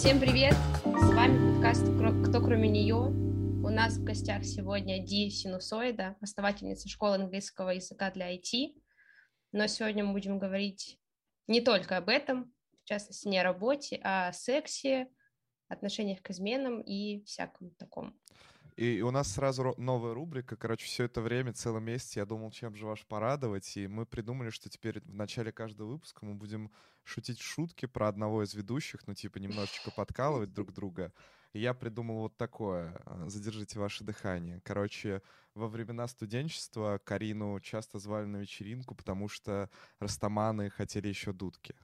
Всем привет! С вами подкаст «Кто кроме нее?». У нас в гостях сегодня Ди Синусоида, основательница школы английского языка для IT. Но сегодня мы будем говорить не только об этом, в частности, не о работе, а о сексе, отношениях к изменам и всяком таком. И у нас сразу новая рубрика. Короче, все это время, целый месяц я думал, чем же ваш порадовать. И мы придумали, что теперь в начале каждого выпуска мы будем шутить шутки про одного из ведущих, ну, типа, немножечко подкалывать друг друга. И я придумал вот такое. А, задержите ваше дыхание. Короче, во времена студенчества Карину часто звали на вечеринку, потому что растаманы хотели еще дудки.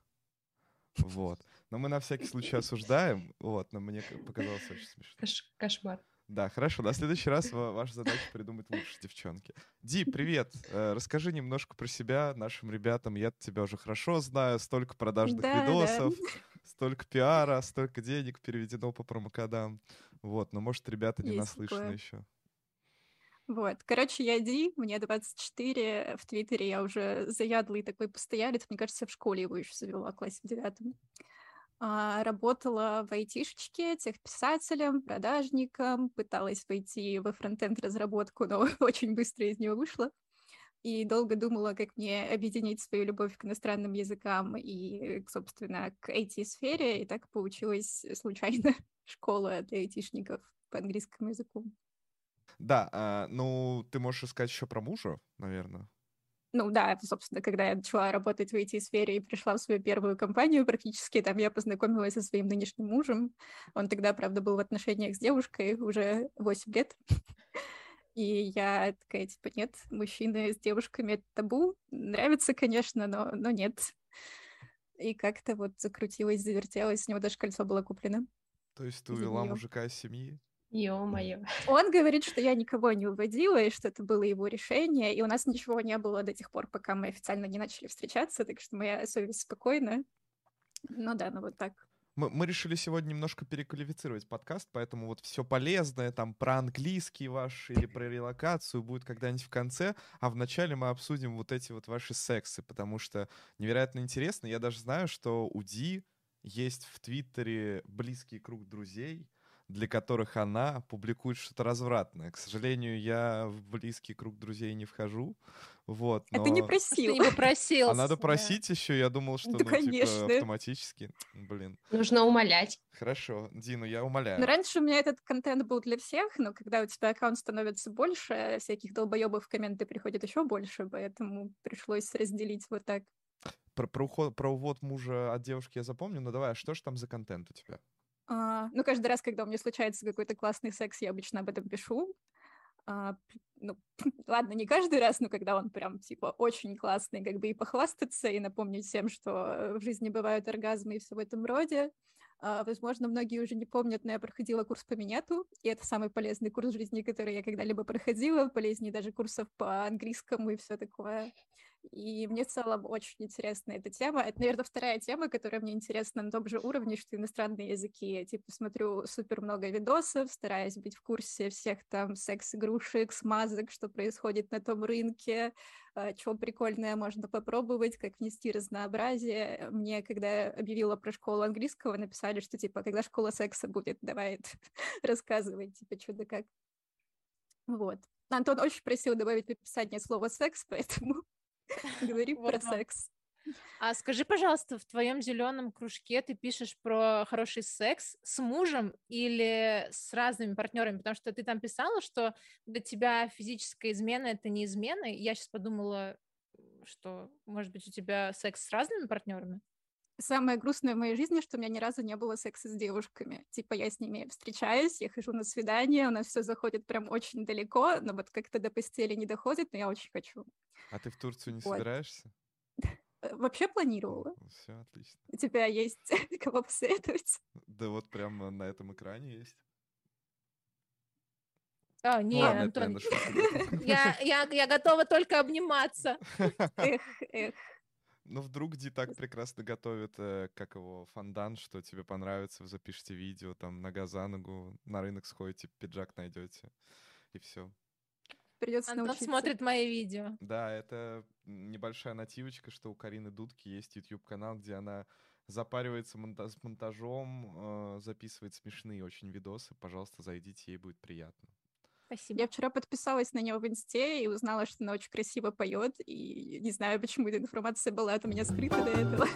Вот. Но мы на всякий случай осуждаем. Вот, но мне показалось очень смешно. Кош кошмар. Да, хорошо. На следующий раз ваша задача придумать лучше, девчонки. Ди, привет. Э, расскажи немножко про себя нашим ребятам. Я тебя уже хорошо знаю. Столько продажных да, видосов, да. столько пиара, столько денег переведено по промокодам. Вот, но может ребята не Есть наслышаны такое. еще. Вот, короче, я Ди, мне 24, в Твиттере я уже заядлый такой постоялец, мне кажется, в школе его еще завела, в классе в девятом. А, работала в айтишечке, техписателем, продажником, пыталась войти во фронтенд разработку, но очень быстро из него вышла. И долго думала, как мне объединить свою любовь к иностранным языкам и, собственно, к IT-сфере. И так получилась случайно школа для айтишников по английскому языку. Да, а, ну, ты можешь сказать еще про мужа, наверное. Ну да, собственно, когда я начала работать в IT-сфере и пришла в свою первую компанию практически, там я познакомилась со своим нынешним мужем. Он тогда, правда, был в отношениях с девушкой уже 8 лет. И я такая, типа, нет, мужчины с девушками — это табу. Нравится, конечно, но, но нет. И как-то вот закрутилась, завертелась, у него даже кольцо было куплено. То есть ты увела мужика из семьи? Ё-моё. Он говорит, что я никого не уводила, и что это было его решение, и у нас ничего не было до тех пор, пока мы официально не начали встречаться, так что моя совесть спокойна. Ну да, ну вот так. Мы, мы решили сегодня немножко переквалифицировать подкаст, поэтому вот все полезное там про английский ваш или про релокацию будет когда-нибудь в конце, а вначале мы обсудим вот эти вот ваши сексы, потому что невероятно интересно. Я даже знаю, что у Ди есть в Твиттере близкий круг друзей, для которых она публикует что-то развратное. К сожалению, я в близкий круг друзей не вхожу. Вот, но... А ты не просил. Ты не попросил. А надо просить да. еще, я думал, что да, ну, конечно. типа, автоматически. Блин. Нужно умолять. Хорошо, Дину, я умоляю. Но раньше у меня этот контент был для всех, но когда у тебя аккаунт становится больше, всяких долбоебов в комменты приходит еще больше, поэтому пришлось разделить вот так. Про, про, уход, про увод мужа от девушки я запомню, но давай, а что же там за контент у тебя? А, ну, каждый раз, когда у меня случается какой-то классный секс, я обычно об этом пишу. А, ну, ладно, не каждый раз, но когда он прям, типа, очень классный, как бы и похвастаться, и напомнить всем, что в жизни бывают оргазмы и все в этом роде. А, возможно, многие уже не помнят, но я проходила курс по минету, и это самый полезный курс в жизни, который я когда-либо проходила, полезнее даже курсов по английскому и все такое. И мне в целом очень интересна эта тема. Это, наверное, вторая тема, которая мне интересна на том же уровне, что иностранные языки. Я, типа, смотрю супер много видосов, стараюсь быть в курсе всех там секс-игрушек, смазок, что происходит на том рынке, а, что прикольное можно попробовать, как внести разнообразие. Мне, когда я объявила про школу английского, написали, что, типа, когда школа секса будет, давай рассказывай, типа, что да как. Вот. Антон очень просил добавить в описание слово «секс», поэтому Говорим про секс. А скажи, пожалуйста, в твоем зеленом кружке ты пишешь про хороший секс с мужем или с разными партнерами? Потому что ты там писала, что для тебя физическая измена это не измена. Я сейчас подумала, что, может быть, у тебя секс с разными партнерами? Самое грустное в моей жизни, что у меня ни разу не было секса с девушками. Типа я с ними встречаюсь, я хожу на свидание, у нас все заходит прям очень далеко, но вот как-то до постели не доходит, но я очень хочу. А ты в Турцию не вот. собираешься? Э, вообще планировала. Все отлично. У тебя есть кого посоветовать? Да вот прямо на этом экране есть. А, нет, Ладно, Антон, я, я, я готова только обниматься. Эх, эх. Ну, вдруг Ди так прекрасно готовит, э, как его, фондан, что тебе понравится, вы запишите видео, там, нога за ногу, на рынок сходите, пиджак найдете, и все. Придется Антон научиться. смотрит мои видео. Да, это небольшая нативочка, что у Карины Дудки есть YouTube-канал, где она запаривается монта- с монтажом, э, записывает смешные очень видосы. Пожалуйста, зайдите, ей будет приятно. Спасибо. Я вчера подписалась на нее в инсте и узнала, что она очень красиво поет. И не знаю, почему эта информация была от меня скрыта до этого.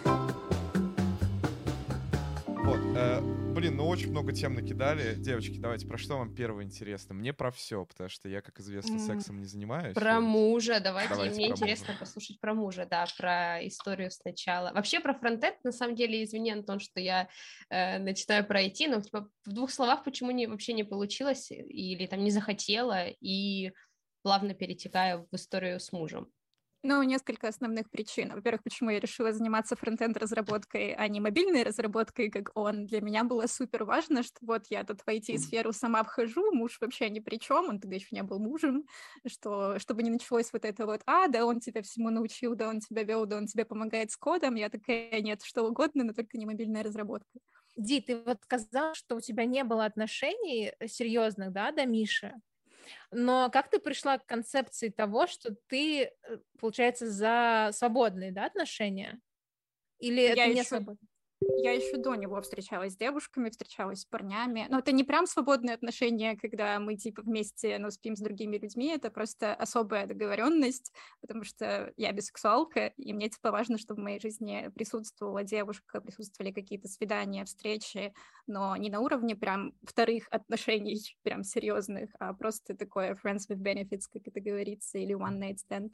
Вот, э, блин, ну очень много тем накидали. Девочки, давайте, про что вам первое интересно? Мне про все, потому что я, как известно, сексом не занимаюсь. Про мужа, давайте. давайте Мне интересно мужа. послушать про мужа, да, про историю сначала. Вообще про фронтенд, на самом деле, извини, Антон, что я э, начинаю про IT, но типа, в двух словах, почему не, вообще не получилось или там не захотела, и плавно перетекаю в историю с мужем. Ну, несколько основных причин. Во-первых, почему я решила заниматься фронтенд разработкой, а не мобильной разработкой, как он. Для меня было супер важно, что вот я тут в IT-сферу сама вхожу, муж вообще ни при чем, он тогда еще не был мужем, что чтобы не началось вот это вот, а, да он тебя всему научил, да он тебя вел, да он тебе помогает с кодом. Я такая, нет, что угодно, но только не мобильная разработка. Ди, ты вот сказал, что у тебя не было отношений серьезных, да, до Миши. Но как ты пришла к концепции того, что ты, э, получается, за свободные да, отношения? Или я это не еще... свободно? Я еще до него встречалась с девушками, встречалась с парнями. Но это не прям свободные отношения, когда мы типа вместе, ну, спим с другими людьми. Это просто особая договоренность, потому что я бисексуалка, и мне типа важно, чтобы в моей жизни присутствовала девушка, присутствовали какие-то свидания, встречи, но не на уровне прям вторых отношений, прям серьезных, а просто такое friends with benefits, как это говорится, или one night stand.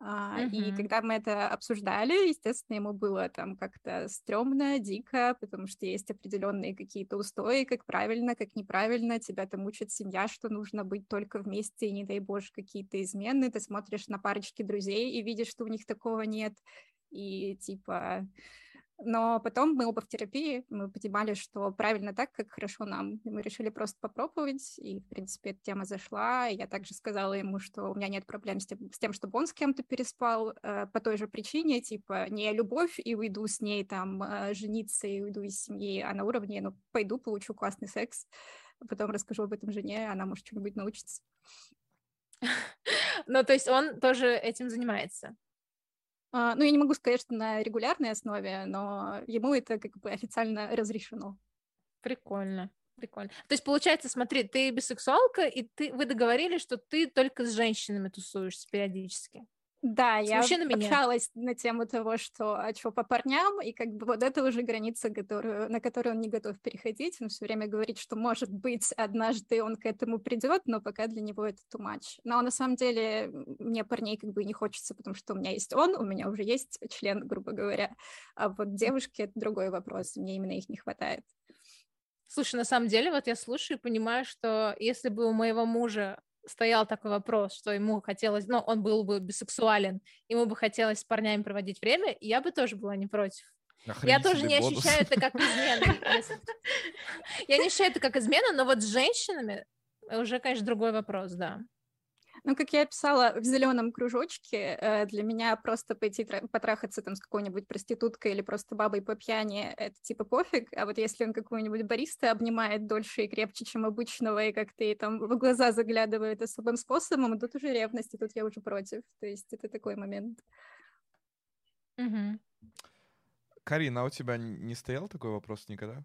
Uh-huh. И когда мы это обсуждали, естественно, ему было там как-то стрёмно, дико, потому что есть определенные какие-то устои, как правильно, как неправильно. Тебя там учит семья, что нужно быть только вместе, и не дай боже какие-то измены. Ты смотришь на парочки друзей и видишь, что у них такого нет. И типа но потом мы оба в терапии, мы понимали, что правильно так, как хорошо нам. И мы решили просто попробовать, и, в принципе, эта тема зашла. И я также сказала ему, что у меня нет проблем с тем, с тем чтобы он с кем-то переспал э, по той же причине, типа, не любовь, и уйду с ней там э, жениться, и уйду из семьи, а на уровне, ну, пойду, получу классный секс, потом расскажу об этом жене, она может чему-нибудь научиться. Ну, то есть он тоже этим занимается? А, ну, я не могу сказать, что на регулярной основе, но ему это как бы официально разрешено. Прикольно. Прикольно. То есть, получается, смотри, ты бисексуалка, и ты, вы договорились, что ты только с женщинами тусуешься периодически. Да, я общалась на тему того, что а что по парням, и как бы вот это уже граница, которую, на которую он не готов переходить. Он все время говорит, что, может быть, однажды он к этому придет, но пока для него это too much. Но на самом деле мне парней как бы не хочется, потому что у меня есть он, у меня уже есть член, грубо говоря. А вот девушки — это другой вопрос, мне именно их не хватает. Слушай, на самом деле, вот я слушаю и понимаю, что если бы у моего мужа стоял такой вопрос, что ему хотелось, ну, он был бы бисексуален, ему бы хотелось с парнями проводить время, и я бы тоже была не против. Я тоже не бонус. ощущаю это как измена. Я не ощущаю это как измена, но вот с женщинами уже, конечно, другой вопрос, да. Ну, как я писала в зеленом кружочке, э, для меня просто пойти потрахаться там с какой-нибудь проституткой или просто бабой по пьяни, это типа пофиг, а вот если он какую-нибудь бариста обнимает дольше и крепче, чем обычного, и как-то ей там в глаза заглядывает особым способом, тут уже ревность, и тут я уже против. То есть это такой момент. Угу. Карина, а у тебя не стоял такой вопрос никогда?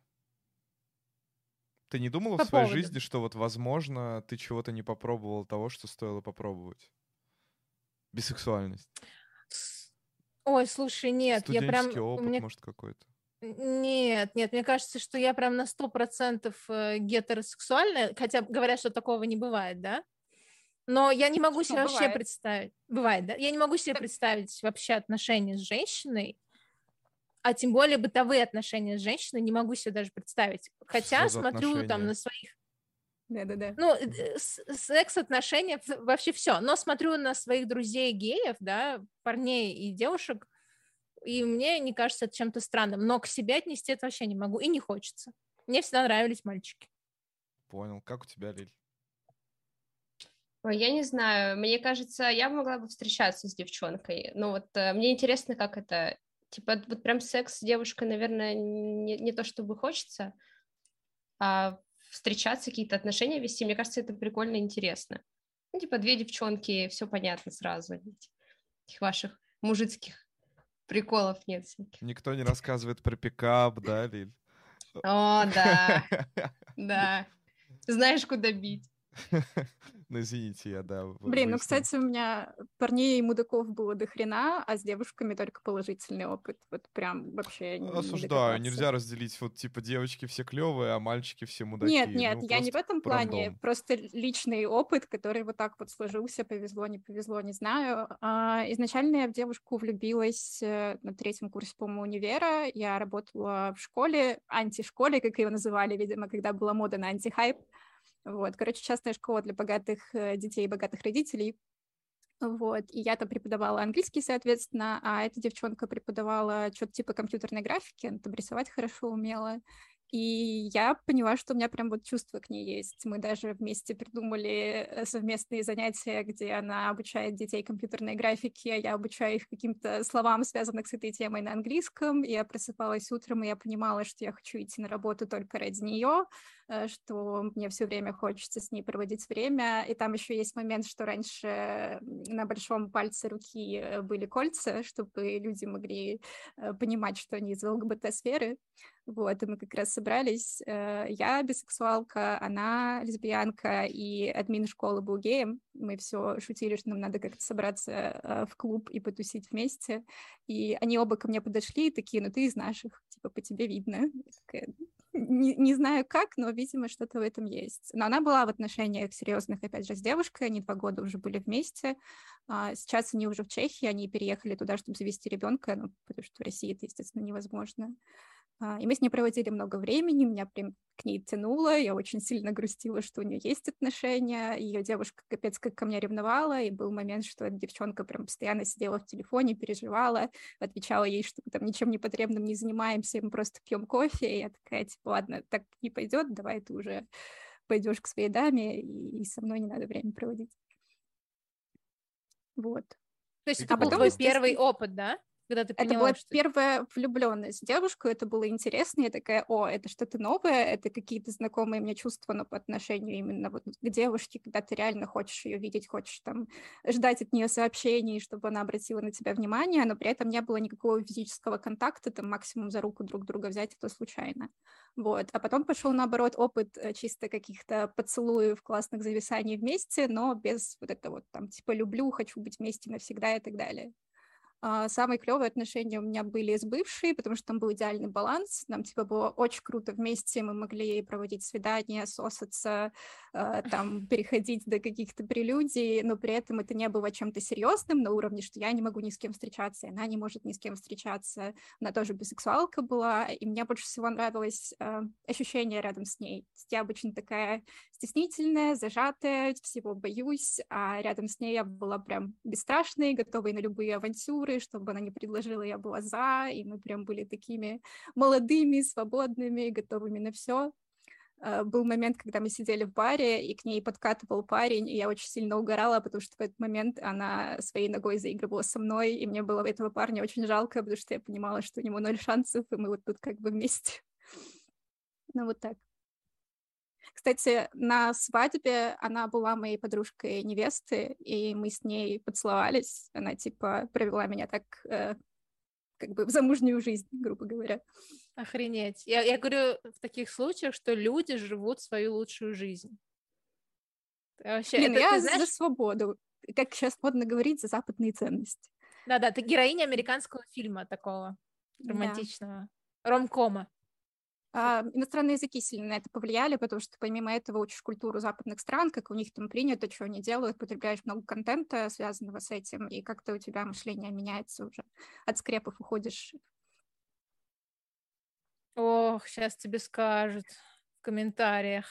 Ты не думала По в своей поводу. жизни, что вот, возможно, ты чего-то не попробовал того, что стоило попробовать? Бисексуальность. Ой, слушай, нет, я прям... опыт, мне... может, какой-то. Нет, нет, мне кажется, что я прям на сто процентов э, гетеросексуальная, хотя говорят, что такого не бывает, да? Но я не могу себе вообще представить. Бывает, да? Я не могу себе представить вообще отношения с женщиной, а тем более бытовые отношения с женщиной не могу себе даже представить. Хотя смотрю отношения? там на своих да-да-да. Ну, э, секс-отношения, вообще все. Но смотрю на своих друзей геев, да, парней и девушек, и мне не кажется это чем-то странным. Но к себе отнести это вообще не могу и не хочется. Мне всегда нравились мальчики. Понял. Как у тебя, Лиль? Ой, я не знаю. Мне кажется, я могла бы встречаться с девчонкой. Но вот э, мне интересно, как это Типа, вот прям секс с девушкой, наверное, не, не то чтобы хочется, а встречаться, какие-то отношения вести, мне кажется, это прикольно и интересно. Ну, типа, две девчонки, все понятно сразу, этих ваших мужицких Приколов нет всяких. Никто не рассказывает про пикап, да, Лиль? О, да, да. Знаешь, куда бить. Ну, извините, я, да. Блин, ну, кстати, у меня парней и мудаков было до хрена, а с девушками только положительный опыт. Вот прям вообще не Осуждаю, нельзя разделить, вот, типа, девочки все клевые, а мальчики все мудаки. Нет, нет, ну, я не в этом плане, просто личный опыт, который вот так вот сложился, повезло, не повезло, не знаю. А, изначально я в девушку влюбилась э, на третьем курсе, по-моему, универа. Я работала в школе, антишколе, как ее называли, видимо, когда была мода на антихайп. Вот, короче, частная школа для богатых э, детей и богатых родителей. Вот, и я там преподавала английский, соответственно, а эта девчонка преподавала что-то типа компьютерной графики, она там рисовать хорошо умела. И я поняла, что у меня прям вот чувство к ней есть. Мы даже вместе придумали э, совместные занятия, где она обучает детей компьютерной графике, а я обучаю их каким-то словам, связанным с этой темой на английском. И я просыпалась утром, и я понимала, что я хочу идти на работу только ради нее, что мне все время хочется с ней проводить время. И там еще есть момент, что раньше на большом пальце руки э, были кольца, чтобы люди могли понимать, что они из ЛГБТ-сферы. Вот, и мы как раз собрались. Э, я бисексуалка, она лесбиянка, и админ школы был геем. Мы все шутили, что нам надо как-то собраться э, в клуб и потусить вместе. И они оба ко мне подошли и такие, ну ты из наших, типа по тебе видно. Такая, не, не знаю как, но, видимо, что-то в этом есть. Но она была в отношениях серьезных, опять же, с девушкой, они два года уже были вместе. А сейчас они уже в Чехии, они переехали туда, чтобы завести ребенка, ну, потому что в России это, естественно, невозможно. А, и мы с ней проводили много времени, меня прям к ней тянуло, я очень сильно грустила, что у нее есть отношения, ее девушка капец как ко мне ревновала, и был момент, что эта девчонка прям постоянно сидела в телефоне, переживала, отвечала ей, что мы там ничем непотребным не занимаемся, мы просто пьем кофе, и я такая, типа, ладно, так не пойдет, давай ты уже пойдешь к своей даме, и, и со мной не надо время проводить. Вот. То есть это а был твой первый опыт, да? Когда ты поняла, Это была что... первая влюбленность в девушку, это было интересно, я такая, о, это что-то новое, это какие-то знакомые мне чувства, но по отношению именно вот к девушке, когда ты реально хочешь ее видеть, хочешь там ждать от нее сообщений, чтобы она обратила на тебя внимание, но при этом не было никакого физического контакта, там максимум за руку друг друга взять, это случайно. Вот. А потом пошел, наоборот, опыт э, чисто каких-то поцелуев, классных зависаний вместе, но без вот этого вот там, типа, люблю, хочу быть вместе навсегда и так далее. А, самые клевые отношения у меня были с бывшей, потому что там был идеальный баланс. Нам типа было очень круто вместе, мы могли проводить свидания, сосаться, а, там переходить до каких-то прелюдий, но при этом это не было чем-то серьезным на уровне, что я не могу ни с кем встречаться, и она не может ни с кем встречаться. Она тоже бисексуалка была, и мне больше всего нравилось э, ощущение рядом с ней. Я обычно такая стеснительная, зажатая, всего боюсь, а рядом с ней я была прям бесстрашной, готовой на любые авантюры, игры, чтобы она не предложила, я была за, и мы прям были такими молодыми, свободными, готовыми на все. А, был момент, когда мы сидели в баре, и к ней подкатывал парень, и я очень сильно угорала, потому что в этот момент она своей ногой заигрывала со мной, и мне было этого парня очень жалко, потому что я понимала, что у него ноль шансов, и мы вот тут как бы вместе. Ну вот так. Кстати, на свадьбе она была моей подружкой невесты, и мы с ней поцеловались. Она, типа, провела меня так, э, как бы в замужнюю жизнь, грубо говоря. Охренеть. Я, я говорю в таких случаях, что люди живут свою лучшую жизнь. Вообще, Блин, это, я знаешь... за свободу. Как сейчас модно говорить, за западные ценности. Да-да, ты героиня американского фильма такого романтичного. Да. Ромкома. А, иностранные языки сильно на это повлияли, потому что помимо этого учишь культуру западных стран, как у них там принято, что они делают, потребляешь много контента, связанного с этим, и как-то у тебя мышление меняется уже. От скрепов уходишь. Ох, сейчас тебе скажут в комментариях.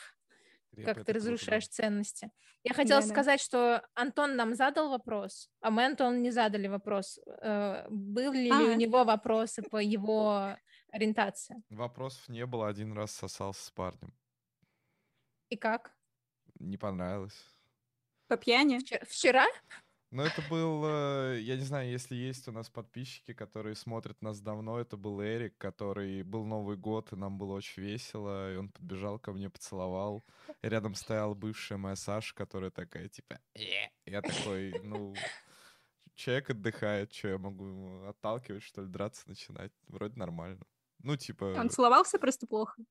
как ты разрушаешь круто, ценности. Я хотела да, сказать, да. что Антон нам задал вопрос, а мы Антону не задали вопрос. Э, были а. ли у него вопросы по его ориентация. Вопросов не было, один раз сосался с парнем. И как? Не понравилось. По пьяни? Вчера? Ну, это был, я не знаю, если есть у нас подписчики, которые смотрят нас давно, это был Эрик, который был Новый год, и нам было очень весело, и он подбежал ко мне, поцеловал. И рядом стояла бывшая моя Саша, которая такая, типа, «Э». я такой, ну, человек отдыхает, что я могу ему отталкивать, что ли, драться начинать? Вроде нормально. Ну, типа... Он целовался просто плохо.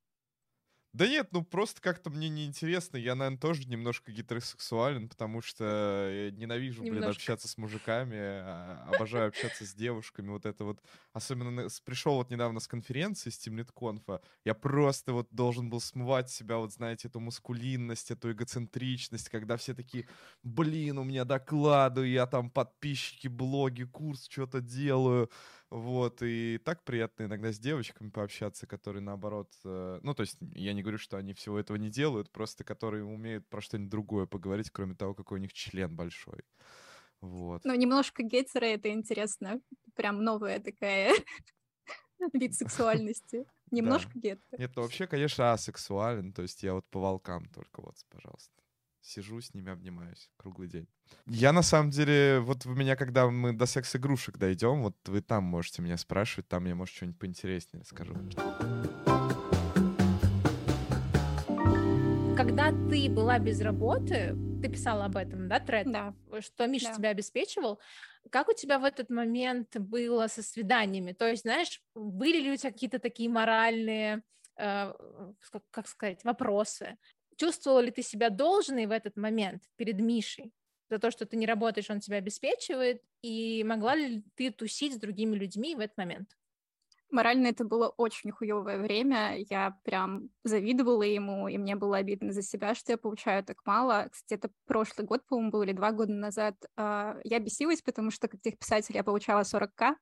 Да нет, ну просто как-то мне неинтересно. Я, наверное, тоже немножко гетеросексуален, потому что я ненавижу, блин, Немножко. общаться с мужиками, а, обожаю общаться с девушками. Вот это вот, особенно пришел вот недавно с конференции, с Тимлитконфа, я просто вот должен был смывать себя, вот знаете, эту мускулинность, эту эгоцентричность, когда все такие, блин, у меня доклады, я там подписчики, блоги, курс, что-то делаю. Вот, и так приятно иногда с девочками пообщаться, которые наоборот... э, Ну, то есть я не говорю, что они всего этого не делают, просто которые умеют про что-нибудь другое поговорить, кроме того, какой у них член большой. Вот. Ну, немножко гетеро это интересно. Прям новая такая вид сексуальности. Немножко гетеро. Нет, ну вообще, конечно, асексуален, то есть я вот по волкам только вот, пожалуйста. Сижу с ними, обнимаюсь круглый день. Я на самом деле, вот вы меня, когда мы до секс-игрушек дойдем, вот вы там можете меня спрашивать, там я, может, что-нибудь поинтереснее расскажу. Когда ты была без работы, ты писала об этом, да, тред? Да. Что Миша Да. тебя обеспечивал. Как у тебя в этот момент было со свиданиями? То есть, знаешь, были ли у тебя какие-то такие моральные, э, как- как сказать, вопросы? Чувствовала ли ты себя должной в этот момент перед Мишей? За то, что ты не работаешь, он тебя обеспечивает, и могла ли ты тусить с другими людьми в этот момент? Морально это было очень хуевое время. Я прям завидовала ему, и мне было обидно за себя, что я получаю так мало. Кстати, это прошлый год, по-моему, был или два года назад. А, Я бесилась, потому что как техписатель я получала 40к,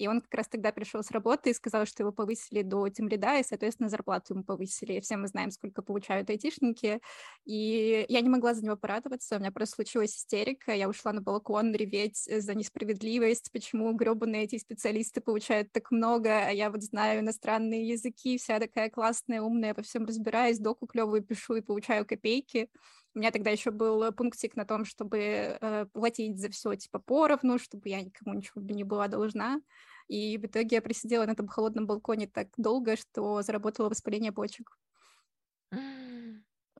и он как раз тогда пришел с работы и сказал, что его повысили до тимлида, и, соответственно, зарплату ему повысили. Все мы знаем, сколько получают айтишники. И я не могла за него порадоваться, у меня просто случилась истерика. Я ушла на балкон реветь за несправедливость, почему гребаные эти специалисты получают так много, а я вот знаю иностранные языки, вся такая классная, умная, во всем разбираюсь, доку клевую пишу и получаю копейки. У меня тогда еще был пунктик на том, чтобы э, платить за все типа поровну, чтобы я никому ничего не была должна. И в итоге я просидела на этом холодном балконе так долго, что заработала воспаление почек.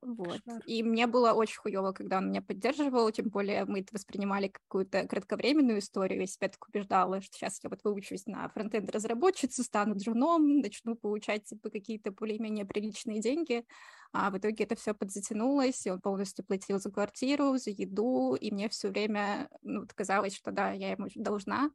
Вот. Кошмар. И мне было очень хуево, когда он меня поддерживал, тем более мы это воспринимали как какую-то кратковременную историю. Я себя так убеждала, что сейчас я вот выучусь на фронтенд разработчицу, стану джуном, начну получать типа какие-то более-менее приличные деньги. А в итоге это все подзатянулось, и он полностью платил за квартиру, за еду, и мне все время ну, казалось, что да, я ему должна,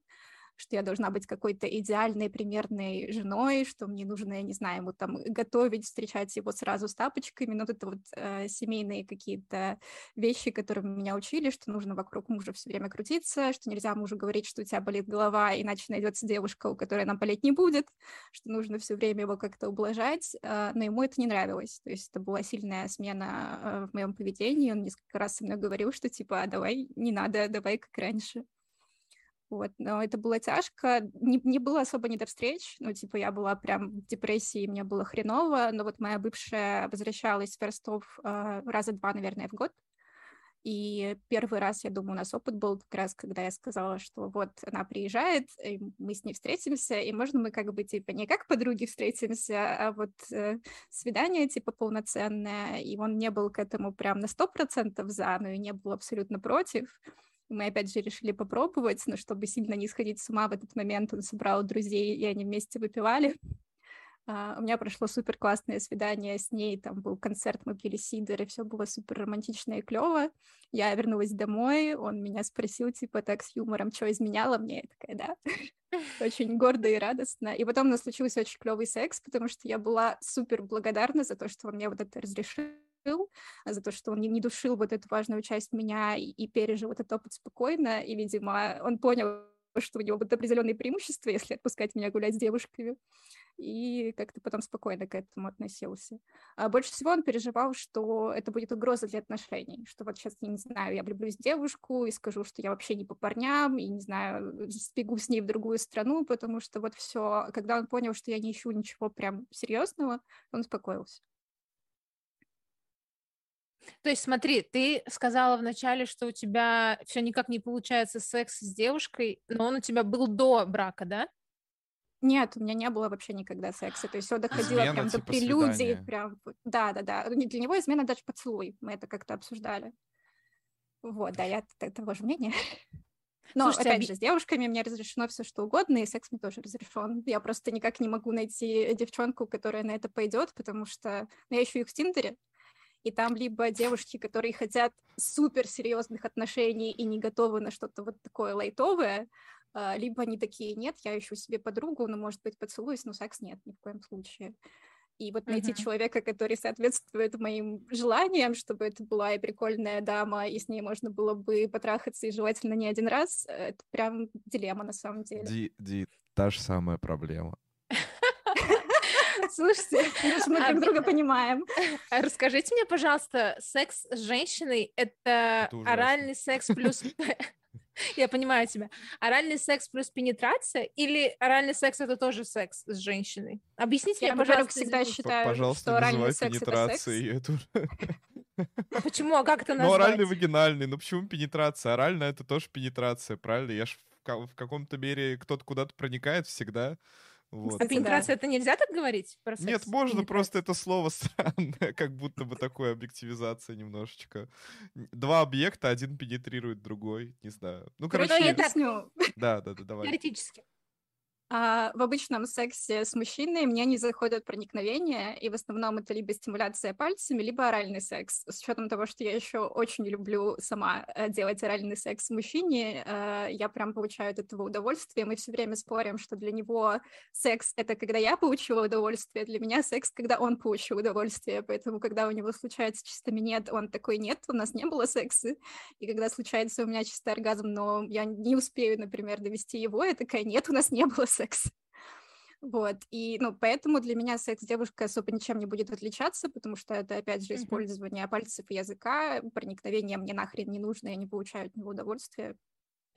что я должна быть какой-то идеальной, примерной женой, что мне нужно, я не знаю, ему там готовить, встречать его сразу с тапочками, но вот это вот э, семейные какие-то вещи, которыми меня учили, что нужно вокруг мужа все время крутиться, что нельзя мужу говорить, что у тебя болит голова, иначе найдется девушка, у которой нам болеть не будет, что нужно все время его как-то ублажать, э, но ему это не нравилось, то есть это была сильная смена э, в моем поведении, он несколько раз со мной говорил, что типа, «А, давай, не надо, давай как раньше. Вот, но это было тяжко, не, не было особо не до встреч, ну, типа, я была прям в депрессии, мне было хреново, но вот моя бывшая возвращалась в Ростов э, раза два, наверное, в год, и первый раз, я думаю, у нас опыт был как раз, когда я сказала, что вот она приезжает, мы с ней встретимся, и можно мы как бы типа не как подруги встретимся, а вот э, свидание типа полноценное, и он не был к этому прям на сто процентов за, но и не был абсолютно против. Мы опять же решили попробовать, но чтобы сильно не сходить с ума в этот момент, он собрал друзей, и они вместе выпивали. А, у меня прошло супер классное свидание с ней, там был концерт, мы пили сидр, и все было супер романтично и клево. Я вернулась домой, он меня спросил, типа, так с юмором, что изменяла мне? Я такая, да. Очень гордо и радостно. И потом у нас случился очень клевый секс, потому что я была супер благодарна за то, что он мне вот это разрешил за то, что он не душил вот эту важную часть меня и, и пережил этот опыт спокойно, и, видимо, он понял, что у него будут определенные преимущества, если отпускать меня гулять с девушками, и как-то потом спокойно к этому относился. А больше всего он переживал, что это будет угроза для отношений, что вот сейчас, я не знаю, я влюблюсь в девушку и скажу, что я вообще не по парням, и, не знаю, сбегу с ней в другую страну, потому что вот все, когда он понял, что я не ищу ничего прям серьезного, он успокоился. То есть, смотри, ты сказала вначале, что у тебя все никак не получается секс с девушкой, но он у тебя был до брака, да? Нет, у меня не было вообще никогда секса. То есть все доходило Измена, прям до типа, прелюдии. свидания. Прям, да, да, да. Не Для него измена даже поцелуй. Мы это как-то обсуждали. Вот, да, я того же мнения. Но, Слушайте, опять оби- же, с девушками мне разрешено все что угодно, и секс мне тоже разрешен. Я просто никак не могу найти девчонку, которая на это пойдет, потому что ну, я ищу их в Тиндере, и там либо девушки, которые хотят суперсерьезных отношений и не готовы на что-то вот такое лайтовое, а, либо они такие, нет, я ищу себе подругу, ну, может быть, поцелуюсь, но секс нет ни в коем случае. И вот найти Мгм. человека, который соответствует моим желаниям, чтобы это была и прикольная дама, и с ней можно было бы потрахаться, и желательно не один раз, э, это прям дилемма на самом деле. Ди, Ди, та же самая проблема. Слушайте, значит, мы А друг вы- друга понимаем. А Расскажите мне, пожалуйста, секс с женщиной — это оральный секс плюс... Я понимаю тебя. Оральный секс плюс пенетрация или оральный секс — это тоже секс с женщиной? Объясните Я, мне, пожалуйста, всегда извините. П- считаю, Пожалуйста, что оральный секс — это секс. А Почему? А как это Ну, назвать? оральный, вагинальный. Ну, почему пенетрация? Оральная — это тоже пенетрация, правильно? Я ж в каком-то мере кто-то куда-то проникает всегда. Вот. А пенетрация — это нельзя так говорить? про Нет, секс? можно, Пенетрация. просто это слово странное, как будто бы такое объективизация немножечко. Два объекта, один пенетрирует другой, не знаю. Ну, короче, я я так- объясню. да, да, да, давай. Теоретически. А в обычном сексе с мужчиной мне не заходят проникновения, и в основном это либо стимуляция пальцами, либо оральный секс. С учетом того, что я еще очень люблю сама э, делать оральный секс мужчине, э, я прям получаю от этого удовольствие. Мы все время спорим, что для него секс — это когда я получила удовольствие, для меня секс — когда он получил удовольствие. Поэтому, когда у него случается чисто минет, он такой, нет, у нас не было секса. И когда случается у меня чистый оргазм, но я не успею, например, довести его, я такая, нет, у нас не было секса. Вот, и, ну, поэтому для меня секс с девушкой особо ничем не будет отличаться, потому что это, опять же, использование пальцев и языка, проникновение мне нахрен не нужно, я не получаю от него удовольствия.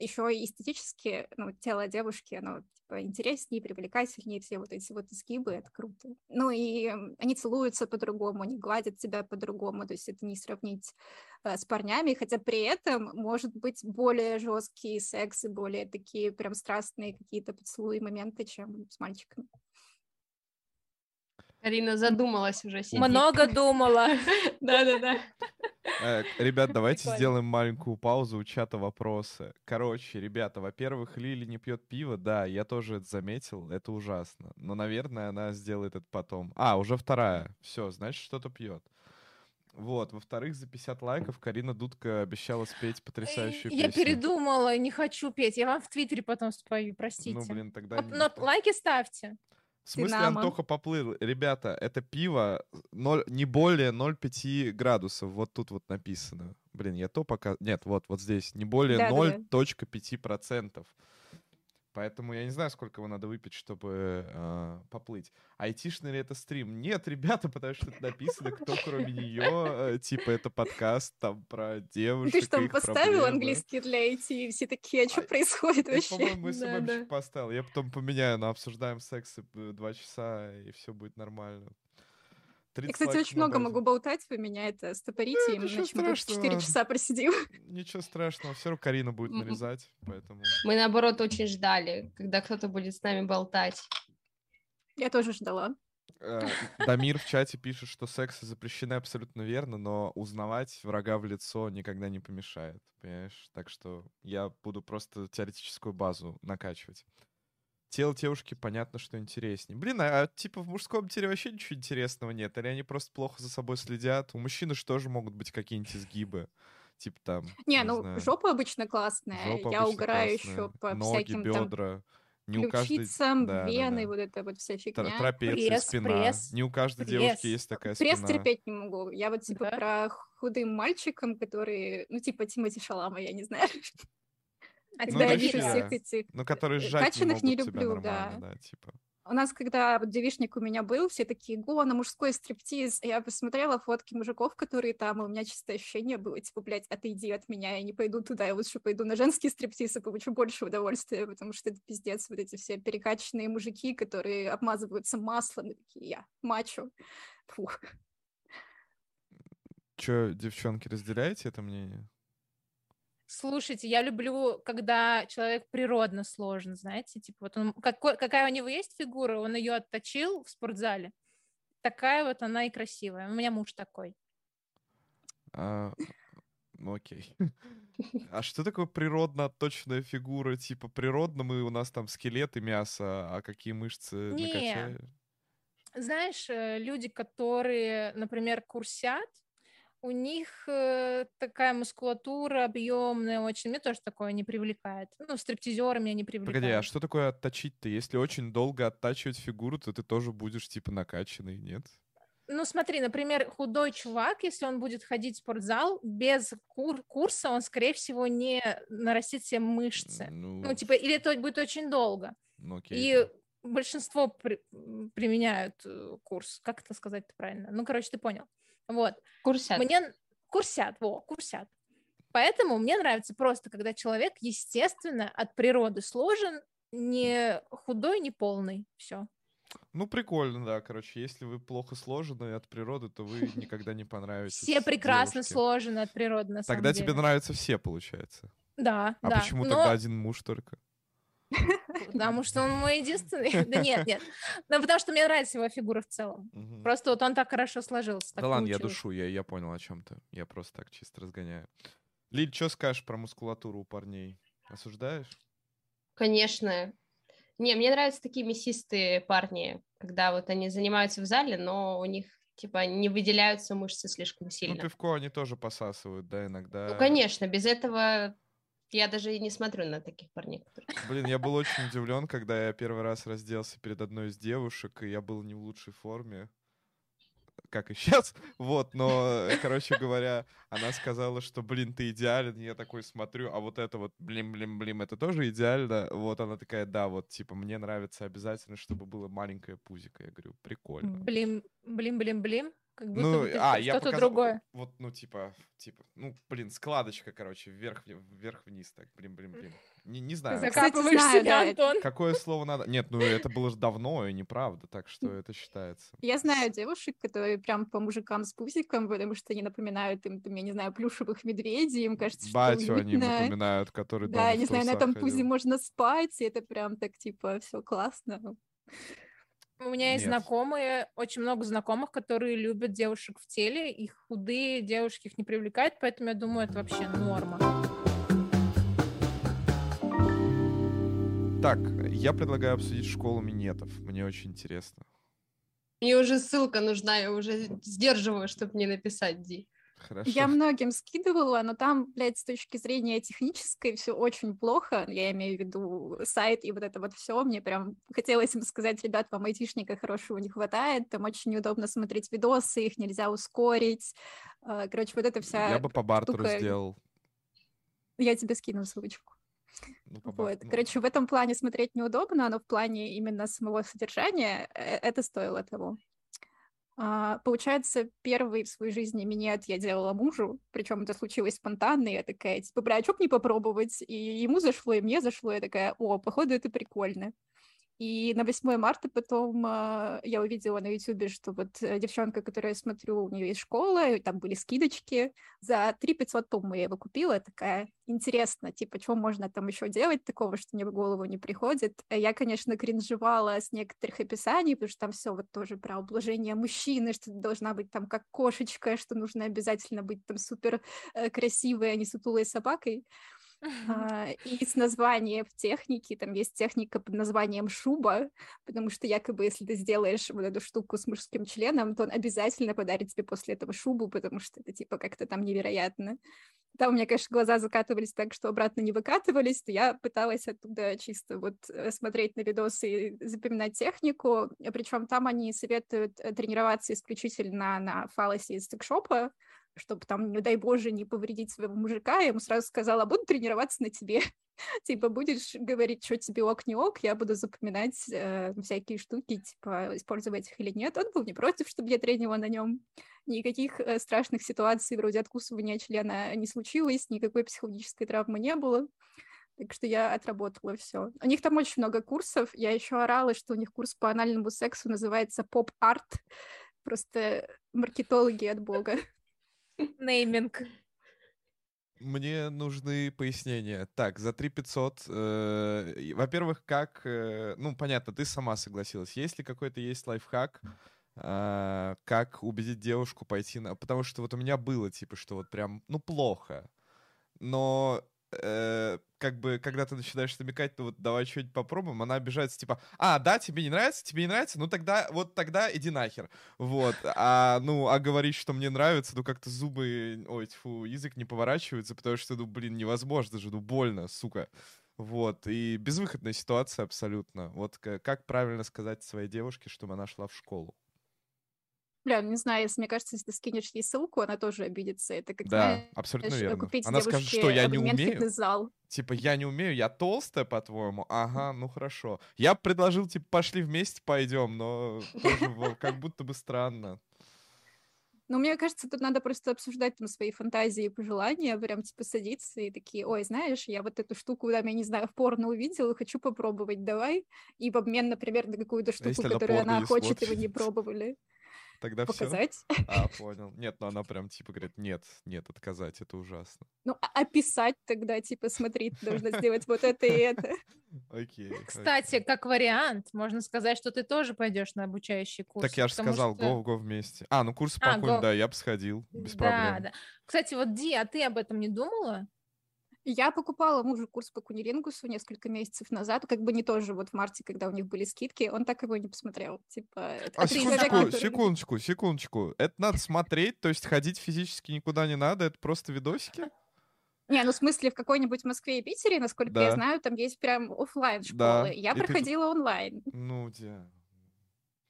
Еще и эстетически, ну, тело девушки, оно, типа, интереснее, привлекательнее, все вот эти вот изгибы, это круто. Ну, и они целуются по-другому, они гладят тебя по-другому, то есть это не сравнить э, с парнями, хотя при этом может быть более жесткий секс и более такие прям страстные какие-то поцелуи моменты, чем с мальчиками. Карина задумалась уже. сидит. Много думала. Да-да-да. Э, Ребят, давайте сделаем маленькую паузу у чата вопросы. Короче, ребята, во-первых, Лили не пьет пиво, да, я тоже это заметил, это ужасно. Но, наверное, она сделает это потом. А, уже вторая. Все, значит, что-то пьет. Вот, во-вторых, за 50 лайков Карина Дудка обещала спеть потрясающую Я песню. передумала, не хочу петь. Я вам в Твиттере потом спою, простите. Ну, блин, тогда... Но- не- но лайки ставьте. В смысле, Динамо. Антоха поплыл? Ребята, это пиво ноль- не более 0,5 градусов. Вот тут вот написано. Блин, я то пока... Нет, вот, вот здесь. Не более Да-да-да. 0,5 процентов. Поэтому я не знаю, сколько его надо выпить, чтобы э, поплыть. Айтишный ли это стрим? Нет, ребята, потому что это написано, кто кроме нее, типа это подкаст там про Ну, девушек, Ты что, поставил проблемы. английский для IT, и все такие, а что А, происходит вообще? по-моему, Да, СММщик да. поставил. Я потом поменяю, но обсуждаем секс э, два часа, и все будет нормально. Я, 30 кстати, лайков очень много могу болтать, вы меня это стопорите, и мы тут страшного. 4 часа просидим. Ничего страшного, все равно Карина будет нарезать, поэтому... Мы, наоборот, очень ждали, когда кто-то будет с нами болтать. Я тоже ждала. Э, Дамир в чате пишет, что сексы запрещены абсолютно верно, но узнавать врага в лицо никогда не помешает, понимаешь? Так что я буду просто теоретическую базу накачивать. Тело девушки, понятно, что интереснее. Блин, а, а, типа в мужском теле вообще ничего интересного нет? Или они просто плохо за собой следят? У мужчин же тоже могут быть какие-нибудь изгибы. Типа там, Не, ну, знаю, жопа обычно классная. жопа Я обычно угораю классная, еще по ноги, всяким там бедра. Не у каждой... да, да, вены, да. вот это вот вся фигня. Трапеция, Пресс, спина. пресс, Не у каждой пресс. девушки есть такая Пресс спина. терпеть не могу. Я вот типа Да? про худым мальчикам, которые, ну, типа Тимати Шалама, я не знаю. А Ну, да. всех этих Ну, которые э, сжать не могут не себя люблю, да. да, типа. У нас, когда девишник у меня был, все такие, го, на мужской стриптиз. Я посмотрела фотки мужиков, которые там, и у меня чисто ощущение было, типа, блядь, отойди от меня, я не пойду туда, я лучше пойду на женский стриптиз и получу больше удовольствия, потому что это пиздец, вот эти все перекачанные мужики, которые обмазываются маслом, и такие, я мачо. Фух. Че, девчонки, разделяете это мнение? Слушайте, я люблю, когда человек природно сложен, знаете, типа вот он, какой, какая у него есть фигура, он ее отточил в спортзале, такая вот она и красивая. У меня муж такой. А, Ну окей. А что такое природно отточенная фигура? Типа природно мы у нас там скелет и мясо, а какие мышцы Не. накачали? Знаешь, э, люди, которые, например, курсят, у них э, такая мускулатура объемная очень. Мне тоже такое не привлекает. Ну, стриптизеры меня не привлекают. Погоди, а что такое отточить-то? Если очень долго оттачивать фигуру, то ты тоже будешь типа накачанный, нет? Ну, смотри, например, худой чувак, если он будет ходить в спортзал, без кур- курса он, скорее всего, не нарастит себе мышцы. Ну, Ну, типа, или это будет очень долго. ну окей. И большинство при- применяют э, курс. Как это сказать правильно? Ну, короче, ты понял. Вот. Курсят. Мне курсят, во, курсят. Поэтому мне нравится просто, когда человек, естественно, от природы сложен, не худой, не полный. Все. Ну, прикольно, да, короче. Если вы плохо сложены от природы, то вы никогда не понравитесь Все прекрасно девушке. сложены от природы, на Тогда самом тебе деле. нравятся все, получается. Да, А да. почему Но- тогда один муж только? Потому что он мой единственный. Да нет, нет. Ну, потому что мне нравится его фигура в целом. Просто вот он так хорошо сложился. так Да ладно, я душу, я, я понял о чем ты. Я просто так чисто разгоняю. Лиль, что скажешь про мускулатуру у парней? Осуждаешь? Конечно. Не, мне нравятся такие мясистые парни, когда вот они занимаются в зале, но у них типа не выделяются мышцы слишком Ну, сильно. пивко они тоже посасывают, да, иногда. Ну, конечно, без этого я даже и не смотрю на таких парней. которые- Блин, я был очень удивлен, когда я первый раз разделся перед одной из девушек, и я был не в лучшей форме, как и сейчас, вот, но, э, короче говоря, она сказала, что, блин, ты идеален, я такой смотрю, а вот это вот, блин, блин, блин, это тоже идеально, вот она такая, да, вот, типа, мне нравится обязательно, чтобы было маленькое пузико, я говорю, прикольно. Блин, блин, блин, блин. Как будто Ну, бы ты а, я что-то показал, другое. вот, ну, типа, типа, ну, блин, складочка, короче, вверх, вверх-вниз, так, блин, блин, блин. Не, не знаю. Кстати, закапываешь знаю, себя, да, Антон. Какое слово надо? Нет, ну это было же давно и неправда, так что это считается. Я знаю девушек, которые прям по мужикам с пузиком, потому что они напоминают им, там, я не знаю, плюшевых медведей, им кажется, что Батю они напоминают, который Да, я не знаю, на этом пузе можно спать, и это прям так, типа, все классно. У меня есть Нет. знакомые, очень много знакомых, которые любят девушек в теле, и худые девушки их не привлекают, поэтому я думаю, это вообще норма. Так, я предлагаю обсудить школу минетов. Мне очень интересно. Мне уже ссылка нужна, я уже сдерживаю, чтобы не написать, Ди. Хорошо. Я многим скидывала, но там, блядь, с точки зрения технической все очень плохо. Я имею в виду сайт и вот это вот все. Мне прям хотелось им сказать, ребят, вам айтишника хорошего не хватает, там очень неудобно смотреть видосы, их нельзя ускорить. А, Короче, вот это вся... Я бы по бартеру штука- сделал. Я тебе скину ссылочку. Ну, Вот. ну, Короче, в этом плане смотреть неудобно, но в плане именно самого содержания э, это стоило того. А, Получается, первый в своей жизни минет я делала мужу, причем это случилось спонтанно, и я такая, типа, бля, а чё не попробовать? И ему зашло, и мне зашло, я такая, о, походу, это прикольно. И на 8 марта потом а, я увидела на ютубе, что вот э, девчонка, которую я смотрю, у нее есть школа, и там были скидочки. За 3 500 томм я его купила, такая, интересно, типа, что можно там еще делать такого, что мне в голову не приходит. Э, Я, конечно, кринжевала с некоторых описаний, потому что там все вот тоже про ублажение мужчины, что ты должна быть там как кошечка, что нужно обязательно быть там супер э, красивой, а не сутулой собакой. А, и с названием техники, там есть техника под названием шуба, потому что якобы если ты сделаешь вот эту штуку с мужским членом, то он обязательно подарит тебе после этого шубу, потому что это типа как-то там невероятно. Там у меня, конечно, глаза закатывались так, что обратно не выкатывались, то я пыталась оттуда чисто вот э, смотреть на видосы и запоминать технику, причем там они советуют э, тренироваться исключительно на фалосе из секшопа, чтобы там, не дай боже, не повредить своего мужика, я ему сразу сказала, буду тренироваться на тебе. типа, будешь говорить, что тебе ок, не ок, я буду запоминать э, всякие штуки, типа, использовать их или нет. Он был не против, чтобы я тренила на нем. Никаких э, страшных ситуаций вроде откусывания члена не случилось, никакой психологической травмы не было. Так что я отработала все. У них там очень много курсов. Я еще орала, что у них курс по анальному сексу называется поп-арт. Просто маркетологи от бога. Нейминг. Мне нужны пояснения. Так, за 3 500, э, во-первых, как... э, ну, понятно, ты сама согласилась. Есть ли какой-то есть лайфхак, а, как убедить девушку пойти на... Потому что вот у меня было, типа, что вот прям, ну, плохо. Но э, как бы, когда ты начинаешь намекать, ну вот давай что-нибудь попробуем, она обижается, типа, а, да, тебе не нравится, тебе не нравится, ну тогда, вот тогда иди нахер. Вот. А, ну, а говорить, что мне нравится, ну как-то зубы, ой, фу, язык не поворачивается, потому что, ну, блин, невозможно же, ну, больно, сука. Вот, и безвыходная ситуация абсолютно. Вот как правильно сказать своей девушке, чтобы она шла в школу? Бля, не знаю, если, мне кажется, если ты скинешь ей ссылку, она тоже обидится. Это как, да, знаешь, абсолютно верно. купить она скажет, что я не умею. зал. Типа, я не умею, я толстая, по-твоему? Ага, ну хорошо. Я предложил, типа, пошли вместе пойдем, но тоже как будто бы странно. Ну, мне кажется, тут надо просто обсуждать там свои фантазии и пожелания, прям типа садиться и такие, ой, знаешь, я вот эту штуку, там, я не знаю, в порно увидела, хочу попробовать, давай. И в обмен, например, на какую-то штуку, которую она хочет, и вы не пробовали. Тогда показать. Все? А, понял. Нет, ну она прям типа говорит, нет, нет, отказать, это ужасно. Ну, а описать тогда, типа, смотри, ты должна сделать вот это и это. Окей. Кстати, окей. как вариант, можно сказать, что ты тоже пойдешь на обучающий курс. Так я же сказал, что... go, go вместе. А, ну курсы по а, go... да, я бы сходил, без да, проблем. Да. Кстати, вот, Ди, а ты об этом не думала? Я покупала мужу курс по кунилингусу несколько месяцев назад, как бы не тоже вот в марте, когда у них были скидки, он так его не посмотрел. Типа, а, секундочку, человек, секундочку, секундочку. Это надо смотреть, то есть ходить физически никуда не надо, это просто видосики? Не, ну в смысле в какой-нибудь Москве и Питере, насколько да. я знаю, там есть прям офлайн школы. Да. Я и проходила ты... онлайн. Ну, где?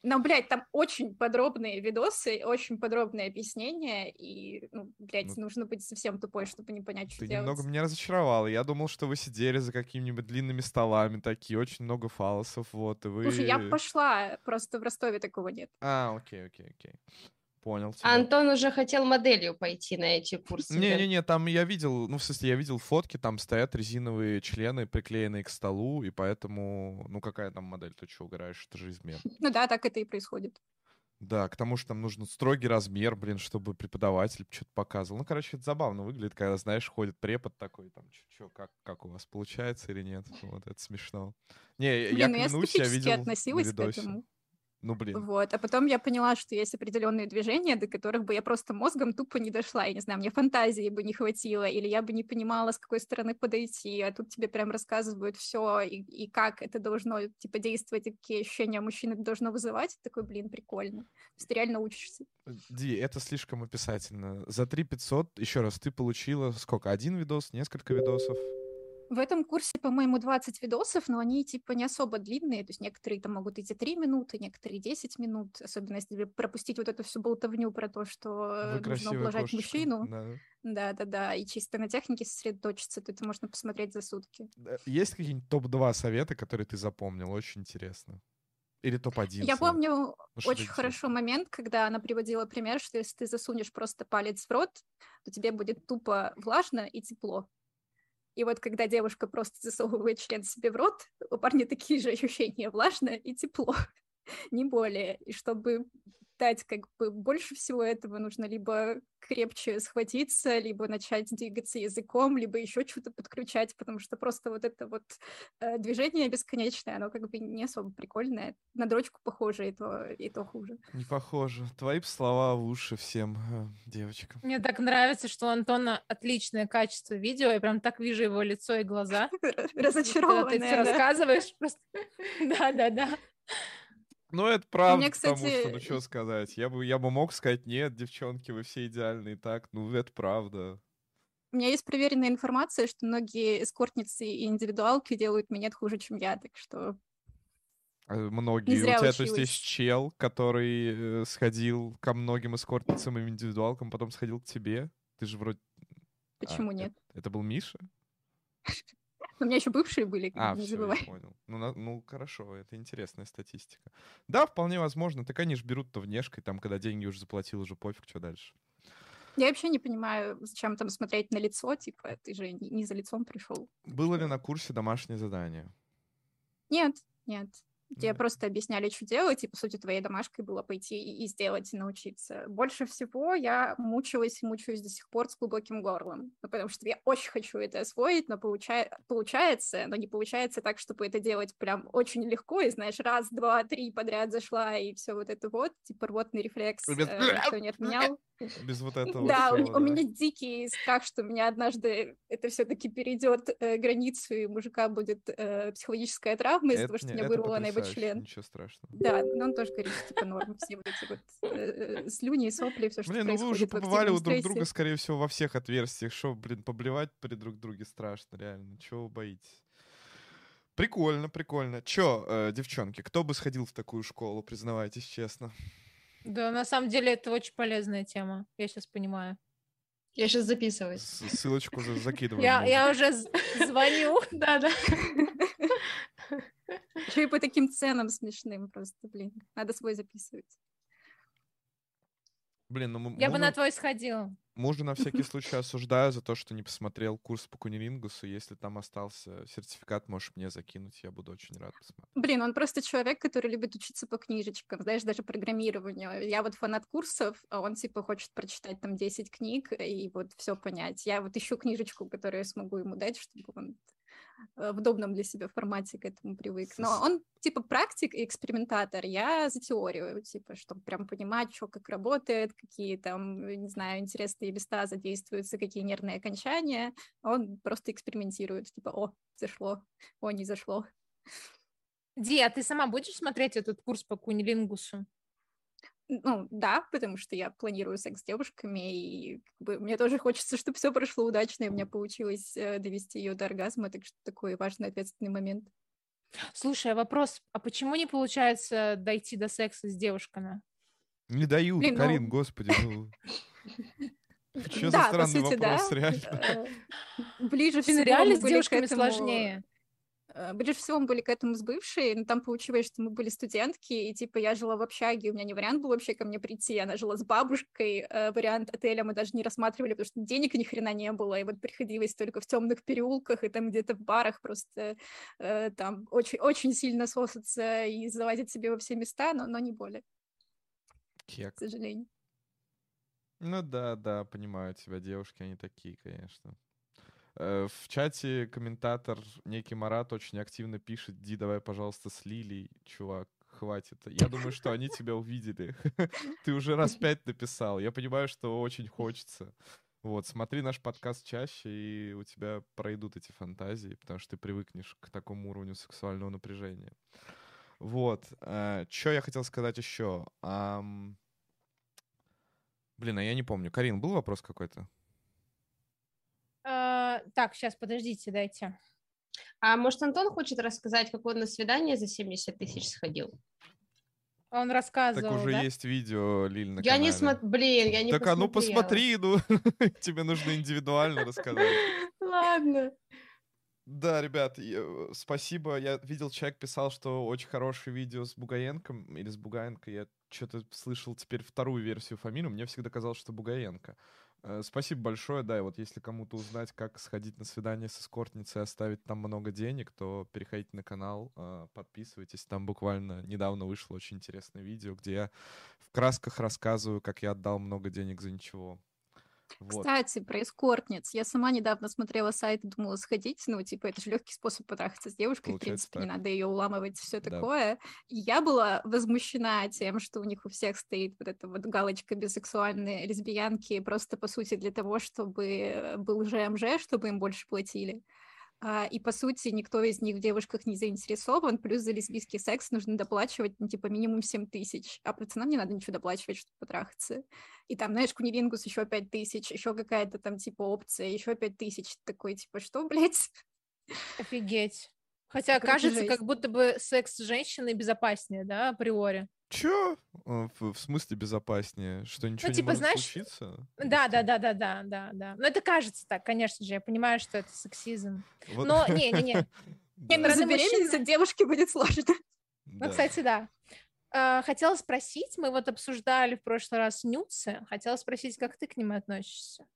Но, блядь, там очень подробные видосы, очень подробные объяснения, и, ну, блядь, ну, нужно быть совсем тупой, чтобы не понять, что ты делать. Немного меня разочаровал. Я думал, что вы сидели за какими-нибудь длинными столами такие, очень много фалосов, вот, и вы... Слушай, я пошла, просто в Ростове такого нет. А, окей, окей, окей. Понял. Тебя. Антон уже хотел моделью пойти на эти курсы. Не-не-не, там я видел, ну, в смысле, я видел фотки, там стоят резиновые члены, приклеенные к столу, и поэтому, ну, какая там модель, ты что, угораешь, это же измер. Ну да, так это и происходит. Да, к тому, что там нужен строгий размер, блин, чтобы преподаватель что-то показывал. Ну, короче, это забавно выглядит, когда, знаешь, ходит препод такой, там, что, как, как у вас получается или нет. Вот, это смешно. Не, блин, я ну клянусь, я, я видел относилась к этому. Ну, блин. Вот. А потом я поняла, что есть определенные движения, до которых бы я просто мозгом тупо не дошла. Я не знаю, мне фантазии бы не хватило, или я бы не понимала, с какой стороны подойти. А тут тебе прям рассказывают все и, и как это должно, типа, действовать, и какие ощущения мужчины должно вызывать. Такой, блин, прикольно. То есть ты реально учишься. Э, Ди, это слишком описательно. За 3 500, еще раз, ты получила сколько? Один видос, несколько видосов? В этом курсе, по-моему, 20 видосов, но они типа не особо длинные, то есть некоторые там могут идти 3 минуты, некоторые 10 минут, особенно если пропустить вот эту всю болтовню про то, что Вы нужно ублажать кошечка. мужчину. Да. да, да, и чисто на технике сосредоточиться, то это можно посмотреть за сутки. Есть какие-нибудь топ-2 совета, которые ты запомнил? Очень интересно. Или топ-1? Я помню ну, очень хорошо момент, когда она приводила пример, что если ты засунешь просто палец в рот, то тебе будет тупо влажно и тепло. И вот когда девушка просто засовывает член себе в рот, у парня такие же ощущения, влажно и тепло, не более. И чтобы дать как бы больше всего этого, нужно либо крепче схватиться, либо начать двигаться языком, либо еще что-то подключать, потому что просто вот это вот э, движение бесконечное, оно как бы не особо прикольное. На дрочку похоже, и то, и то хуже. Не похоже. Твои слова в уши всем э, девочкам. Мне так нравится, что у Антона отличное качество видео, я прям так вижу его лицо и глаза. Разочарованная. Ты рассказываешь просто. Да-да-да. Ну, это правда, Мне, кстати... потому что, ну, что сказать, я бы, я бы мог сказать, нет, девчонки, вы все идеальные, так, ну, это правда. У меня есть проверенная информация, что многие эскортницы и индивидуалки делают минет хуже, чем я, так что... А, многие. У тебя, училась. то есть, есть чел, который э, сходил ко многим эскортницам и индивидуалкам, потом сходил к тебе? Ты же вроде... Почему а, нет? Это, это был Миша? У меня еще бывшие были, а, не все, забывай. Я понял. Ну, на, ну, хорошо, это интересная статистика. Да, вполне возможно. Так они же берут-то внешкой, там, когда деньги уже заплатил, уже пофиг, что дальше. Я вообще не понимаю, зачем там смотреть на лицо, типа, ты же не, за лицом пришел. Было ли на курсе домашнее задание? Нет, нет. Тебе просто объясняли, что делать, и, по сути, твоей домашкой было пойти и, и сделать, и научиться. Больше всего я мучилась и мучаюсь до сих пор с глубоким горлом, ну, потому что я очень хочу это освоить, но получа... получается, но не получается так, чтобы это делать прям очень легко, и, знаешь, раз, два, три подряд зашла, и все вот это вот, типа рвотный рефлекс, э, никто не отменял. Без вот этого. Да, всего, у, у меня дикий страх, что у меня однажды это все-таки перейдет э, границу, и у мужика будет э, психологическая травма из-за того, что не- меня вырвало на его член. Ничего страшного. Да, но он тоже говорит, что типа норм, все вот эти вот э, слюни и сопли, все, что Блин, ну вы уже побывали у друг друга, скорее всего, во всех отверстиях. Что, блин, поблевать при друг друге страшно, реально. Чего вы боитесь? Прикольно, прикольно. Чё, э, девчонки, кто бы сходил в такую школу, признавайтесь честно? Да, на самом деле это очень полезная тема, я сейчас понимаю. Я сейчас записываюсь. Ссылочку за- закидываем. Я, я уже звоню. Да-да. Еще и по таким ценам смешным просто, блин. Надо свой записывать. Блин, ну м- Я бы на твой сходила. Мужа на всякий случай осуждаю за то, что не посмотрел курс по кунилингусу. Если там остался сертификат, можешь мне закинуть, я буду очень рад посмотреть. Блин, он просто человек, который любит учиться по книжечкам, знаешь, даже программированию. Я вот фанат курсов, а он типа хочет прочитать там 10 книг и вот все понять. Я вот ищу книжечку, которую я смогу ему дать, чтобы он в удобном для себя формате к этому привык. Но он типа практик и экспериментатор. Я за теорию, типа, чтобы прям понимать, что как работает, какие там, э, не знаю, интересные места задействуются, какие нервные окончания. Он просто экспериментирует, типа, о, зашло, о, не зашло. Ди, а ты сама будешь смотреть этот курс по кунилингусу? Ну, да, потому что я планирую секс с девушками, и как бы, мне тоже хочется, чтобы все прошло удачно, и у меня получилось э, довести ее до оргазма, так что такой важный ответственный момент. Слушай, а вопрос, а почему не получается дойти до секса с девушками? Не дают, Блин, ну- Карин, господи, ну... Что за Да, странный сути, да. вопрос, реально? Э, Ближе всего реально с девушками сложнее. Э, Ближе всего мы были к этому с бывшей, но там получилось, что мы были студентки, и типа я жила в общаге, у меня не вариант был вообще ко мне прийти, она жила с бабушкой, э, вариант отеля мы даже не рассматривали, потому что денег ни хрена не было, и вот приходилось только в темных переулках и там где-то в барах просто э, там очень, очень сильно сосаться и залазить себе во все места, но, но не более, Кек. к сожалению. Ну да, да, понимаю тебя, девушки, они такие, конечно. Э, В чате комментатор некий Марат очень активно пишет, Ди, давай, пожалуйста, с Лилей, чувак, хватит. Я думаю, что они тебя увидели. Ты уже раз пять написал. Я понимаю, что очень хочется. Вот, смотри наш подкаст чаще, и у тебя пройдут эти фантазии, потому что ты привыкнешь к такому уровню сексуального напряжения. Вот. Что я хотел сказать еще? Блин, а я не помню. Карин, был вопрос какой-то? А, так, сейчас, подождите, дайте. А может, Антон хочет рассказать, как он на свидание за 70 тысяч сходил? Он Так рассказывал, уже да? есть видео, Лиль, на Я не канале. смотрю, блин, я не Так, а ну посмотри, ну. Тебе нужно индивидуально рассказать. Ладно. Да, ребят, э, спасибо. Я видел, человек писал, что очень хорошее видео с Бугаенком или с Бугаенко. Я что-то слышал теперь вторую версию фамилии. Мне всегда казалось, что Бугаенко. Э, Спасибо большое, да, и вот если кому-то узнать, как сходить на свидание с эскортницей и оставить там много денег, то переходите на канал, э, подписывайтесь. Там буквально недавно вышло очень интересное видео, где я в красках рассказываю, как я отдал много денег за ничего. Вот. Кстати, про эскортниц. Я сама недавно смотрела сайт и думала сходить. Ну, типа, это же легкий способ потрахаться с девушкой. Получается в принципе, не так. надо ее уламывать, все Да. такое. И я была возмущена тем, что у них у всех стоит вот эта вот галочка бисексуальные лесбиянки, просто, по сути, для того, чтобы э, был ЖМЖ, чтобы им больше платили. А, и, по сути, никто из них в девушках не заинтересован, плюс за лесбийский секс нужно доплачивать, ну, типа, минимум 7 тысяч, а пацанам не надо ничего доплачивать, чтобы потрахаться. И там, знаешь, кунилингус еще 5 тысяч, еще какая-то там, типа, опция, еще 5 тысяч. Такой, типа, что, блядь? Офигеть. Хотя Короче, кажется, жесть. как будто бы секс с женщиной безопаснее, да, априори. Чё? Э, В, в смысле безопаснее? Что ничего типа, не может знаешь, случиться? Да, да, да, да, да, да, да. Но это кажется так, конечно же, я понимаю, что это сексизм. Вот- Но не-не-не. Не, ну Да, стороны забеременеть от девушки будет сложно. Ну, кстати, да. А, Хотела спросить, мы вот обсуждали в прошлый раз нюцы. Хотела спросить, как ты к ним относишься?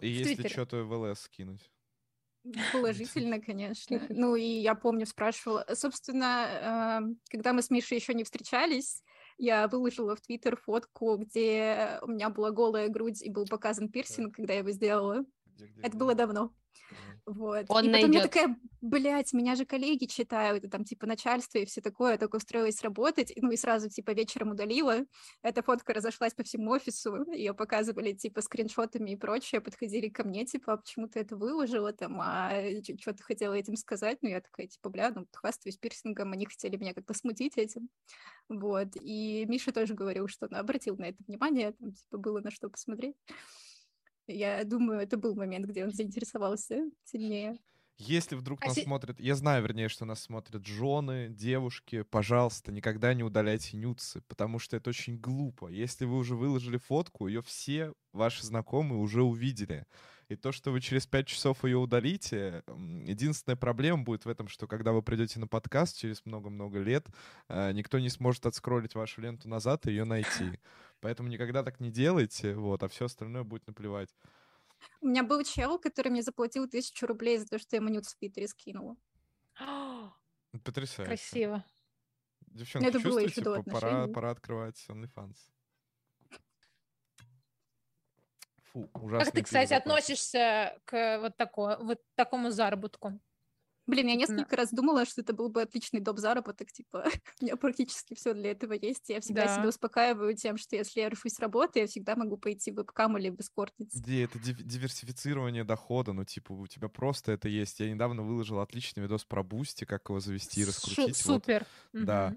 И если что-то в ЛС скинуть. Положительно, конечно. Ну, и я помню, спрашивала. Собственно, эм, когда мы с Мишей еще не встречались, я выложила в Твиттер фотку, где у меня была голая грудь и был показан пирсинг, когда я его сделала. Где, где, Это было давно. Вот. Он и потом найдет. я такая, блядь, меня же коллеги читают, и там, типа, начальство и все такое, я только устроилась работать, ну и сразу, типа, вечером удалила. Эта фотка разошлась по всему офису, ее показывали, типа, скриншотами и прочее, подходили ко мне, типа, а почему ты это выложила там, а что ты хотела этим сказать? Ну, я такая, типа, бля, ну, хвастаюсь пирсингом, они хотели меня как-то смутить этим. Вот. И Миша тоже говорил, что он обратил на это внимание, там, типа, было на что посмотреть. Я думаю, это был момент, где он заинтересовался сильнее. Если вдруг а нас си... смотрят, я знаю, вернее, что нас смотрят жены, девушки, пожалуйста, никогда не удаляйте нюцы, потому что это очень глупо. Если вы уже выложили фотку, ее все ваши знакомые уже увидели. И то, что вы через 5 часов ее удалите, единственная проблема будет в этом, что когда вы придете на подкаст через много-много лет, э, никто не сможет отскроллить вашу ленту назад и ее найти. Поэтому никогда так не делайте, вот, а все остальное будет наплевать. У меня был чел, который мне заплатил тысячу рублей за то, что я ему нюд в Твиттере скинула. Потрясающе. Красиво. Девчонки, это было еще до пора, пора открывать OnlyFans. Фу, ужасно. Как ты, кстати, относишься к вот, такой, вот такому заработку? Блин, я несколько раз думала, что это был бы отличный доп. заработок, типа, у меня практически все для этого есть. Я всегда да. себя успокаиваю тем, что если я рушусь с работы, я всегда могу пойти в вебкам или в эскортниц. Где это диверсифицирование дохода, ну, типа, у тебя просто это есть. Я недавно выложил отличный видос про Boosty, как его завести и раскрутить. Супер. Вот. Угу. Да.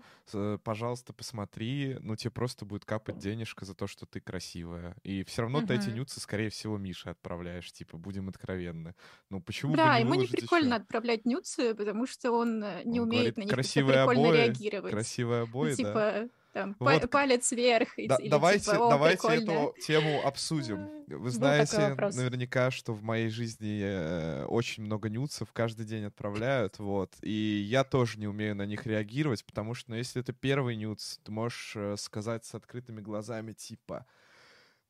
Пожалуйста, посмотри, ну, тебе просто будет капать денежка за то, что ты красивая. И все равно угу. ты эти нюцы, скорее всего, Мише отправляешь, типа, будем откровенны. Ну, почему Да, бы не ему не прикольно еще? отправлять нюцы, эмоции, потому что он э, не он умеет говорит, на них красивые прикольно обои, реагировать. Красивые обои, ну, типа, да. Там, вот. палец вверх. Да, или, давайте типа, давайте эту тему обсудим. Вы знаете наверняка, что в моей жизни э, очень много нюцев каждый день отправляют, вот. И я тоже не умею на них реагировать, потому что, ну, если это первый нюц, ты можешь э, сказать с открытыми глазами, типа,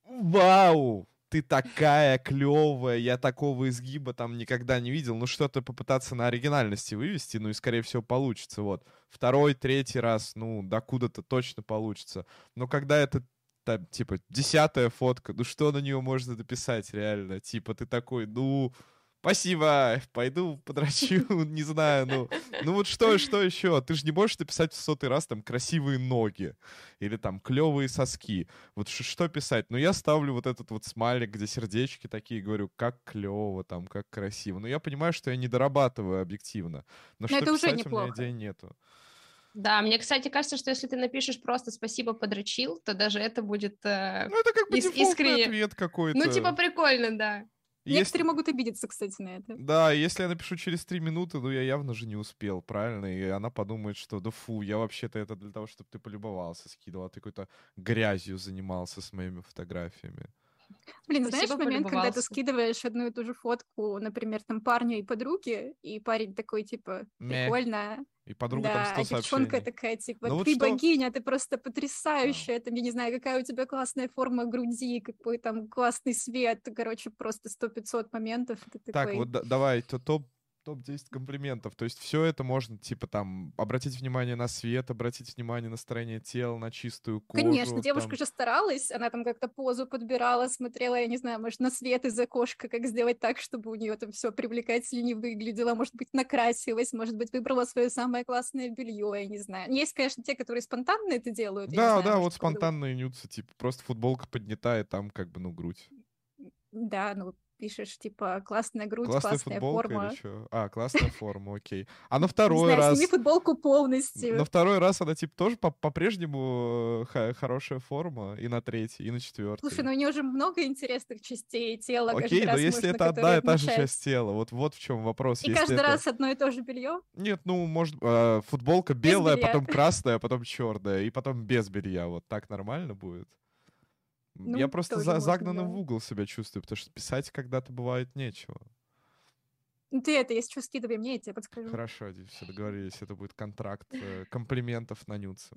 вау, ты такая клевая, я такого изгиба там никогда не видел. Ну, что-то попытаться на оригинальности вывести, ну и, скорее всего, получится. Вот. Второй, третий раз, ну, докуда-то точно получится. Но когда это там, типа, десятая фотка, ну что на нее можно дописать реально? Типа, ты такой, ну, Спасибо, пойду подрачу, не знаю, ну, ну вот что, что еще? Ты же не можешь написать в сотый раз там красивые ноги или там клевые соски. Вот что писать? Ну, я ставлю вот этот вот смайлик, где сердечки такие, говорю, как клево там, как красиво. Но я понимаю, что я не дорабатываю объективно. Но, Но что это писать уже неплохо. у меня идей нету. Да, мне, кстати, кажется, что если ты напишешь просто «спасибо, подрочил», то даже это будет э, Ну, это как бы ис- искренне... ответ какой-то. Ну, типа прикольно, да. Некоторые если... могут обидеться, кстати, на это. Да, если я напишу через три минуты, ну я явно же не успел, правильно? И она подумает, что да фу, я вообще-то это для того, чтобы ты полюбовался, скидывал, а ты какой-то грязью занимался с моими фотографиями. Блин, Спасибо, знаешь момент, когда ты скидываешь одну и ту же фотку, например, там парню и подруге, и парень такой, типа, прикольно, и подруга да, там 100 а девчонка сообщений. такая, типа, ну, ты вот богиня, ты просто потрясающая, да. там, я не знаю, какая у тебя классная форма груди, какой там классный свет, короче, просто 100-500 моментов. так, такой... вот да, давай, то топ топ-10 комплиментов. То есть все это можно, типа, там, обратить внимание на свет, обратить внимание на строение тела, на чистую кожу. Конечно, девушка там... же старалась, она там как-то позу подбирала, смотрела, я не знаю, может, на свет из окошка, как сделать так, чтобы у нее там все привлекательнее выглядело, может быть, накрасилась, может быть, выбрала свое самое классное белье, я не знаю. Есть, конечно, те, которые спонтанно это делают. Да, знаю, да, вот спонтанные нюцы, типа, просто футболка поднята, и там как бы, ну, грудь. Да, ну, пишешь, типа, классная грудь, классная, классная форма. Или что? А, классная форма, окей. А на второй раз... сними футболку полностью. На второй раз она, типа, тоже по-прежнему э, хорошая форма, и на третий, и на четвертый. Слушай, ну у нее же много интересных частей тела. Окей, но если это одна и та же часть тела, вот вот в чем вопрос. И каждый раз одно и то же белье? Нет, ну, может, э, футболка белая, потом красная, потом черная, и потом без белья. Вот так нормально будет? Ну, я просто за, загнанным да. в угол себя чувствую, потому что писать когда-то бывает нечего. Ну, ты это, если что, скидывай мне, я тебе подскажу. Хорошо, все договорились, это будет контракт э, комплиментов на нюдсы.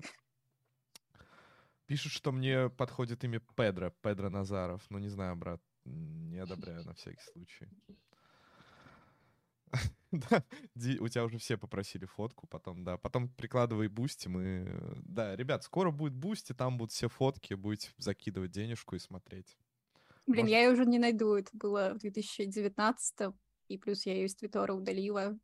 Пишут, что мне подходит имя Педро, Педро Назаров. Ну, не знаю, брат, не одобряю на всякий случай. Да, у тебя уже все попросили фотку потом, да. Потом прикладывай Boosty, мы... Да, ребят, скоро будет Boosty, там будут все фотки, будете закидывать денежку и смотреть. Блин, Может- я ее уже не найду. Это было в 2019 и плюс я ее из Твиттера удалила.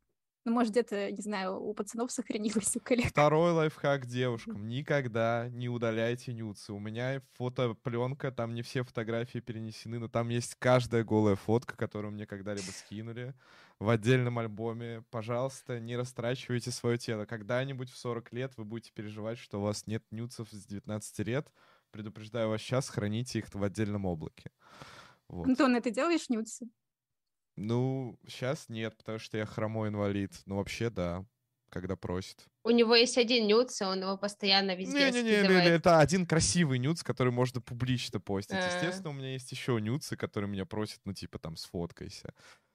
Ну, может, где-то, не знаю, у пацанов сохранилась у коллег. Второй лайфхак девушкам. Никогда не удаляйте нюцы. У меня фотопленка, там не все фотографии перенесены, но там есть каждая голая фотка, которую мне когда-либо скинули в отдельном альбоме. Пожалуйста, не растрачивайте свое тело. Когда-нибудь в 40 лет вы будете переживать, что у вас нет нюцев с 19 лет. Предупреждаю вас сейчас, храните их в отдельном облаке. Вот. Антон, а ты делаешь нюцы? Ну, сейчас нет, потому что я хромой инвалид. Но вообще, да, когда просит. У него есть один нюц, и он его постоянно везде Не-не-не, это один красивый нюц, который можно публично постить. А. Естественно, у меня есть еще нюцы, которые меня просят, ну, типа, там, сфоткайся.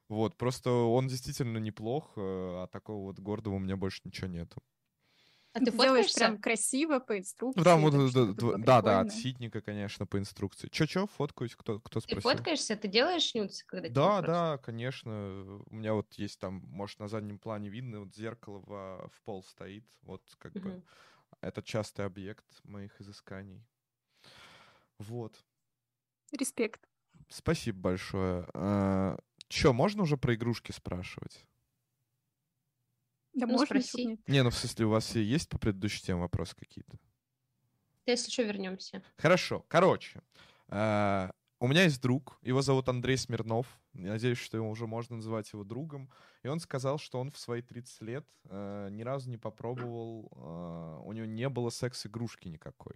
Вот, просто он действительно неплох, э, а такого вот гордого у меня больше ничего нету. А ты делаешь фоткаешься? прям красиво, по инструкции. Ну, там вот, да, да, да, от ситника, конечно, по инструкции. Че-че, фоткаюсь, кто, кто Ты спросил? фоткаешься? Ты делаешь нюцы, когда Да, да, конечно. У меня вот есть там, может, на заднем плане видно, вот зеркало в, в пол стоит. Вот как бы Мгм. это частый объект моих изысканий. Вот. Респект. Спасибо большое. Чё, можно уже про игрушки спрашивать? Да Ну, можно, спроси. Не, ну в смысле, у вас и есть по предыдущей теме вопросы какие-то? Если что, вернемся. Хорошо. Короче, а, у меня есть друг, его зовут Андрей Смирнов. Я надеюсь, что его уже можно называть его другом. И он сказал, что он в свои 30 лет э, ни разу не попробовал, э, у него не было секс-игрушки никакой.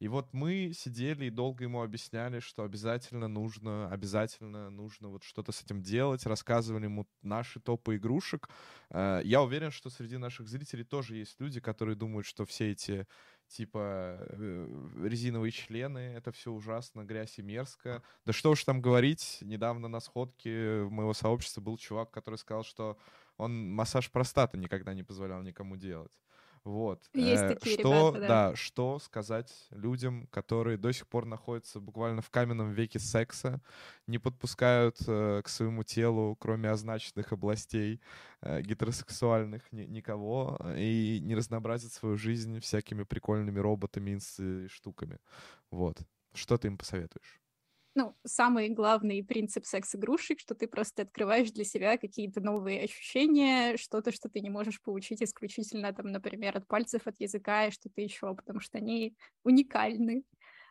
И вот мы сидели и долго ему объясняли, что обязательно нужно, обязательно нужно вот что-то с этим делать, рассказывали ему наши топы игрушек. Э, Я уверен, что среди наших зрителей тоже есть люди, которые думают, что все эти типа э, резиновые члены, это все ужасно, грязь и мерзко. Да что уж там говорить, недавно на сходке моего сообщества был чувак, который сказал, что он массаж простаты никогда не позволял никому делать. Вот. Есть Э, такие что, ребята, да. что сказать людям, которые до сих пор находятся буквально в каменном веке секса, не подпускают э, к своему телу, кроме означенных областей э, гетеросексуальных, ни- никого, э, и не разнообразят свою жизнь всякими прикольными роботами и штуками. Вот. Что ты им посоветуешь? Ну, самый главный принцип секс-игрушек, что ты просто открываешь для себя какие-то новые ощущения, что-то, что ты не можешь получить исключительно, там, например, от пальцев, от языка и что-то еще, потому что они уникальны.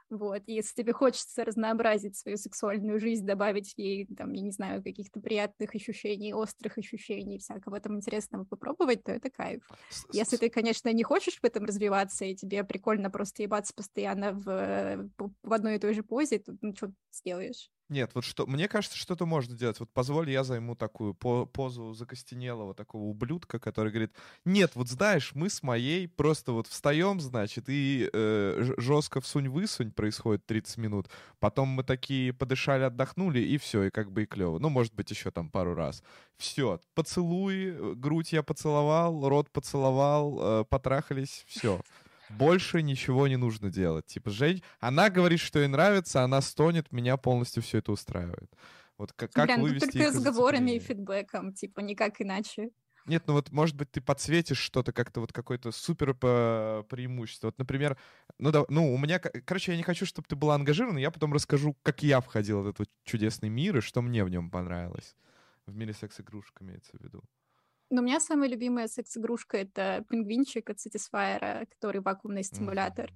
Вот, если тебе хочется разнообразить свою сексуальную жизнь, добавить ей, там, я не знаю, каких-то приятных ощущений, острых ощущений, всякого там интересного попробовать, то это кайф. Если ты, конечно, не хочешь в этом развиваться, и тебе прикольно просто ебаться постоянно в, э, в одной и той же позе, то ну что сделаешь? Нет, вот что, мне кажется, что-то можно делать. Вот позволь, я займу такую по- позу закостенелого такого ублюдка, который говорит, нет, вот знаешь, мы с моей просто вот встаем, значит, и жестко всунь-высунь происходит 30 минут. Потом мы такие подышали, отдохнули, и все, и как бы и клево. Ну, может быть, еще там пару раз. Все, поцелуй, э, грудь я поцеловал, рот поцеловал, э, потрахались, все. Больше ничего не нужно делать. Типа, Жень, она говорит, что ей нравится, она стонет, меня полностью все это устраивает. Вот как, как Бля, ну вывести только их разговорами и фидбэком, типа никак иначе. Нет, ну вот, может быть, ты подсветишь что-то как-то, вот какое-то супер преимущество. Вот, например, ну, да, ну, у меня, ко- короче, я не хочу, чтобы ты была ангажирована, я потом расскажу, как я входил в этот вот чудесный мир и что мне в нем понравилось. В мире секс-игрушек имеется в виду. Но у меня самая любимая секс-игрушка — это пингвинчик от Satisfyer, который вакуумный стимулятор.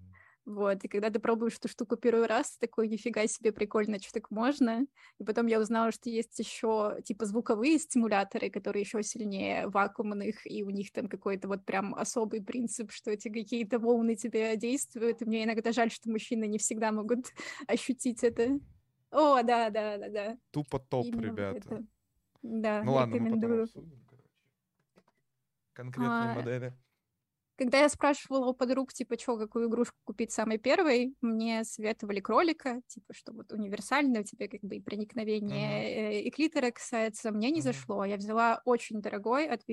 Вот, и когда ты пробуешь эту штуку первый раз, ты такой, нифига себе, прикольно, что так можно. И потом я узнала, что есть еще типа звуковые стимуляторы, которые еще сильнее вакуумных, и у них там какой-то вот прям особый принцип, что эти какие-то волны тебе действуют. И мне иногда жаль, что мужчины не всегда могут ощутить это. О, да, да, да, да. Тупо топ, Именно ребята. это. Да, Ну ладно, мы потом рекомендую. обсудим, короче. Конкретные А, модели. Когда я спрашивала у подруг, типа, что, какую игрушку купить самой первой, мне советовали кролика, типа, что вот универсальное, у тебя как бы и проникновение, э, и клитора касается. Мне не Мгм. зашло. Я взяла очень дорогой от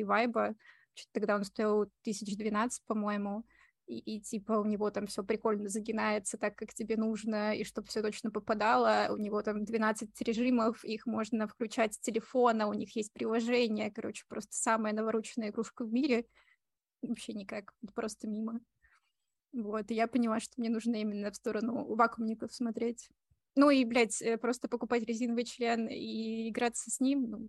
что-то тогда он стоил 1012, по-моему. И, и типа у него там все прикольно загинается так, как тебе нужно, и чтобы все точно попадало. У него там 12 режимов, их можно включать с телефона, у них есть приложение, короче, просто самая навороченная игрушка в мире. Вообще никак, просто мимо. Вот, и я поняла, что мне нужно именно в сторону вакуумников смотреть. Ну и, блядь, э, просто покупать резиновый член и играться с ним, ну,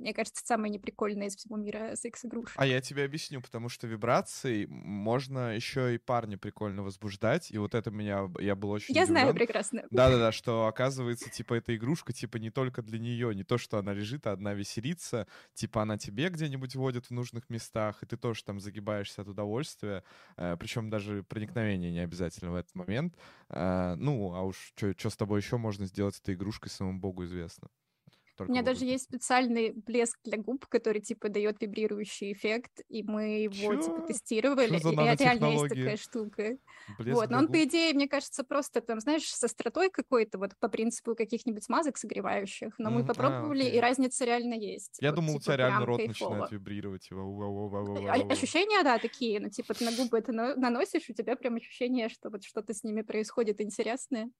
мне кажется, самая неприкольная из всего мира секс-игрушек. А я тебе объясню, потому что вибрацией можно еще и парня прикольно возбуждать, и вот это меня, я был очень Я удивлен. знаю прекрасно. Да-да-да, что оказывается, типа, эта игрушка, типа, не только для нее, не то, что она лежит, а одна веселится, типа, она тебе где-нибудь водит в нужных местах, и ты тоже там загибаешься от удовольствия, э, причем даже проникновение не обязательно в этот момент. Э, ну, а уж что с тобой еще можно сделать с этой игрушкой, самому богу известно. У меня даже есть специальный блеск для губ, который типа дает вибрирующий эффект, и мы его типа, Чё? тестировали. Что за и реально есть такая штука. Блеск вот, но он, губ. по идее, мне кажется, просто там, знаешь, со остротой какой-то, вот по принципу каких-нибудь смазок согревающих. Но мы Мгм. А, попробовали, и окей. разница реально есть. Я Вот, думал, у типа, тебя реально рот кайфово. начинает вибрировать. типа. А- Ощущения, да, такие, ну, типа, ты на губы это на- наносишь, у тебя прям ощущение, что вот что-то с ними происходит интересное.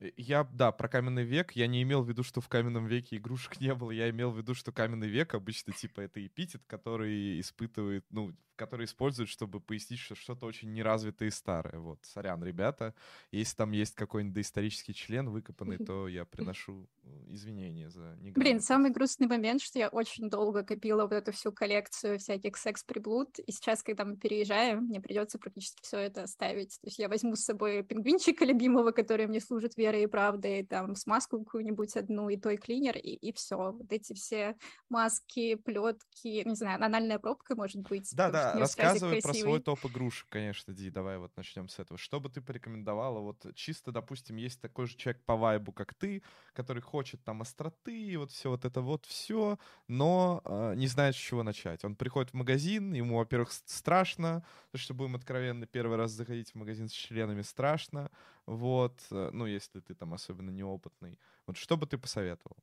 Э, Я, да, про каменный век, я не имел в виду, что в каменном веке игрушек не было, я имел в виду, что каменный век обычно, типа, это эпитет, который испытывает, ну, который используют, чтобы пояснить, что что-то очень неразвитое и старое. Вот, сорян, ребята, если там есть какой-нибудь доисторический член выкопанный, то я приношу э, извинения за Блин, самый грустный момент, что я очень долго копила вот эту всю коллекцию всяких секс-приблуд, и сейчас, когда мы переезжаем, мне придется практически все это оставить. То есть я возьму с собой пингвинчика любимого, который мне служит верой и правдой, там смазку какую-нибудь одну и той клинер, и, и все. Вот эти все маски, плетки, не знаю, анальная пробка, может быть. Да, потому да, рассказывай про свой топ игрушек, конечно, Ди, давай вот начнем с этого. Что бы ты порекомендовала? Вот чисто, допустим, есть такой же человек по вайбу, как ты, который хочет там остроты, и вот все вот это вот все, но э, не знает, с чего начать. Он приходит в магазин, ему, во-первых, страшно, потому что будем откровенны, первый раз заходить в магазин с членами страшно, вот, э, ну, если ты там особенно неопытный. Вот что бы ты посоветовал?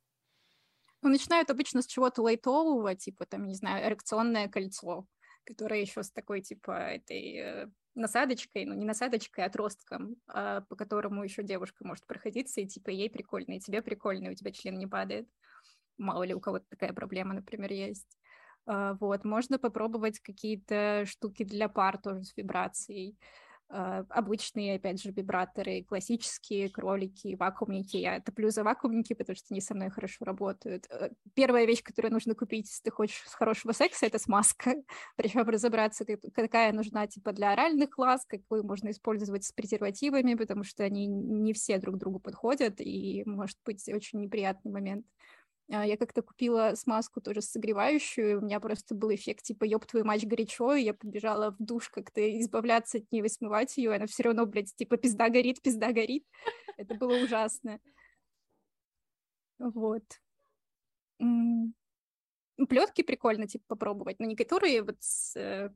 Ну, начинают обычно с чего-то лайтового, типа, там, не знаю, эрекционное кольцо, которое еще с такой, типа, этой э, насадочкой, ну, не насадочкой, а отростком, а, по которому еще девушка может проходиться, и, типа, ей прикольно, и тебе прикольно, и у тебя член не падает. Мало ли у кого-то такая проблема, например, есть. А, Вот, можно попробовать какие-то штуки для пар тоже с вибрацией. А, Обычные, опять же, вибраторы, классические кролики, вакуумники. Я топлю за вакуумники, потому что они со мной хорошо работают. Э, Первая вещь, которую нужно купить, если ты хочешь хорошего секса, это смазка. Причем разобраться, как- какая нужна типа для оральных ласк, какую можно использовать с презервативами, потому что они не все друг другу подходят, и может быть очень неприятный момент. А, Я как-то купила смазку тоже согревающую, у меня просто был эффект типа «ёб твою мать горячо», и я побежала в душ как-то избавляться от нее, смывать ее, и она все равно, блядь, типа «пизда горит, пизда горит». Это было ужасно. Вот. Плетки прикольно, типа, попробовать, но не которые вот с, э,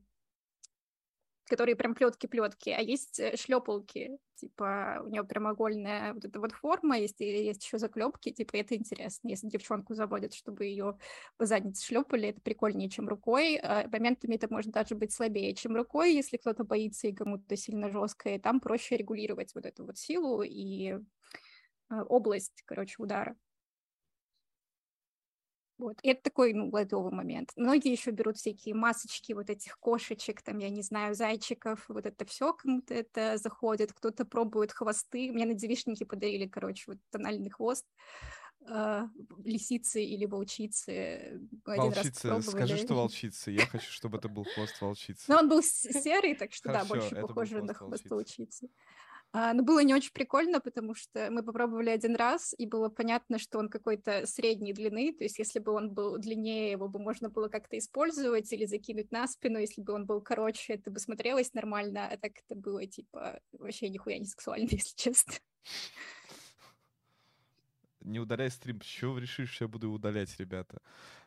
которые прям плетки-плетки, а есть шлепалки, типа у нее прямоугольная вот эта вот форма, есть, есть еще заклепки, типа это интересно, если девчонку заводят, чтобы ее по заднице шлепали, это прикольнее, чем рукой, а моментами это может даже быть слабее, чем рукой, если кто-то боится и кому-то сильно жестко, и там проще регулировать вот эту вот силу и э, область, короче, удара. Вот. И это такой, ну, лайтовый момент. Многие еще берут всякие масочки вот этих кошечек, там, я не знаю, зайчиков, вот это все кому-то это заходит, кто-то пробует хвосты. Мне на девишники подарили, короче, вот тональный хвост э, лисицы или волчицы. Волчица, скажи, что волчица. Я хочу, чтобы это был хвост волчицы. Но он был серый, так что да, больше похоже на хвост волчицы. А, но было не очень прикольно, потому что мы попробовали один раз, и было понятно, что он какой-то средней длины, то есть если бы он был длиннее, его бы можно было как-то использовать или закинуть на спину, если бы он был короче, это бы смотрелось нормально, а так это было, типа, вообще нихуя не сексуально, если честно. Не удаляй стрим. Чего вы решили, что я буду удалять, ребята?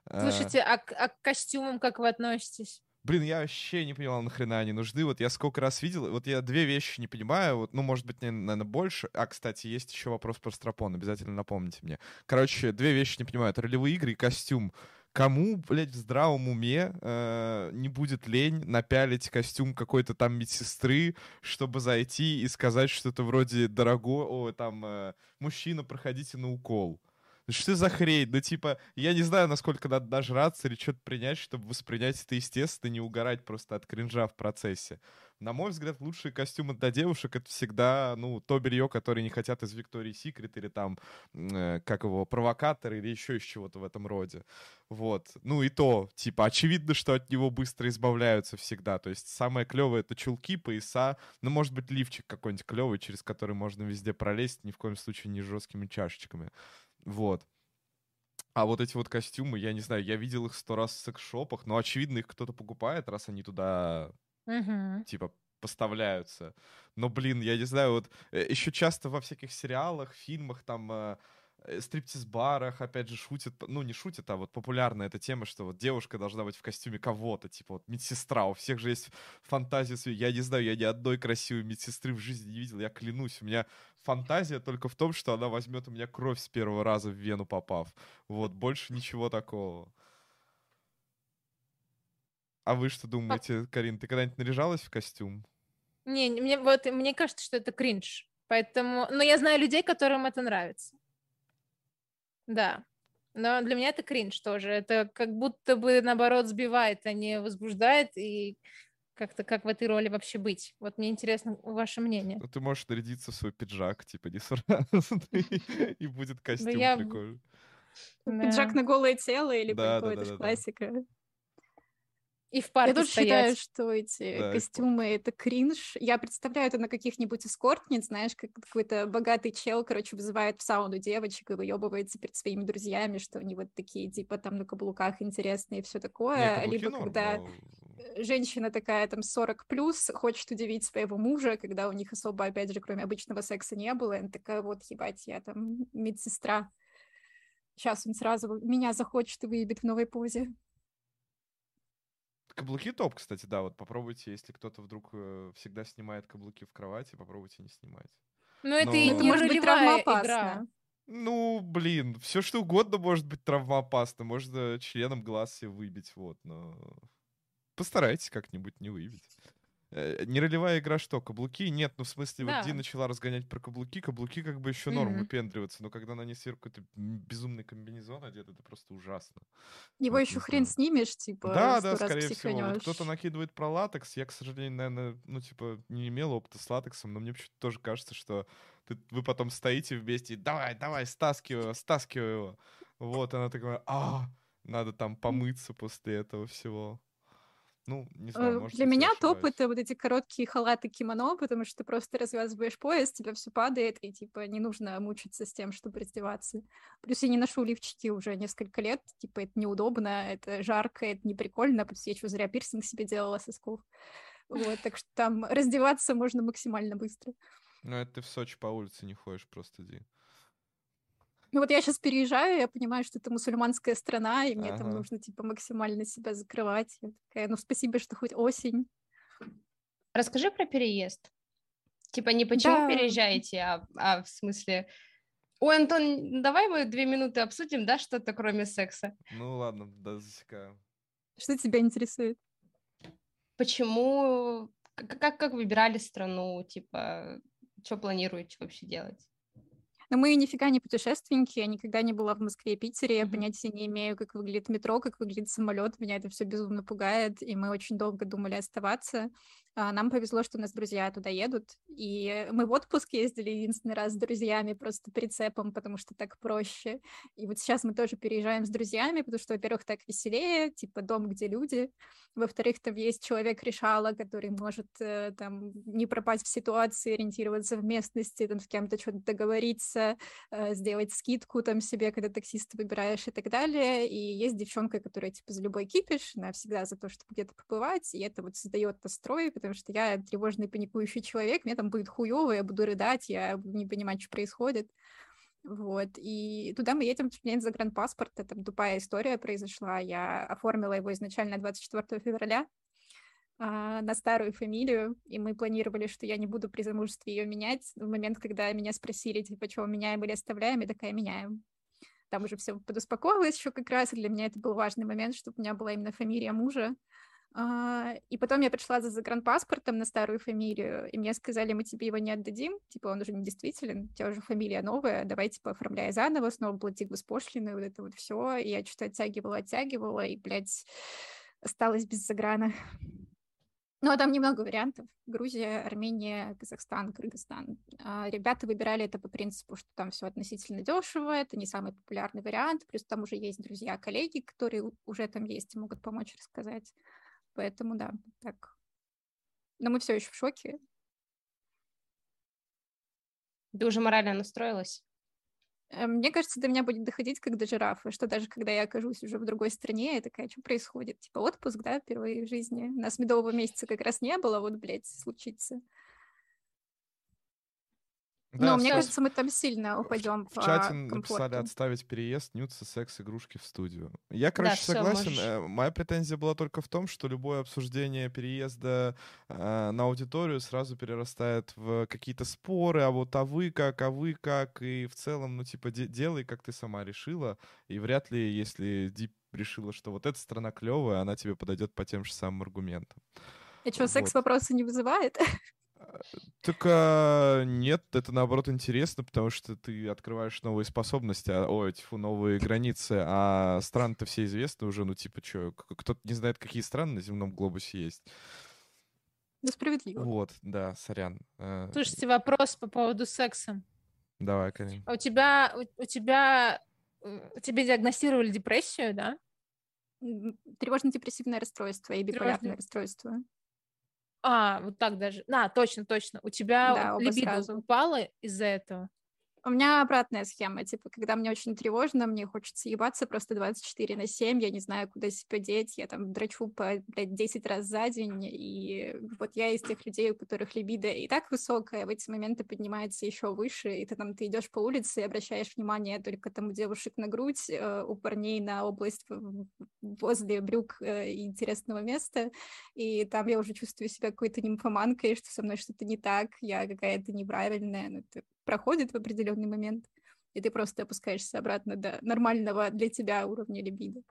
А, Слушайте, а к, а к костюмам как вы относитесь? Блин, я вообще не понимал, нахрена они нужны. Вот я сколько раз видел, вот я две вещи не понимаю, вот, ну, может быть, наверное, больше. А, кстати, есть еще вопрос про стропон, обязательно напомните мне. Короче, две вещи не понимаю. Это ролевые игры и костюм. кому, блядь, в здравом уме э, не будет лень напялить костюм какой-то там медсестры, чтобы зайти и сказать что-то вроде «дорогой, о, там, э, мужчина, проходите на укол». Что за хрень? Ну, типа, я не знаю, насколько надо нажраться или что-то принять, чтобы воспринять это естественно, не угорать просто от кринжа в процессе. На мой взгляд, лучшие костюмы для девушек — это всегда, ну, то белье, которое не хотят из Виктории Секрет или там, э, как его, провокатор или еще из чего-то в этом роде. Вот. Ну и то, типа, очевидно, что от него быстро избавляются всегда. То есть самое клевое — это чулки, пояса, ну, может быть, лифчик какой-нибудь клевый, через который можно везде пролезть, ни в коем случае не жесткими чашечками. Вот. А вот эти вот костюмы, я не знаю, я видел их сто раз в секс-шопах, но, очевидно, их кто-то покупает, раз они туда, Мгм. типа, поставляются. Но, блин, я не знаю, вот еще часто во всяких сериалах, фильмах, там, э, э, стриптиз-барах, опять же, шутят, ну, не шутят, а вот популярная эта тема, что вот девушка должна быть в костюме кого-то, типа вот медсестра, у всех же есть фантазия, своя. я не знаю, я ни одной красивой медсестры в жизни не видел, я клянусь, у меня фантазия только в том, что она возьмет у меня кровь с первого раза в вену попав. Вот, больше ничего такого. А вы что думаете, Карин, ты когда-нибудь наряжалась в костюм? Не, мне, вот, мне кажется, что это кринж. Поэтому... Но я знаю людей, которым это нравится. Да. Но для меня это кринж тоже. Это как будто бы, наоборот, сбивает, а не возбуждает. И как-то как в этой роли вообще быть? Вот мне интересно ваше мнение. Ну, ты можешь нарядиться в свой пиджак, типа, не сразу, и будет костюм прикольный. Пиджак на голое тело или да. классика. И в парке Я тоже считаю, стоять. что эти Да, костюмы — это кринж. Я представляю это на каких-нибудь эскортниц, знаешь, как какой-то богатый чел, короче, вызывает в сауну девочек и выебывается перед своими друзьями, что они вот такие, типа, там на каблуках интересные и все Не, такое. каблуки Либо норм, когда но- э, женщина такая, там, 40 плюс, хочет удивить своего мужа, когда у них особо, опять же, кроме обычного секса не было, и она такая, вот, ебать, я там медсестра. Сейчас он сразу меня захочет и выебет в новой позе. Каблуки топ, кстати, да, вот попробуйте, если кто-то вдруг э, всегда снимает каблуки в кровати, попробуйте не снимать. Но это и Но- Это не может быть травмоопасно. Ну, блин, все что угодно может быть травмоопасно, можно членом глаз себе выбить, вот, но постарайтесь как-нибудь не выбить. Э, Не ролевая игра что, каблуки? Нет, ну в смысле, вот Ди Да. начала разгонять про каблуки, каблуки как бы еще норм выпендриваться, но когда на ней сверху какой-то безумный комбинезон одет, это просто ужасно. Его Вот еще не хрен знаю. снимешь, типа, Да, да, скорее всего. Вот кто-то накидывает про латекс. Я, к сожалению, наверное, ну, типа, не имел опыта с латексом, но мне почему-то тоже кажется, что ты- вы потом стоите вместе давай, давай, стаскивай его, стаскивай его. Вот, она такая, а, надо там помыться после этого всего. Ну, не знаю, Э, может Для меня топ это вот эти короткие халаты кимоно, потому что ты просто развязываешь пояс, тебя все падает, и типа не нужно мучиться с тем, чтобы раздеваться. Плюс я не ношу лифчики уже несколько лет, типа это неудобно, это жарко, это не прикольно, плюс я что, зря пирсинг себе делала сосков. Вот, так что там раздеваться можно максимально быстро. Ну, это ты в Сочи по улице не ходишь просто, Ди. Ну вот я сейчас переезжаю, я понимаю, что это мусульманская страна, и мне там Ага. нужно типа максимально себя закрывать. Я такая, ну спасибо, что хоть осень. Расскажи про переезд. Типа не почему Да. переезжаете, а, а в смысле... Ой, Антон, давай мы две минуты обсудим, да, что-то кроме секса. Ну, ладно, да, засекаю. Что тебя интересует? Почему... Как, как, как выбирали страну? Типа, что планируете вообще делать? Но мы нифига не путешественники, я никогда не была в Москве и Питере, я понятия не имею, как выглядит метро, как выглядит самолет, меня это все безумно пугает, и мы очень долго думали оставаться. А, Нам повезло, что у нас друзья туда едут, и мы в отпуск ездили единственный раз с друзьями, просто прицепом, потому что так проще. И вот сейчас мы тоже переезжаем с друзьями, потому что, во-первых, так веселее, типа дом, где люди, во-вторых, там есть человек-решала, который может э, там не пропасть в ситуации, ориентироваться в местности, там с кем-то что-то договориться, э, сделать скидку там себе, когда таксиста выбираешь и так далее. И есть девчонка, которая типа за любой кипиш, она всегда за то, чтобы где-то побывать, и это вот создает настрой, потому что я тревожный, паникующий человек, мне там будет хуево, я буду рыдать, я буду не понимать, что происходит. Вот, и туда мы едем менять загранпаспорт, это тупая история произошла, я оформила его изначально 24 февраля, а, на старую фамилию, и мы планировали, что я не буду при замужестве ее менять. В момент, когда меня спросили, типа, что меняем или оставляем, я такая, меняем. там уже все подуспокоилось еще как раз, и для меня это был важный момент, чтобы у меня была именно фамилия мужа. А, и потом я пришла за загранпаспортом на старую фамилию, и мне сказали, мы тебе его не отдадим, типа он уже не действителен, у тебя уже фамилия новая, давай, типа, оформляй заново, снова плати госпошлины, вот это вот все. И я что-то оттягивала, оттягивала, и, блядь, осталась без заграна. Ну, а там немного вариантов. Грузия, Армения, Казахстан, Кыргызстан. А ребята выбирали это по принципу, что там все относительно дешево, это не самый популярный вариант, плюс там уже есть друзья, коллеги, которые уже там есть и могут помочь рассказать. Поэтому да, так. Но мы все еще в шоке. Ты уже морально настроилась? Э, мне кажется, до меня будет доходить как до жирафа, что даже когда я окажусь уже в другой стране, я такая, что происходит? Типа отпуск, да, впервые в жизни. У нас медового месяца как раз не было, вот, блядь, случится. Да, Но мне кажется, мы там сильно упадем в, в чате написали отставить переезд, нюцы, секс, игрушки в студию. Я, короче, да, согласен. Можешь. Э, моя претензия была только в том, что любое обсуждение переезда э, на аудиторию сразу перерастает в какие-то споры, а вот а вы как, а вы как, и в целом, ну, типа, де- делай, как ты сама решила, и вряд ли, если Дип решила, что вот эта страна клевая, она тебе подойдет по тем же самым аргументам. И что, секс вот. вопросы не вызывает? Так а, нет, это наоборот интересно, потому что ты открываешь новые способности, а, ой, тьфу, новые границы, а страны-то все известны уже, ну типа что, кто-то не знает, какие страны на земном глобусе есть. Да справедливо. Вот, да, сорян. Э, Слушайте, вопрос по поводу секса. Давай, Карин. А у тебя, у, у тебя, тебе диагностировали депрессию, да? Тревожно-депрессивное расстройство и биполярное Тревожно... расстройство. А, вот так даже. Да, точно, точно. У тебя да, либидо сразу. упало из-за этого? У меня обратная схема, типа, когда мне очень тревожно, мне хочется ебаться просто 24 на 7, я не знаю, куда себя деть, я там драчу по, блядь, 10 раз за день, и вот я из тех людей, у которых либидо и так высокая, в эти моменты поднимается еще выше, и ты там, ты идешь по улице и обращаешь внимание только там у девушек на грудь, э, у парней на область возле брюк э, интересного места, и там я уже чувствую себя какой-то нимфоманкой, что со мной что-то не так, я какая-то неправильная, ну, это проходит в определенный момент, и ты просто опускаешься обратно до нормального для тебя уровня либидо.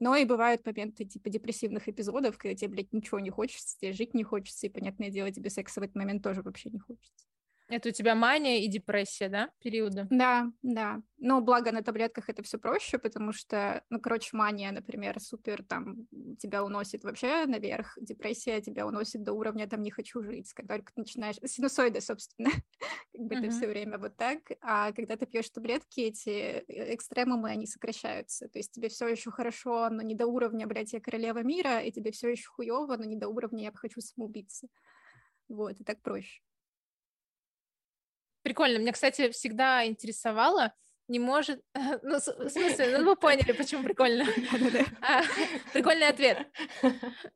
Но и бывают моменты типа депрессивных эпизодов, когда тебе, блядь, ничего не хочется, тебе жить не хочется, и, понятное дело, тебе секса в этот момент тоже вообще не хочется. Это у тебя мания и депрессия, да, периоды? Да, да. Но благо на таблетках это все проще, потому что, ну, короче, мания, например, супер там тебя уносит вообще наверх, депрессия тебя уносит до уровня там не хочу жить. Когда только ты начинаешь... Синусоиды, собственно, как бы это все время вот так. А когда ты пьешь таблетки, эти э, экстремумы, они сокращаются. То есть тебе все еще хорошо, но не до уровня, блядь, я королева мира, и тебе все еще хуево, но не до уровня я хочу самоубиться. Вот, и так проще. Прикольно. Меня, кстати, всегда интересовало, не может... Ну, в смысле, ну вы поняли, почему прикольно. А, прикольный ответ.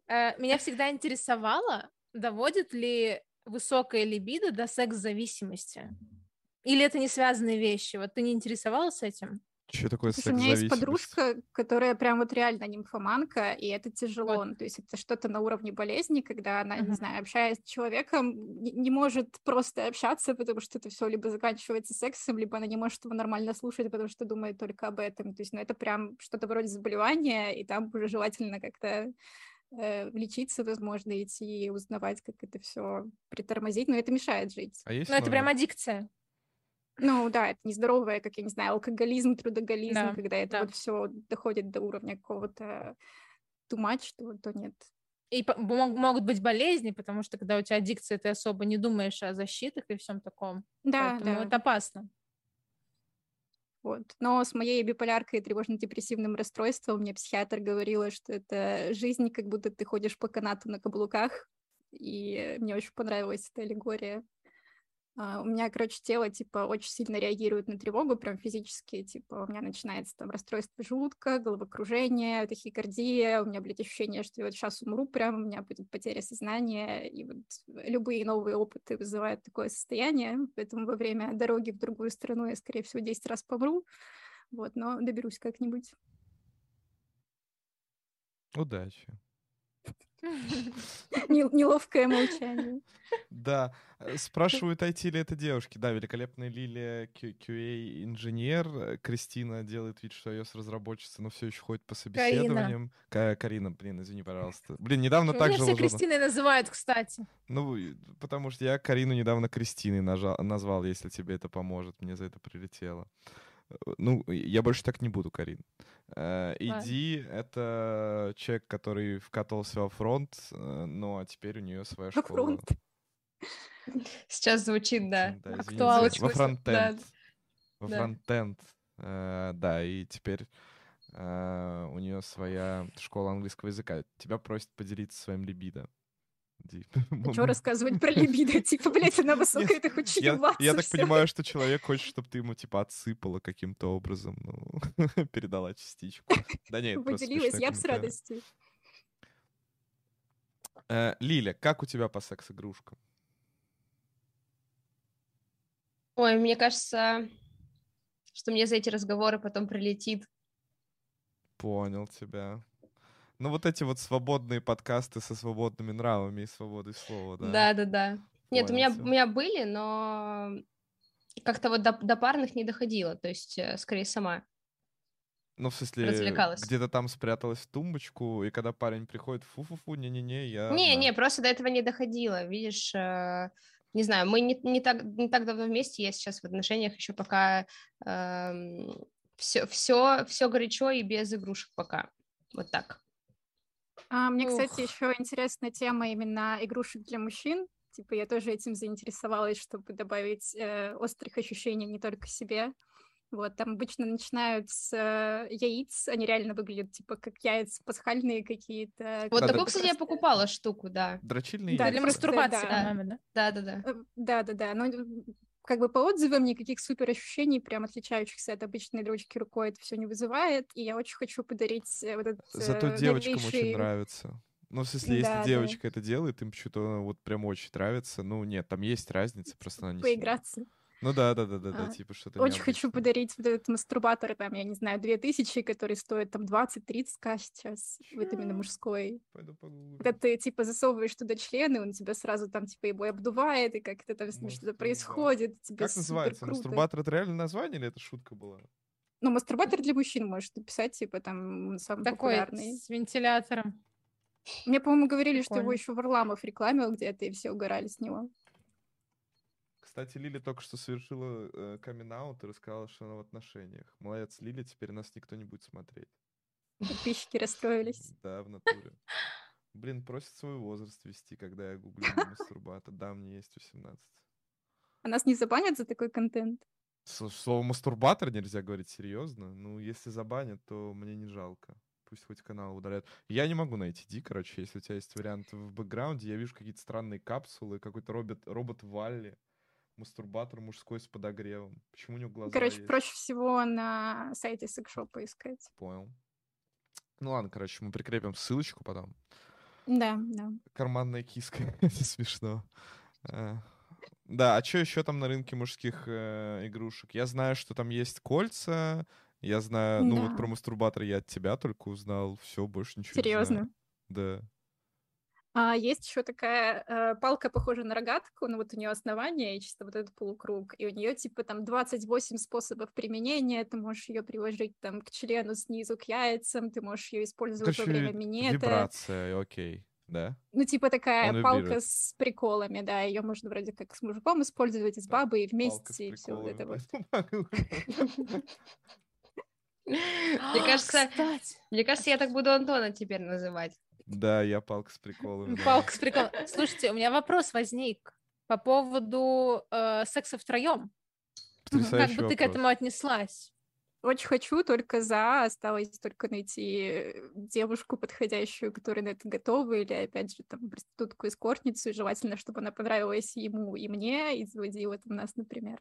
Э, меня всегда интересовало, доводит ли высокая либидо до секс-зависимости? Или это не связанные вещи? Вот ты не интересовалась этим? Что такое Слушай, У меня есть подружка, которая прям вот реально нимфоманка, и это тяжело. Вот. Ну, то есть это что-то на уровне болезни, когда она, uh-huh. не знаю, общаясь с человеком, не, не может просто общаться, потому что это все либо заканчивается сексом, либо она не может его нормально слушать, потому что думает только об этом. То есть, ну, это прям что-то вроде заболевания, и там уже желательно как-то э, лечиться, возможно, идти и узнавать, как это все притормозить, но это мешает жить. А есть ну, это прям аддикция. Ну да, это нездоровое, как я не знаю, алкоголизм, трудоголизм, да, когда это да. вот все доходит до уровня какого-то тумач, то, то нет. И могут быть болезни, потому что когда у тебя аддикция, ты особо не думаешь о защитах и всем таком. Да, Поэтому да. это опасно. Вот. Но с моей биполяркой и тревожно-депрессивным расстройством мне психиатр говорила, что это жизнь, как будто ты ходишь по канату на каблуках, и мне очень понравилась эта аллегория. Uh, у меня, короче, тело, типа, очень сильно реагирует на тревогу, прям физически, типа, у меня начинается там расстройство желудка, головокружение, тахикардия, у меня, блядь, ощущение, что я вот сейчас умру прям, у меня будет потеря сознания, и вот любые новые опыты вызывают такое состояние, поэтому во время дороги в другую страну я, скорее всего, 10 раз помру, вот, но доберусь как-нибудь. Удачи. Неловкое молчание. Да. Э, спрашивают, IT ли это девушки. Да, великолепная Лилия, QA-инженер. Кристина делает вид, что iOS разработчица, но все еще ходит по собеседованиям. Карина, Карина блин, извини, пожалуйста. Блин, недавно так же... Меня все Кристиной называют, кстати. Ну, потому что я Карину недавно Кристиной назвал, если тебе это поможет. Мне за это прилетело. Э, ну, я больше так не буду, Карин. Иди, это человек, который вкатывался во фронт, ну, а теперь у нее своя школа. Фронт. Сейчас звучит, да. да Актуально. Во фронтенд. Да. Во да. фронтенд. Э, да, и теперь э, у нее своя школа английского языка. Тебя просят поделиться своим либидо. Что рассказывать про либидо? Типа, блядь, она высокая, ты хочешь я, я так понимаю, что человек хочет, чтобы ты ему, типа, отсыпала каким-то образом, ну, передала частичку. Да нет, Поделилась, я с радостью. Э, Лиля, как у тебя по секс-игрушкам? Ой, мне кажется, что мне за эти разговоры потом прилетит. Понял тебя. Ну, вот эти вот свободные подкасты со свободными нравами и свободой слова, да? Да, да, да. Нет, у меня, у меня были, но как-то вот до, до парных не доходило, то есть э, скорее сама. Ну, в смысле, развлекалась. где-то там спряталась в тумбочку, и когда парень приходит, фу-фу-фу, не-не-не, я... Не-не, просто до этого не доходило, видишь, э, не знаю, мы не, не, так, не так давно вместе, я сейчас в отношениях еще пока э, все, все, все горячо и без игрушек пока. Вот так. А, мне, Ух. кстати, еще интересная тема именно игрушек для мужчин. Типа я тоже этим заинтересовалась, чтобы добавить э, острых ощущений не только себе. Вот, там обычно начинают с э, яиц, они реально выглядят типа как яйца пасхальные какие-то. Вот такую, кстати, я покупала штуку, да. Дрочильные да, яйца. Для мастурбации, да. да. Да, да, да. Да-да-да, но как бы по отзывам никаких супер ощущений, прям отличающихся от обычной дрочки рукой, это все не вызывает, и я очень хочу подарить э, вот этот Зато э, девочкам новейший... очень нравится. Ну, в смысле, если да, девочка да. это делает, им почему-то вот прям очень нравится. Ну, нет, там есть разница, просто она не... Поиграться. Ну да, да, да, да, да, а, типа что-то. Очень хочу подарить вот этот мастурбатор, там, я не знаю, 2000, который стоит там 20-30 к сейчас, вот именно мужской. Пойду погуглю. Когда ты, типа, засовываешь туда члены, он тебя сразу там, типа, его обдувает, и как-то там с ним что-то происходит. Тебе как называется? Мастурбатор — это реальное название или это шутка была? Ну, мастурбатор для мужчин можешь написать, типа, там, самый Такой популярный. с вентилятором. Мне, по-моему, говорили, Прикольно. что его еще Варламов рекламил где-то, и все угорали с него. Кстати, Лили только что совершила э, камин-аут и рассказала, что она в отношениях. Молодец, Лили, теперь нас никто не будет смотреть. Подписчики расстроились. Да, в натуре. Блин, просит свой возраст вести, когда я гуглю мастурбатор. Да, мне есть 18. А нас не забанят за такой контент? Слово мастурбатор нельзя говорить серьезно. Ну, если забанят, то мне не жалко. Пусть хоть канал удаляют. Я не могу найти Ди, короче, если у тебя есть вариант в бэкграунде. Я вижу какие-то странные капсулы, какой-то робот, робот Валли мастурбатор мужской с подогревом. Почему у него глаза Короче, есть? проще всего на сайте секшопа искать. Понял. Ну ладно, короче, мы прикрепим ссылочку потом. Да, да. Карманная киска. Это смешно. А, да, а что еще там на рынке мужских э, игрушек? Я знаю, что там есть кольца. Я знаю, ну вот про мастурбатор я от тебя только узнал. Все, больше ничего Серьезно? не знаю. Да. А есть еще такая э, палка, похожая на рогатку, но вот у нее основание и чисто вот этот полукруг, и у нее типа там 28 способов применения, ты можешь ее приложить там к члену снизу, к яйцам, ты можешь ее использовать Короче, во время минета. Вибрация, окей, да? Ну типа такая Он палка вибрирует. с приколами, да, ее можно вроде как с мужиком использовать, и с бабой, и вместе, и все вот это вот. Мне кажется, мне кажется, я так буду Антона теперь называть. Да, я палка с приколами. Палка с приколом. Слушайте, у меня вопрос возник по поводу э, секса втроем. Как бы ты к этому отнеслась? Очень хочу, только за. Осталось только найти девушку подходящую, которая на это готова, или, опять же, там, проститутку эскортницу, и желательно, чтобы она понравилась ему и мне, и заводила там нас, например.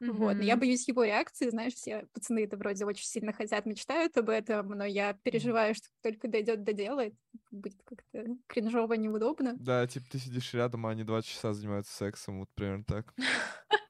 Mm-hmm. Вот. Но я боюсь его реакции, знаешь, все пацаны это вроде очень сильно хотят, мечтают об этом, но я переживаю, что только дойдет до дела, это будет как-то кринжово, неудобно. Да, типа ты сидишь рядом, а они два часа занимаются сексом, вот примерно так.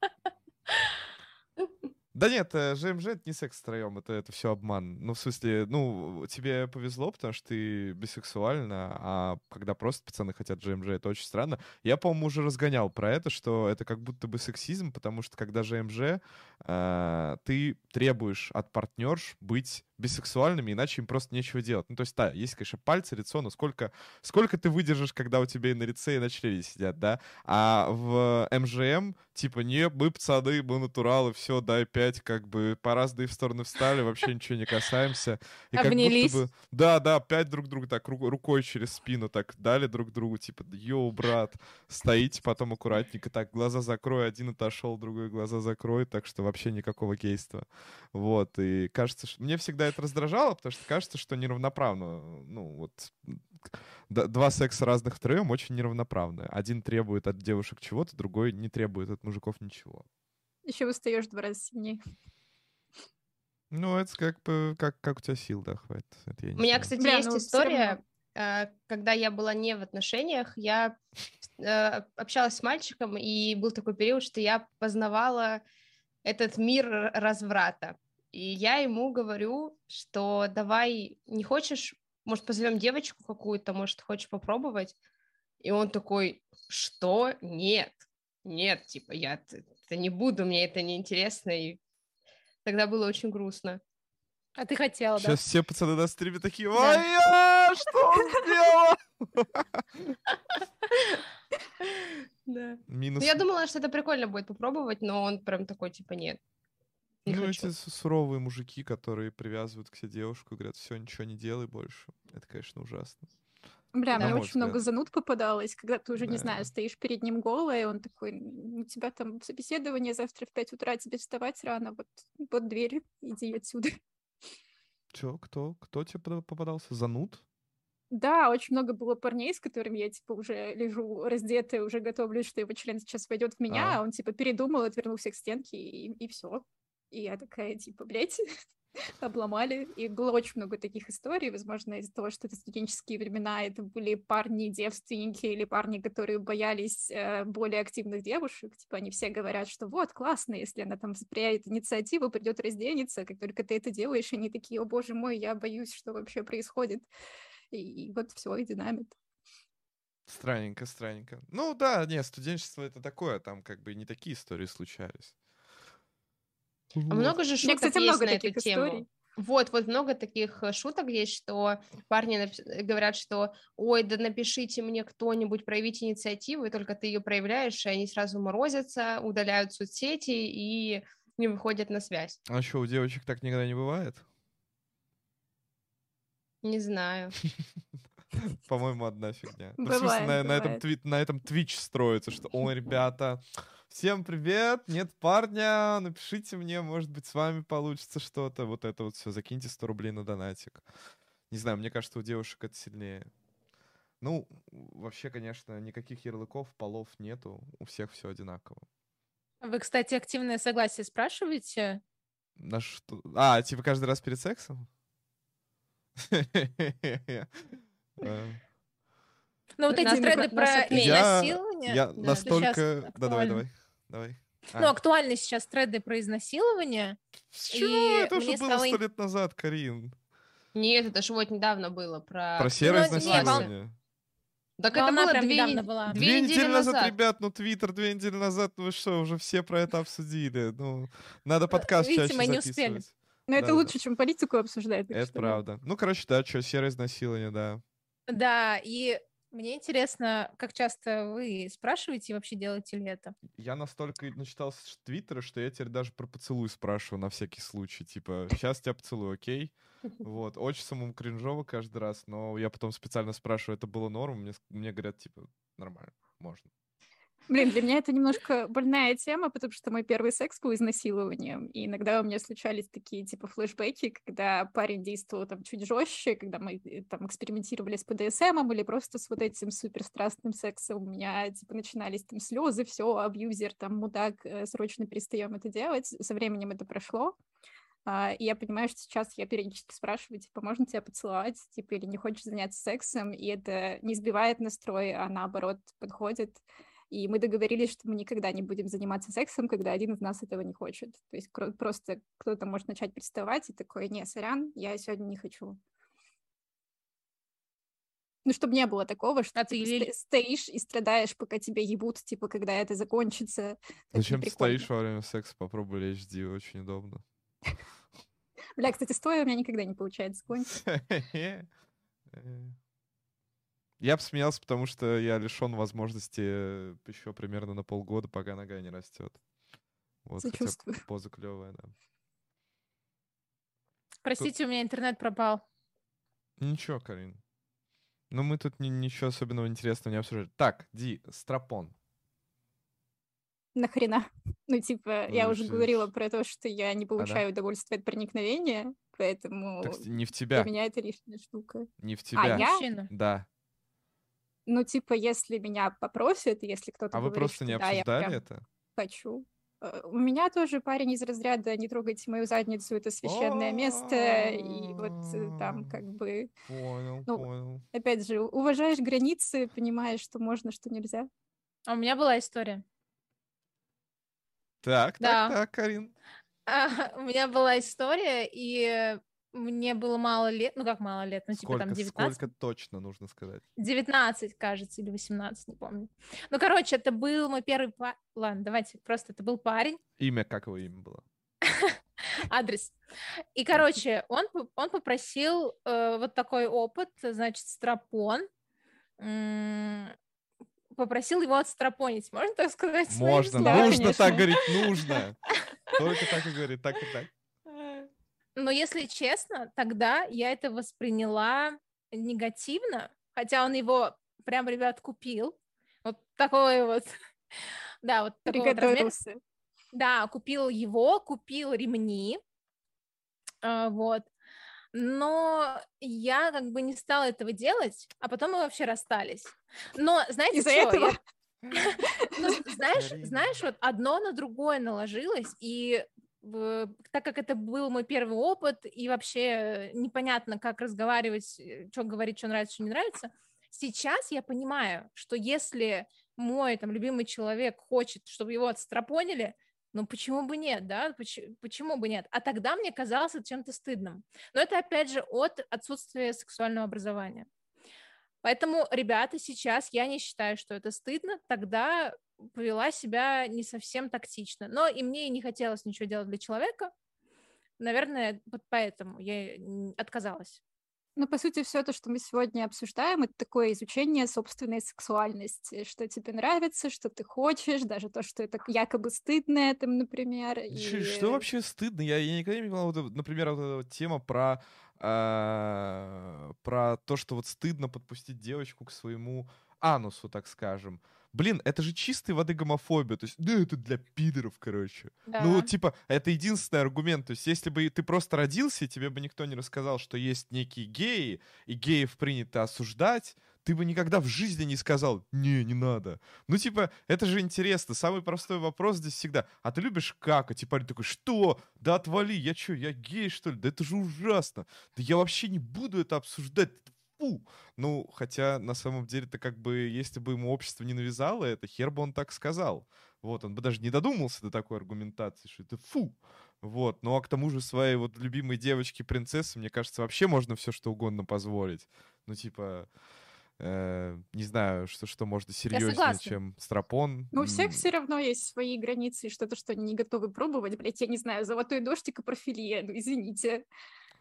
Да нет, ЖМЖ это не секс втроем, это, это все обман. Ну, в смысле, ну, тебе повезло, потому что ты бисексуальна, а когда просто пацаны хотят ЖМЖ, это очень странно. Я, по-моему, уже разгонял про это, что это как будто бы сексизм, потому что когда ЖМЖ, э, ты требуешь от партнерш быть бисексуальными, иначе им просто нечего делать. Ну, то есть, да, есть, конечно, пальцы, лицо, но сколько, сколько ты выдержишь, когда у тебя и на лице, и на члене сидят, да? А в МЖМ, типа, не, мы пацаны, мы натуралы, все, дай пять, как бы по разные стороны встали, вообще ничего не касаемся. И Обнялись. Как будто бы, да, да, пять друг друга так рукой через спину так дали друг другу, типа, йоу, брат, стоите потом аккуратненько, так, глаза закрой, один отошел, другой глаза закрой, так что вообще никакого гейства. Вот, и кажется, что мне всегда это раздражало, потому что кажется, что неравноправно. Ну, вот два секса разных втроем очень неравноправны. Один требует от девушек чего-то, другой не требует от мужиков ничего. Еще устаешь два раза сильнее. Ну, это как, бы, как, как у тебя сил, да, хватит. Это У меня, знаю. кстати, Бля, есть ну, история, э, когда я была не в отношениях, я э, общалась с мальчиком, и был такой период, что я познавала этот мир разврата. И я ему говорю, что давай, не хочешь, может, позовем девочку какую-то, может, хочешь попробовать? И он такой, что? Нет, нет, типа, я это не буду, мне это не интересно. И тогда было очень грустно. А ты хотела, Сейчас да? Сейчас все пацаны на стриме такие, ой, да. что он сделал? Да. Минус. Ну, я думала, что это прикольно будет попробовать, но он прям такой, типа, нет. Не ну, хочу. эти суровые мужики, которые привязывают к себе девушку, говорят, все, ничего не делай больше. Это, конечно, ужасно. Бля, да, мне очень взгляд. много зануд попадалось, когда ты уже, да. не знаю, стоишь перед ним голая, и он такой, у тебя там собеседование завтра в 5 утра, тебе вставать рано, вот, вот дверь, иди отсюда. Чё, кто? Кто тебе попадался? Зануд? Да, очень много было парней, с которыми я, типа, уже лежу раздетая, уже готовлюсь, что его член сейчас войдет в меня, а, а он, типа, передумал, отвернулся к стенке, и, и все. И я такая, типа, блядь, обломали. И было очень много таких историй, возможно, из-за того, что это студенческие времена, это были парни-девственники или парни, которые боялись э, более активных девушек. Типа они все говорят, что вот, классно, если она там проявит инициативу, придет разденется, как только ты это делаешь, они такие, о боже мой, я боюсь, что вообще происходит. И, и вот все, и динамит. Странненько, странненько. Ну да, нет, студенчество это такое, там как бы не такие истории случались. А много же шуток кстати, есть много на эту историй. тему. Вот, вот много таких э, шуток есть, что парни напи- говорят, что ой, да напишите мне кто-нибудь, проявить инициативу, и только ты ее проявляешь, и они сразу морозятся, удаляют соцсети и не выходят на связь. А что, у девочек так никогда не бывает? Не знаю. По-моему, одна фигня. Ну, в смысле, на, на, этом, на этом Twitch строится, что, ой, ребята, Всем привет, нет парня, напишите мне, может быть, с вами получится что-то. Вот это вот все, закиньте 100 рублей на донатик. Не знаю, мне кажется, у девушек это сильнее. Ну, вообще, конечно, никаких ярлыков, полов нету, у всех все одинаково. Вы, кстати, активное согласие спрашиваете? На что? А, типа каждый раз перед сексом? Э. Ну, вот эти треды про насилование. Я настолько... Да, давай, давай давай. Ну, а. актуальны сейчас треды про изнасилование. Чего? И это уже было сто лет назад, Карин. Нет, это же вот недавно было про... Про серое ну, изнасилование. Так Но это было две, не... была. две, две недели, недели назад, назад, ребят, ну Твиттер две недели назад, ну вы что, уже все про это обсудили. Ну, надо подкаст Видите, чаще мы не успели. Но да, это да. лучше, чем политику обсуждать. Это правда. Ну, короче, да, что, серое изнасилование, да. Да, и мне интересно, как часто вы спрашиваете и вообще делаете ли это? Я настолько начитал с Твиттера, что я теперь даже про поцелуй спрашиваю на всякий случай. Типа, сейчас тебя поцелую, окей? Вот, очень самому кринжово каждый раз, но я потом специально спрашиваю, это было норм, мне, мне говорят, типа, нормально, можно. Блин, для меня это немножко больная тема, потому что мой первый секс был изнасилованием, и иногда у меня случались такие, типа, флешбеки, когда парень действовал там чуть жестче, когда мы э, там экспериментировали с ПДСМом или просто с вот этим суперстрастным сексом, у меня, типа, начинались там слезы, все, абьюзер, там, мудак, э, срочно перестаем это делать. Со временем это прошло, Uh, и я понимаю, что сейчас я периодически спрашиваю, типа, можно тебя поцеловать, типа, или не хочешь заняться сексом, и это не сбивает настрой, а наоборот подходит. И мы договорились, что мы никогда не будем заниматься сексом, когда один из нас этого не хочет. То есть просто кто-то может начать приставать и такой, не, сорян, я сегодня не хочу. Ну, чтобы не было такого, что а ты типа, стоишь и страдаешь, пока тебя ебут, типа, когда это закончится. Зачем ты стоишь во время секса? Попробуй лечь, Ди, очень удобно. Бля, кстати, стоя у меня никогда не получается кончить. Я бы смеялся, потому что я лишен возможности еще примерно на полгода, пока нога не растет. Вот, Сочувствую. поза клевая, да. Простите, у меня интернет пропал. Ничего, Карин. Ну, мы тут ни, ничего особенного интересного не обсуждали. Так, Ди, стропон. Нахрена? Ну, типа, ну, я уже говорила про то, что я не получаю а, да? удовольствия от проникновения, поэтому так, не в тебя. для меня это лишняя штука. Не в а тебя. А я? Да. Ну, типа, если меня попросят, если кто-то А говорит, вы просто не обсуждали да, это? Хочу. Э, у меня тоже парень из разряда «не трогайте мою задницу, это священное место», и вот э, там как бы... Понял, ну, понял. Опять же, уважаешь границы, понимаешь, что можно, что нельзя. А у меня была история. Так, да. так, так, Карин. А, у меня была история, и мне было мало лет, ну как мало лет, ну типа сколько, там 19. Сколько точно нужно сказать? 19, кажется, или 18, не помню. Ну, короче, это был мой первый... Па... Ладно, давайте, просто это был парень. Имя, как его имя было? Адрес. И, короче, он, он попросил э, вот такой опыт, значит, стропон. попросил его отстропонить, можно так сказать? Можно, нужно так говорить, нужно. Только так и говорит, так и так. Но если честно, тогда я это восприняла негативно, хотя он его прям, ребят, купил. Вот такой вот, да, вот такой вот Да, купил его, купил ремни, а, вот. Но я как бы не стала этого делать, а потом мы вообще расстались. Но знаете Из-за что? этого? Я... Ну, знаешь, знаешь, вот одно на другое наложилось, и так как это был мой первый опыт, и вообще непонятно, как разговаривать, э, что говорить, что нравится, что не нравится, сейчас я понимаю, что если мой там любимый человек хочет, чтобы его отстропонили, ну почему бы нет, да? Почему, почему бы нет? А тогда мне казалось это чем-то стыдным. Но это опять же от отсутствия сексуального образования. Поэтому, ребята, сейчас я не считаю, что это стыдно. Тогда повела себя не совсем тактично. Но и мне не хотелось ничего делать для человека. Наверное, вот поэтому я отказалась. Ну, по сути, все то, что мы сегодня обсуждаем, это такое изучение собственной сексуальности, что тебе нравится, что ты хочешь, даже то, что это якобы стыдно, там, например. Что, и... что вообще стыдно? Я, я никогда не понимал, вот, например, вот эта тема про, э, про то, что вот стыдно подпустить девочку к своему анусу, так скажем. Блин, это же чистой воды гомофобия. То есть, да, это для пидоров, короче. Да. Ну, типа, это единственный аргумент. То есть, если бы ты просто родился, и тебе бы никто не рассказал, что есть некие геи, и геев принято осуждать, ты бы никогда в жизни не сказал, не, не надо. Ну, типа, это же интересно. Самый простой вопрос здесь всегда, а ты любишь какать? И парень такой, что? Да отвали, я что, я гей, что ли? Да это же ужасно. Да я вообще не буду это обсуждать фу. Ну, хотя на самом деле-то как бы, если бы ему общество не навязало это, хер бы он так сказал. Вот, он бы даже не додумался до такой аргументации, что это фу. Вот, ну а к тому же своей вот любимой девочке принцессы, мне кажется, вообще можно все что угодно позволить. Ну, типа, э, не знаю, что, что можно серьезнее, чем стропон. Ну, у всех все равно есть свои границы, и что-то, что они не готовы пробовать, блядь, я не знаю, золотой дождик и профилия, ну, извините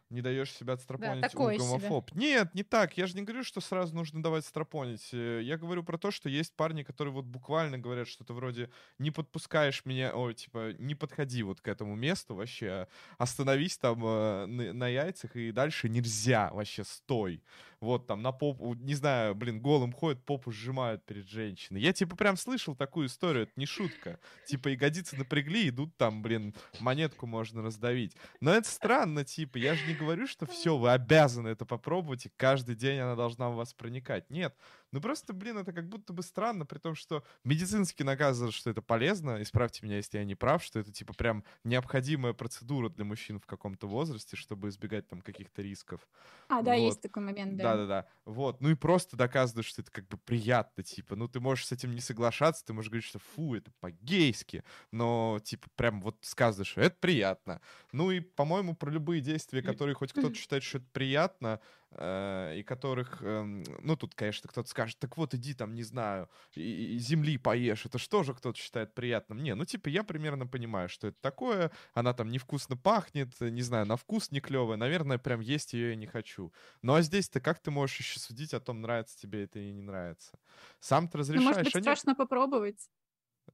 не даешь себя отстропонить, да, у гомофоб. Себе. Нет, не так. Я же не говорю, что сразу нужно давать стропонить. Э, я говорю про то, что есть парни, которые вот буквально говорят что-то вроде «не подпускаешь меня», о, типа «не подходи вот к этому месту вообще, остановись там э, на, на яйцах и дальше нельзя, вообще стой». Вот там на попу, не знаю, блин, голым ходят, попу сжимают перед женщиной. Я типа прям слышал такую историю, это не шутка. Типа ягодицы напрягли, идут там, блин, монетку можно раздавить. Но это странно, типа, я же не говорю, что все, вы обязаны это попробовать, и каждый день она должна у вас проникать. Нет, Ну просто, блин, это как будто бы странно, при том, что медицински наказано, что это полезно. Исправьте меня, если я не прав, что это типа прям необходимая процедура для мужчин в каком-то возрасте, чтобы избегать там каких-то рисков. А, да, вот. есть такой момент, да. Да-да-да. Вот. Ну и просто доказываешь, что это как бы приятно, типа. Ну ты можешь с этим не соглашаться, ты можешь говорить, что фу, это по-гейски, но типа прям вот сказываешь, что это приятно. Ну и, по-моему, про любые действия, которые хоть кто-то считает, что это приятно, и которых, э, ну тут, конечно, кто-то скажет, так вот иди там, не знаю, и, и земли поешь, это что же кто-то считает приятным? Не, ну типа я примерно понимаю, что это такое, она там невкусно пахнет, не знаю, на вкус не клевая, наверное, прям есть ее я не хочу. Ну а здесь-то как ты можешь еще судить о том, нравится тебе это или не нравится? Сам ты разрешаешь. Ну, может быть, страшно попробовать.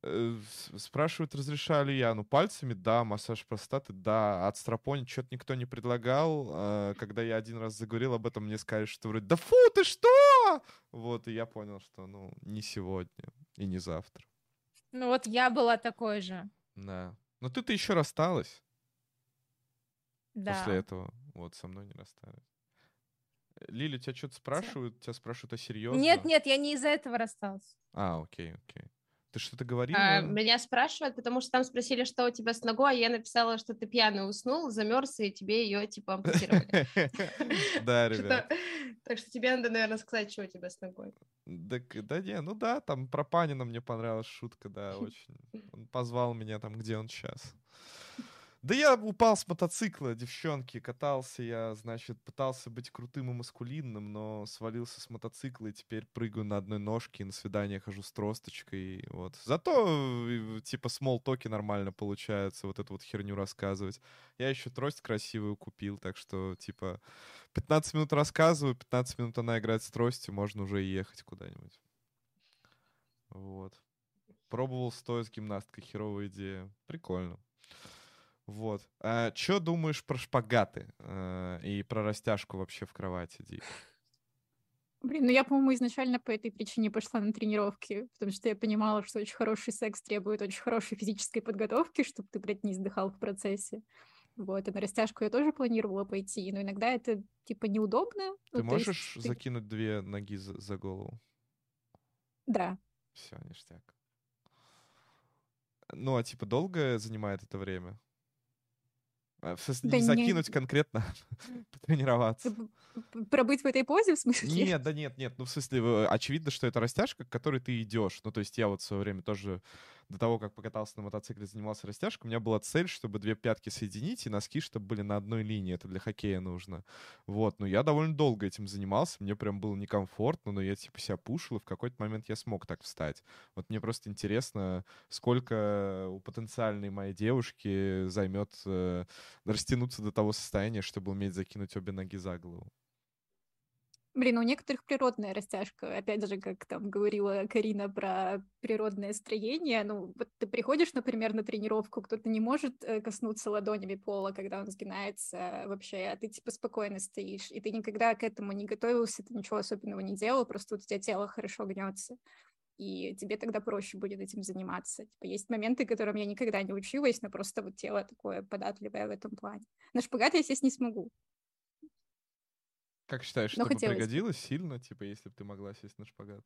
Э, спрашивают, разрешаю ли я. Ну, пальцами, да, массаж простаты, да. От стропони что-то никто не предлагал. Э, когда я один раз заговорил об этом, мне сказали, что вроде, да фу, ты что? Вот, и я понял, что, ну, не сегодня и не завтра. Ну, вот я была такой же. Да. Но ты-то еще рассталась. Да. После этого. Вот, со мной не расстались. Лили, тебя что-то спрашивают? Тебя спрашивают о серьезном? Нет, нет, я не из-за этого рассталась. А, окей, окей. Ты что-то говорила? А, меня спрашивают, потому что там спросили, что у тебя с ногой, а я написала, что ты пьяный уснул, замерз, и тебе ее, типа, ампутировали. Да, ребят. Так что тебе надо, наверное, сказать, что у тебя с ногой. Да не, ну да, там про Панина мне понравилась шутка, да, очень. Он позвал меня там, где он сейчас. Да я упал с мотоцикла, девчонки, катался я, значит, пытался быть крутым и маскулинным, но свалился с мотоцикла и теперь прыгаю на одной ножке и на свидание хожу с тросточкой, вот. Зато, типа, смол-токи нормально получается, вот эту вот херню рассказывать. Я еще трость красивую купил, так что, типа, 15 минут рассказываю, 15 минут она играет с тростью, можно уже ехать куда-нибудь. Вот. Пробовал стоя с гимнасткой, херовая идея. Прикольно. Вот. А что думаешь про шпагаты а, и про растяжку вообще в кровати, Ди? Блин, ну я, по-моему, изначально по этой причине пошла на тренировки, потому что я понимала, что очень хороший секс требует очень хорошей физической подготовки, чтобы ты, блядь, не издыхал в процессе. Вот, и на растяжку я тоже планировала пойти, но иногда это, типа, неудобно. Ты ну, можешь есть, закинуть ты... две ноги за, за голову? Да. Все, ништяк. Ну, а типа долго занимает это время? А, в да не закинуть не... конкретно, потренироваться. Пробыть в этой позе, в смысле? Нет, да нет, нет. Ну, в смысле, очевидно, что это растяжка, к которой ты идешь. Ну, то есть я вот в свое время тоже до того, как покатался на мотоцикле, занимался растяжкой, у меня была цель, чтобы две пятки соединить и носки, чтобы были на одной линии. Это для хоккея нужно. Вот. Но я довольно долго этим занимался. Мне прям было некомфортно, но я типа себя пушил, и в какой-то момент я смог так встать. Вот мне просто интересно, сколько у потенциальной моей девушки займет э, растянуться до того состояния, чтобы уметь закинуть обе ноги за голову. Блин, у некоторых природная растяжка. Опять же, как там говорила Карина про природное строение. Ну, вот ты приходишь, например, на тренировку, кто-то не может э, коснуться ладонями пола, когда он сгинается вообще, а ты типа спокойно стоишь, и ты никогда к этому не готовился, ты ничего особенного не делал, просто у тебя тело хорошо гнется и тебе тогда проще будет этим заниматься. Типа, есть моменты, которым я никогда не училась, но просто вот тело такое податливое в этом плане. На шпагат я сесть не смогу. Как считаешь, что бы пригодилось сильно, типа, если бы ты могла сесть на шпагат?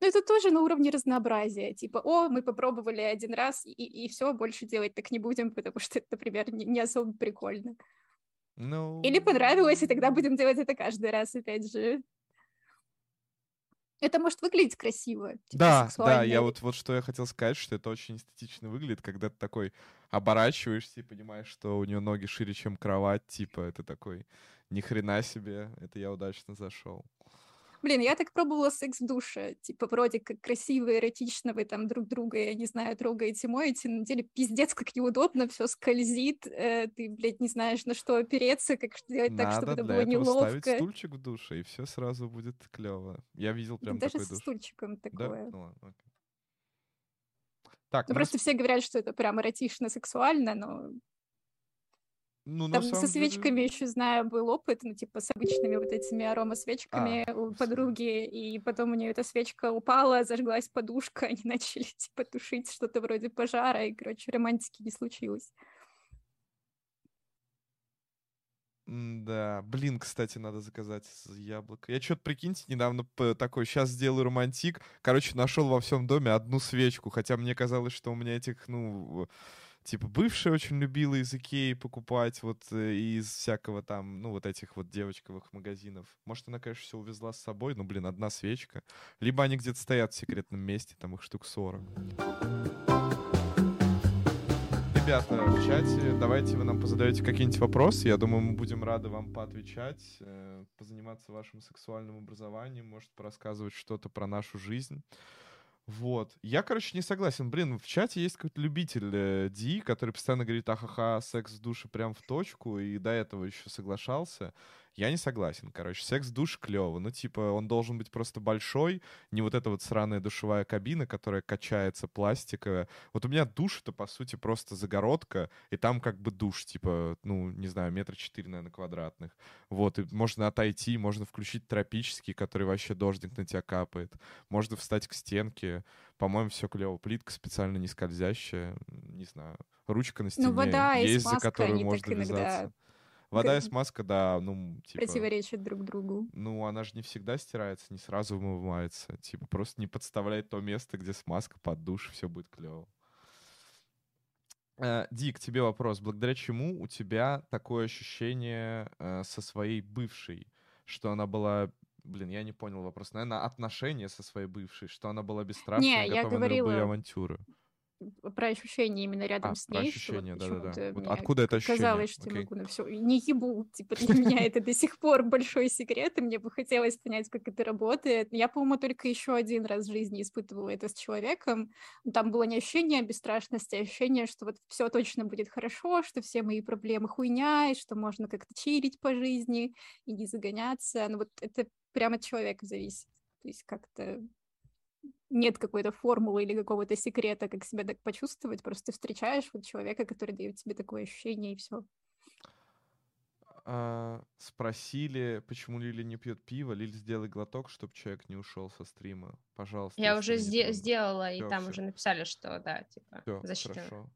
Ну, это тоже на уровне разнообразия. Типа, о, мы попробовали один раз, и, и все, больше делать так не будем, потому что это, например, не, не особо прикольно. Ну... Или понравилось, и тогда будем делать это каждый раз, опять же. Это может выглядеть красиво. Типа, да, сексуально. да, я вот, вот что я хотел сказать, что это очень эстетично выглядит, когда ты такой оборачиваешься и понимаешь, что у нее ноги шире, чем кровать, типа, это такой ни хрена себе, это я удачно зашел. Блин, я так пробовала секс в душе. Типа, вроде как красиво, эротично вы там друг друга, я не знаю, трогаете, моете. На деле пиздец, как неудобно, все скользит. Э, ты, блядь, не знаешь, на что опереться, как сделать Надо так, чтобы это было неловко. ставить стульчик в душе, и все сразу будет клево. Я видел прям Даже такой с душ. стульчиком такое. Да? Ну, ладно, окей. Так, ну, просто все говорят, что это прям эротично, сексуально, но ну, Там со свечками деле... еще знаю, был опыт, ну, типа, с обычными вот этими аромасвечками а, у подруги, и потом у нее эта свечка упала, зажглась подушка, они начали, типа, тушить что-то вроде пожара, и, короче, романтики не случилось. Да, блин, кстати, надо заказать яблоко. Я что-то, прикиньте, недавно такой, сейчас сделаю романтик. Короче, нашел во всем доме одну свечку, хотя мне казалось, что у меня этих, ну, типа, бывшая очень любила из Икеи покупать вот э, из всякого там, ну, вот этих вот девочковых магазинов. Может, она, конечно, все увезла с собой, но, блин, одна свечка. Либо они где-то стоят в секретном месте, там их штук 40 ребята в чате, давайте вы нам позадаете какие-нибудь вопросы. Я думаю, мы будем рады вам поотвечать, э, позаниматься вашим сексуальным образованием, может, порассказывать что-то про нашу жизнь. Вот. Я, короче, не согласен. Блин, в чате есть какой-то любитель э, Ди, который постоянно говорит, ахаха, секс в душе прям в точку, и до этого еще соглашался. Я не согласен, короче. Секс в душ клево. Ну, типа, он должен быть просто большой, не вот эта вот сраная душевая кабина, которая качается пластиковая. Вот у меня душ это, по сути, просто загородка, и там как бы душ, типа, ну, не знаю, метра четыре, наверное, квадратных. Вот, и можно отойти, можно включить тропический, который вообще дождик на тебя капает. Можно встать к стенке. По-моему, все клево. Плитка специально не скользящая, не знаю. Ручка на ну, стене ну, вода есть, за которую можно вязаться. Вода и смазка, да, ну, типа... Противоречат друг другу. Ну, она же не всегда стирается, не сразу вымывается. Типа, просто не подставляй то место, где смазка под душ, все будет клево. Э, Дик, тебе вопрос. Благодаря чему у тебя такое ощущение э, со своей бывшей, что она была Блин, я не понял вопрос. Наверное, отношения со своей бывшей, что она была бесстрашна, не, готова я говорила... на любые авантюры про ощущения именно рядом а, с ней. ощущения, да, да, да. Вот откуда это ощущение? Казалось, что okay. я могу на все. Не ебу, типа для меня это до сих пор большой секрет, и мне бы хотелось понять, как это работает. Я, по-моему, только еще один раз в жизни испытывала это с человеком. Там было не ощущение бесстрашности, а ощущение, что вот все точно будет хорошо, что все мои проблемы хуйня, и что можно как-то чилить по жизни и не загоняться. Но вот это прямо от человека зависит. То есть как-то нет какой-то формулы или какого-то секрета, как себя так почувствовать, просто ты встречаешь вот человека, который дает тебе такое ощущение, и все. А, спросили, почему Лили не пьет пиво. Лили, сделай глоток, чтобы человек не ушел со стрима. Пожалуйста. Я уже сде- сделала, и там всё. уже написали, что да, типа, всё, защищено. Хорошо.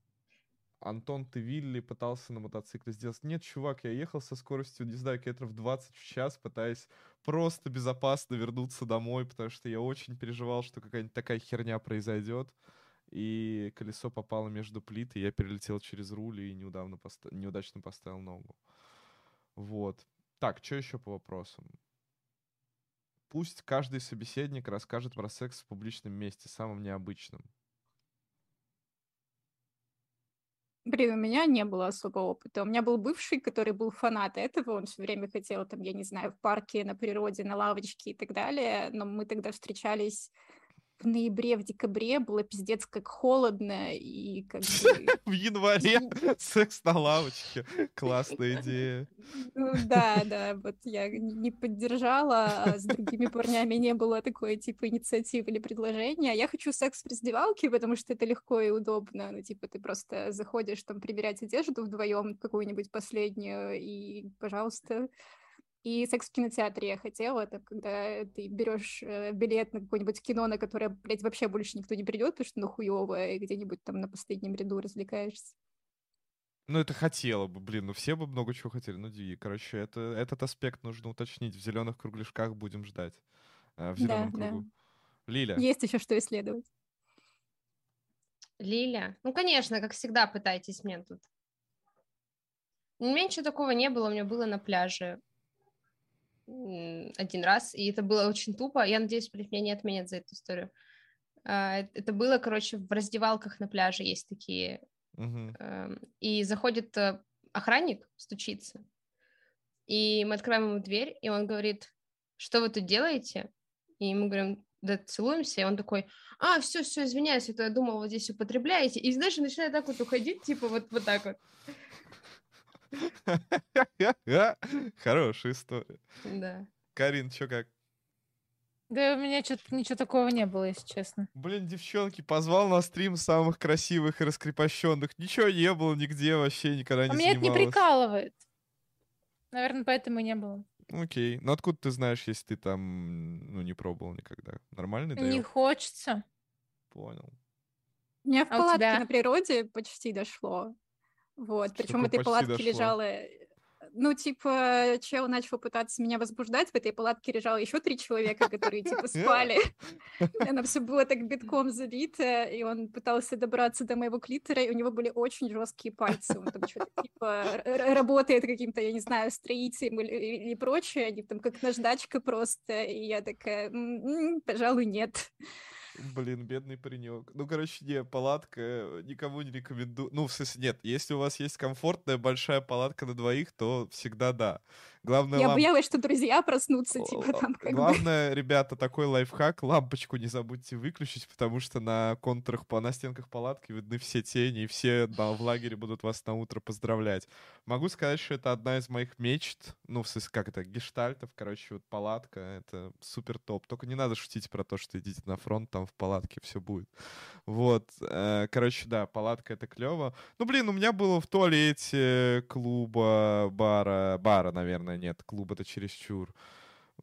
Антон, ты Вилли пытался на мотоцикле сделать. Нет, чувак, я ехал со скоростью, не знаю, километров 20 в час, пытаясь просто безопасно вернуться домой, потому что я очень переживал, что какая-нибудь такая херня произойдет. И колесо попало между плит, и я перелетел через руль и неудавно поста- неудачно поставил ногу. Вот. Так, что еще по вопросам? Пусть каждый собеседник расскажет про секс в публичном месте, самым необычным. Блин, у меня не было особого опыта. У меня был бывший, который был фанат этого. Он все время хотел, там, я не знаю, в парке, на природе, на лавочке и так далее. Но мы тогда встречались в ноябре, в декабре было пиздец как холодно и как бы... В январе секс на лавочке. Классная идея. Ну да, да, вот я не поддержала, а с другими парнями не было такой типа инициативы или предложения. Я хочу секс в раздевалке, потому что это легко и удобно. Ну типа ты просто заходишь там примерять одежду вдвоем какую-нибудь последнюю и, пожалуйста, и секс в кинотеатре я хотела, это когда ты берешь э, билет на какое-нибудь кино, на которое, блядь, вообще больше никто не придет, потому что ну хуёвое, и где-нибудь там на последнем ряду развлекаешься. Ну, это хотела бы, блин, ну все бы много чего хотели. Ну, Ди, короче, это, этот аспект нужно уточнить. В зеленых кругляшках будем ждать. Э, в зеленом да, кругу. Да. Лиля. Есть еще что исследовать. Лиля. Ну, конечно, как всегда, пытайтесь мне тут. У меня ничего такого не было, у меня было на пляже один раз, и это было очень тупо. Я надеюсь, меня не отменят за эту историю. А, это было, короче, в раздевалках на пляже есть такие. Uh-huh. И заходит э, охранник, стучится. И мы открываем ему дверь, и он говорит, что вы тут делаете? И мы говорим, да, целуемся, и он такой, а, все, все, извиняюсь, это я думал, вот здесь употребляете. И, знаешь, начинает так вот уходить, типа вот, вот так вот. Хорошая история. Да. Карин, что как? Да у меня что-то ничего такого не было, если честно. Блин, девчонки, позвал на стрим самых красивых и раскрепощенных. Ничего не было нигде вообще, никогда не а меня это не прикалывает. Наверное, поэтому и не было. Окей. Ну откуда ты знаешь, если ты там, ну, не пробовал никогда? Нормальный Не хочется. Понял. У меня в а палатке на природе почти дошло. Вот, причем в этой палатке дошло? лежала... ну, типа, чел начал пытаться меня возбуждать, в этой палатке лежало еще три человека, которые, типа, спали. Она все было так битком забита, и он пытался добраться до моего клитора, и у него были очень жесткие пальцы. Он там что-то, типа, работает каким-то, я не знаю, строителем или, или прочее, они там как наждачка просто, и я такая, пожалуй, нет. Блин, бедный паренек. Ну, короче, не, палатка э, никому не рекомендую. Ну, в смысле, нет, если у вас есть комфортная большая палатка на двоих, то всегда да. Главное, Я ламп- боялась, что друзья проснутся, типа, там как бы. Главное, ребята, такой лайфхак, лампочку не забудьте выключить, потому что на контурах, по- на стенках палатки видны все тени, и все да, в лагере будут вас на утро поздравлять. Могу сказать, что это одна из моих мечт, ну, в смысле, как это, гештальтов, короче, вот палатка, это супер топ. Только не надо шутить про то, что идите на фронт, там в палатке все будет. Вот, э, короче, да, палатка это клево. Ну, блин, у меня было в туалете клуба, бара, бара, наверное, нет, клуб это чересчур.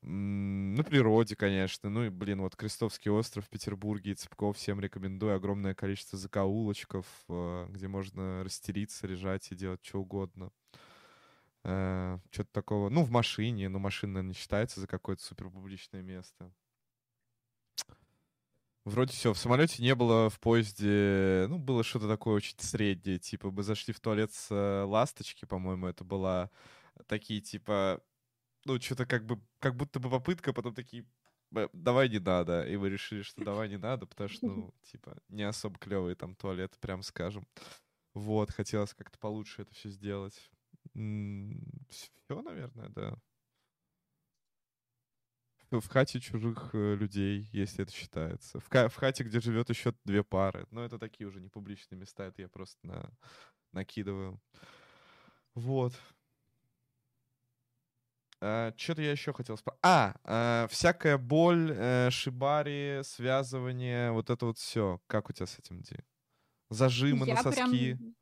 На природе, конечно. Ну и, блин, вот Крестовский остров в Петербурге и Цыпков всем рекомендую. Огромное количество закоулочков, э, где можно растериться, лежать и делать что угодно. Что-то такого. Ну, в машине, но машина, наверное, не считается за какое-то супер публичное место. Вроде все. В самолете не было, в поезде, ну, было что-то такое очень среднее. Типа, мы зашли в туалет с э, ласточки, по-моему, это была такие, типа, ну, что-то как бы, как будто бы попытка, потом такие, «Б- давай не надо. И мы решили, что давай не надо, потому что, ну, типа, не особо клевые там туалеты, прям скажем. Вот, хотелось как-то получше это все сделать. Все, наверное, да. В хате чужих э, людей, если это считается. В, в хате, где живет еще две пары. Но это такие уже не публичные места, это я просто на, накидываю. Вот. Что-то я еще хотел спросить. А, а, всякая боль, э, шибари, связывание, вот это вот все. Как у тебя с этим, Ди? Зажимы на Я соски. прям,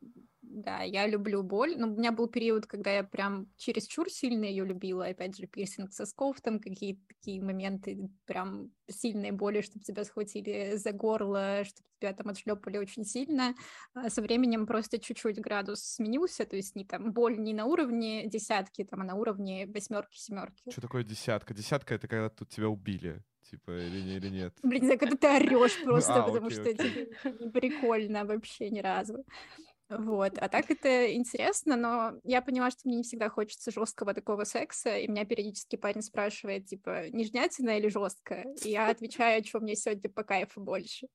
да, я люблю боль, но у меня был период, когда я прям чересчур сильно ее любила, опять же, пирсинг сосков, там какие-то такие моменты прям сильные боли, чтобы тебя схватили за горло, чтобы тебя там отшлепали очень сильно. А со временем просто чуть-чуть градус сменился, то есть не там боль не на уровне десятки, там, а на уровне восьмерки, семерки. Что такое десятка? Десятка это когда тут тебя убили, типа, или, не- или нет? Блин, когда ты орешь просто, А, потому окей, что окей. это не прикольно вообще ни разу. Вот, а так это интересно, но я поняла, что мне не всегда хочется жесткого такого секса, и меня периодически парень спрашивает, типа, нежнятина или жестко? И я отвечаю, что мне сегодня по кайфу больше.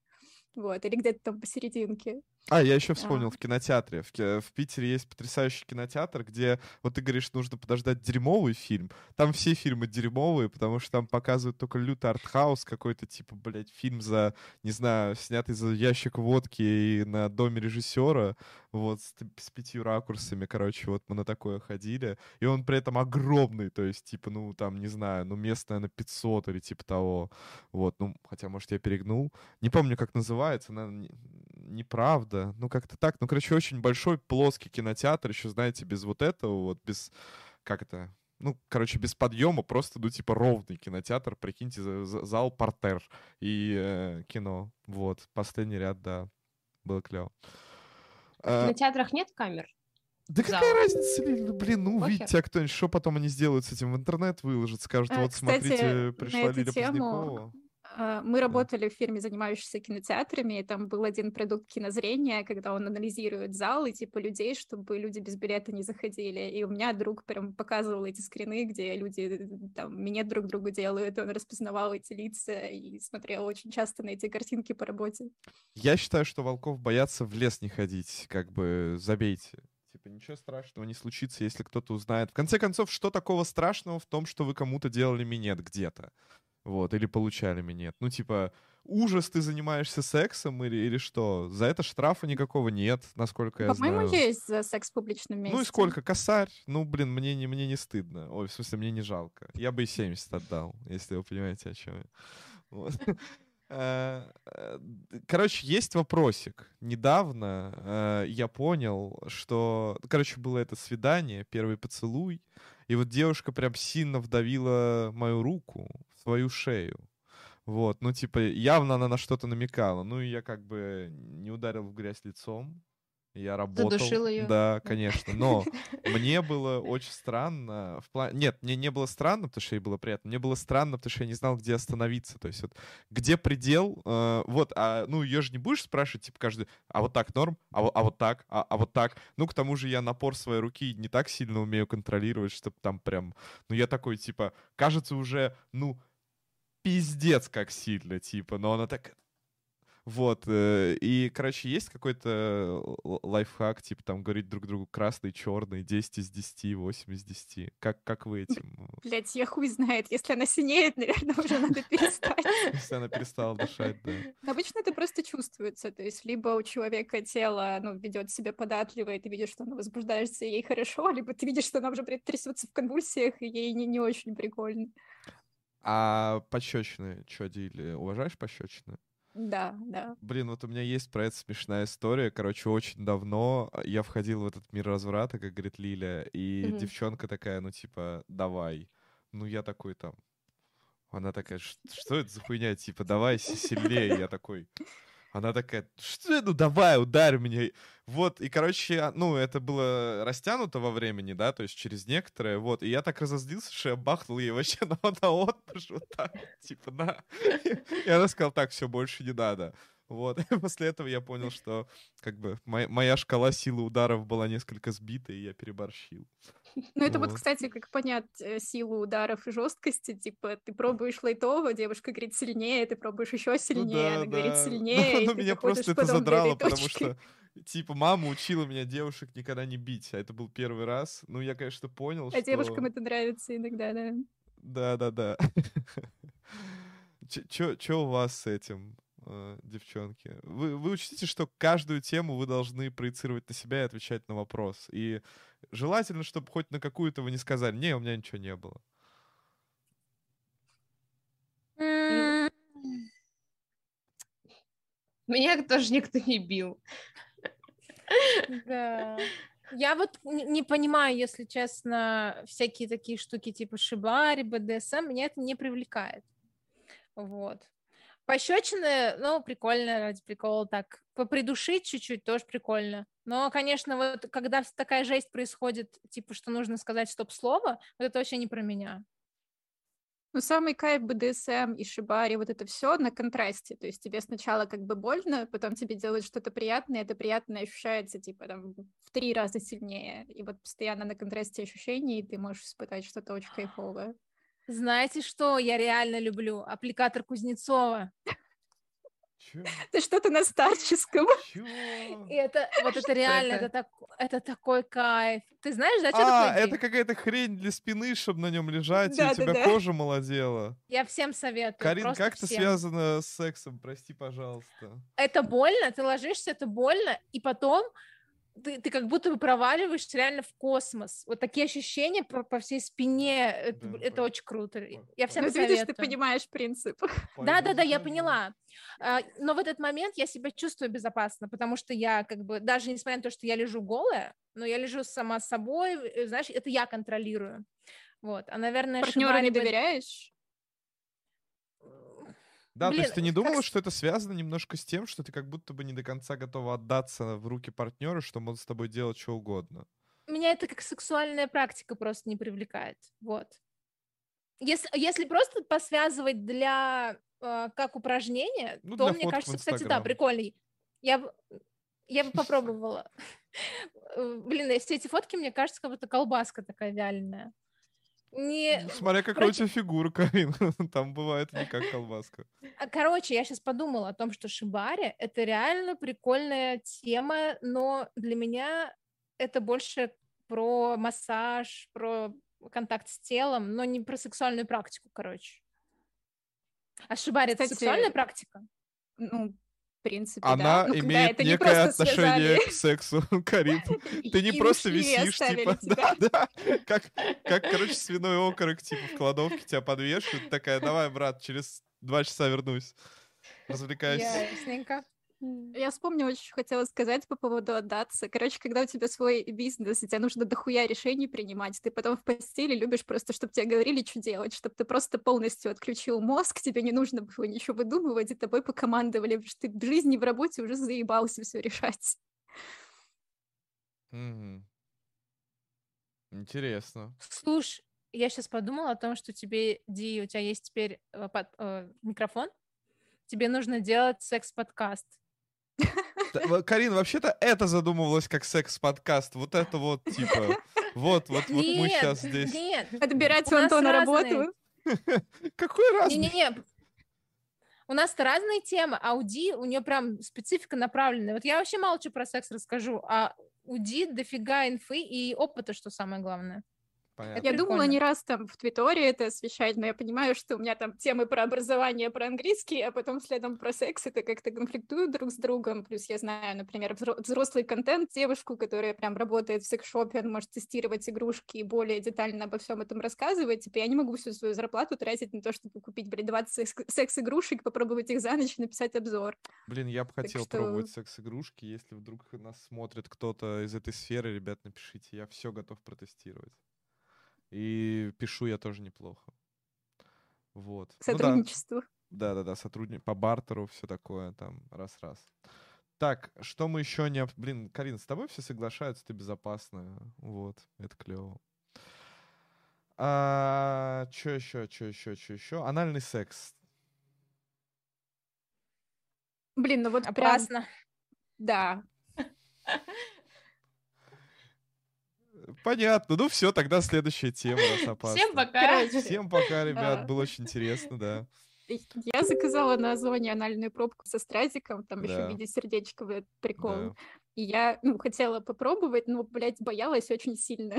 Вот, или где-то там посерединке. А, я еще вспомнил, А. в кинотеатре. В, в Питере есть потрясающий кинотеатр, где, вот ты говоришь, нужно подождать дерьмовый фильм. Там все фильмы дерьмовые, потому что там показывают только лютый артхаус, какой-то, типа, блядь, фильм за, не знаю, снятый за ящик водки и на доме режиссера, вот, с, с пятью ракурсами, короче, вот мы на такое ходили. И он при этом огромный, то есть, типа, ну, там, не знаю, ну, мест, наверное, 500 или типа того. Вот, ну, хотя, может, я перегнул. Не помню, как называется, наверное, неправда. Ну, как-то так. Ну, короче, очень большой плоский кинотеатр, еще, знаете, без вот этого, вот без, как это, ну, короче, без подъема, просто, ну, типа, ровный кинотеатр, прикиньте, за- за- зал портер и э, кино. Вот, последний ряд, да, было клево. В А, кинотеатрах нет камер? да зал. какая разница, ну, блин, ну, увидите тебя кто-нибудь, что потом они сделают с этим в интернет, выложат, скажут, А, вот, кстати, смотрите, пришла Лиля тему, Позднякова. А, Мы работали в фирме, занимающейся кинотеатрами, и там был один продукт кинозрения, когда он анализирует зал и типа людей, чтобы люди без билета не заходили. И у меня друг прям показывал эти скрины, где люди там минет друг другу делают, он распознавал эти лица и смотрел очень часто на эти картинки по работе. Я считаю, что волков боятся в лес не ходить, как бы забейте. Типа ничего страшного не случится, если кто-то узнает. В конце концов, что такого страшного в том, что вы кому-то делали минет где-то? Вот, или получали минет. Ну, типа, ужас, ты занимаешься сексом или, или что? За это штрафа никакого нет, насколько я По-моему, знаю. есть за секс в публичном месте. Ну и сколько? Косарь? Ну, блин, мне не, мне не стыдно. Ой, в смысле, мне не жалко. Я бы и 70 отдал, если вы понимаете, о чем я. Вот. Э, э, Короче, есть вопросик. Недавно э, я понял, что... Короче, было это свидание, первый поцелуй, и вот девушка прям сильно вдавила мою руку свою шею. Вот, ну, типа, явно она на что-то намекала. Ну, и я как бы не ударил в грязь лицом. Я работал. Задушил ее. Да, конечно. Но мне было очень странно. В плане... Нет, мне не было странно, потому что ей было приятно. Мне было странно, потому что я не знал, где остановиться. То есть вот где предел. Э, вот, а ну ее же не будешь спрашивать, типа, каждый, а вот так норм, а, вот- а вот так, а, а вот так. Ну, к тому же я напор своей руки не так сильно умею контролировать, чтобы там прям... Ну, я такой, типа, кажется уже, ну, пиздец как сильно, типа, но она так... Вот, э, и, короче, есть какой-то л- лайфхак, типа, там, говорить друг другу красный, черный, 10 из 10, 8 из 10. Как, как вы этим, Блять, я хуй знает. Если она синеет, наверное, уже надо перестать. если она перестала дышать, да? Но Обычно это просто чувствуется. То есть либо у человека тело ну, ведет себя податливо, и ты видишь, что она возбуждается, и ей хорошо, либо ты видишь, что она уже трясется в конвульсиях, и ей не, не очень прикольно. А пощечины, что, Дили, уважаешь пощечины? Да, да. Блин, вот у меня есть про это смешная история. Короче, очень давно я входил в этот мир разврата, как говорит Лиля, и Мгм. девчонка такая, ну, типа, давай. Ну, я такой там... Она такая, «Ш- что это за хуйня? Типа, давай си- сильнее. Я такой... Она такая, что? Ну, давай, ударь меня. Вот, и, короче, а, ну, это было растянуто во времени, да, то есть через некоторое, вот. И я так разозлился, что я бахнул ей вообще на, на отпуск, вот так, типа, на. И она сказала, так, все, больше не надо. Вот, и после этого я понял, что как бы моя, моя шкала силы ударов была несколько сбита, и я переборщил. Ну, это вот, кстати, как понять э, силу ударов и жесткости. Типа, ты пробуешь лайтово, девушка говорит сильнее, ты пробуешь еще Ну сильнее, она говорит сильнее. Ну, ты меня просто это задрало, потому что, типа, мама учила меня девушек никогда не бить, а это был первый раз. Ну, я, конечно, понял, что... А девушкам это нравится иногда, да. Да-да-да. Че у вас с этим, э, девчонки? Вы, вы учтите, что каждую тему вы должны проецировать на себя и отвечать на вопрос. И желательно, чтобы хоть на какую-то вы не сказали, не, у меня ничего не было. Меня тоже никто не бил. Да. Я вот не понимаю, если честно, всякие такие штуки типа шибари, БДСМ, меня это не привлекает. Вот. Пощечины, ну, прикольно, ради прикола так. Попридушить чуть-чуть тоже прикольно. Но, конечно, вот когда такая жесть происходит, типа, что нужно сказать стоп-слово, вот это вообще не про меня. Ну, самый кайф БДСМ и шибари, вот это все на контрасте. То есть тебе сначала как бы больно, потом тебе делают что-то приятное, это приятное ощущается, типа, там, в три раза сильнее. И вот постоянно на контрасте ощущений ты можешь испытать что-то очень кайфовое. Знаете что я реально люблю? Аппликатор Кузнецова. Чё? Это что-то на старческом. И это, вот это реально, это? это, так, это такой кайф. Ты знаешь, да, что А, такое это какая-то хрень для спины, чтобы на нем лежать, и у тебя Да-да-да. кожа молодела. Я всем советую. Карин, как это связано с сексом? Прости, пожалуйста. Это больно, ты ложишься, это больно, и потом ты, ты как будто бы проваливаешься реально в космос. Вот такие ощущения по, по всей спине. Это, Да, это пон- очень круто. пон- Я всем Ну, ты видишь, ты советую. понимаешь принцип. Да, да, да, я поняла. А, Но в этот момент я себя чувствую безопасно, потому что я как бы, даже несмотря на то, что я лежу голая, но я лежу сама собой, э, знаешь, это я контролирую. Вот, а, наверное, Партнеру не шибари бы- доверяешь? Да, то Блин, есть ты не как думала, с- что это связано немножко с тем, что ты как будто бы не до конца готова отдаться в руки партнера, что он с тобой делать что угодно? меня это как сексуальная практика просто не привлекает. Вот. Если, если просто посвязывать для э, как упражнение, Ну, то мне кажется, кстати, да, прикольный. Я бы, я бы попробовала. Блин, если эти фотки, мне кажется, как будто колбаска такая вяленая. Не, Смотря какая у против- тебя фигура, Карин. Там бывает не как колбаска. А, Короче, я сейчас подумала о том, что шибари — это реально прикольная тема, но для меня это больше про массаж, про контакт с телом, но не про сексуальную практику, короче. А шибари — это сексуальная практика? Ну, принципе, Она да. Ну, имеет это не некое просто отношение связали к сексу, Карин. Ты не и просто висишь, типа, тебя. да, да, как, как, короче, свиной окорок, типа, в кладовке тебя подвешивают, такая, давай, брат, через два часа вернусь. Развлекайся. Ясненько. Я вспомнила, что хотела сказать по поводу отдаться. Короче, когда у тебя свой бизнес, и тебе нужно дохуя решений принимать, ты потом в постели любишь просто, чтобы тебе говорили, что делать, чтобы ты просто полностью отключил мозг, тебе не нужно было ничего выдумывать, и тобой покомандовали, потому что ты в жизни, в работе уже заебался все решать. Мгм. Интересно. Слушай, я сейчас подумала о том, что тебе, Ди, у тебя есть теперь э, под- э, микрофон. Тебе нужно делать секс-подкаст. Карин, вообще-то это задумывалось как секс-подкаст. Вот это вот, типа, вот, вот, вот мы сейчас здесь. Нет, Отбирать У Антона работу. Какой раз? Не-не-не. У нас-то разные темы, а у Ди, у нее прям специфика направленная. Вот я вообще мало что про секс расскажу, а у Ди дофига инфы и опыта, что самое главное. Понятно. Я думала не раз там в Твиттере это освещать, но я понимаю, что у меня там темы про образование, про английский, а потом следом про секс, это как-то конфликтуют друг с другом. Плюс я знаю, например, взро- взрослый контент, девушку, которая прям работает в секс-шопе, она может тестировать игрушки и более детально обо всем этом рассказывать. Типа я не могу всю свою зарплату тратить на то, чтобы купить, блин, 20 секс- секс-игрушек, попробовать их за ночь и написать обзор. Блин, я бы Так хотел что- пробовать секс-игрушки. Если вдруг нас смотрит кто-то из этой сферы, ребят, напишите. Я все готов протестировать. И пишу я тоже неплохо. Вот. Ну да, сотрудничеству. Да-да-да, сотрудник по бартеру, все такое там, раз-раз. Так, что мы еще не... об- Блин, Карин, с тобой все соглашаются, ты безопасная. Вот, это клево. А, что еще, что еще, что еще? Анальный секс. Блин, ну вот прям, Опасно. да, Понятно, ну все, тогда следующая тема. Всем пока. Всем пока, ребят, было очень интересно, да. Я заказала на Озоне анальную пробку со стразиком, там еще в виде сердечка, блядь, прикол. Да. И я, ну, хотела попробовать, но, блядь, боялась очень сильно.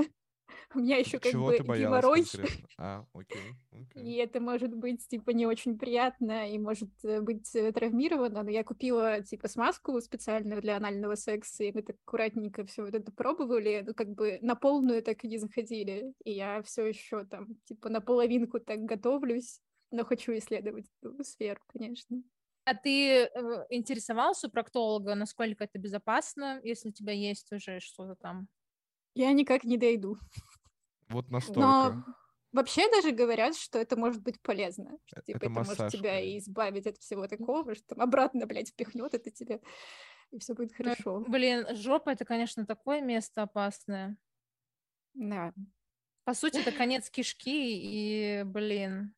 У меня еще как Чего бы геморрой, конкретно? А, окей, окей. и это может быть, типа, не очень приятно и может э, быть э, травмировано, но я купила, типа, смазку специальную для анального секса, и мы так аккуратненько все вот это пробовали, ну, как бы на полную так и не заходили, и я все еще там, типа, наполовинку так готовлюсь, но хочу исследовать эту сферу, конечно. А ты э, интересовался у проктолога, насколько это безопасно, если у тебя есть уже что-то там? Я никак не дойду. Вот Но настолько. вообще даже говорят, что это может быть полезно. Что, типа, это это, может массаж, тебя скорее. и избавить от всего такого, что там обратно, блядь, впихнет это тебе, и все будет Ну, хорошо. Блин, жопа это, конечно, такое место опасное. Да. По сути, это конец кишки, и, блин,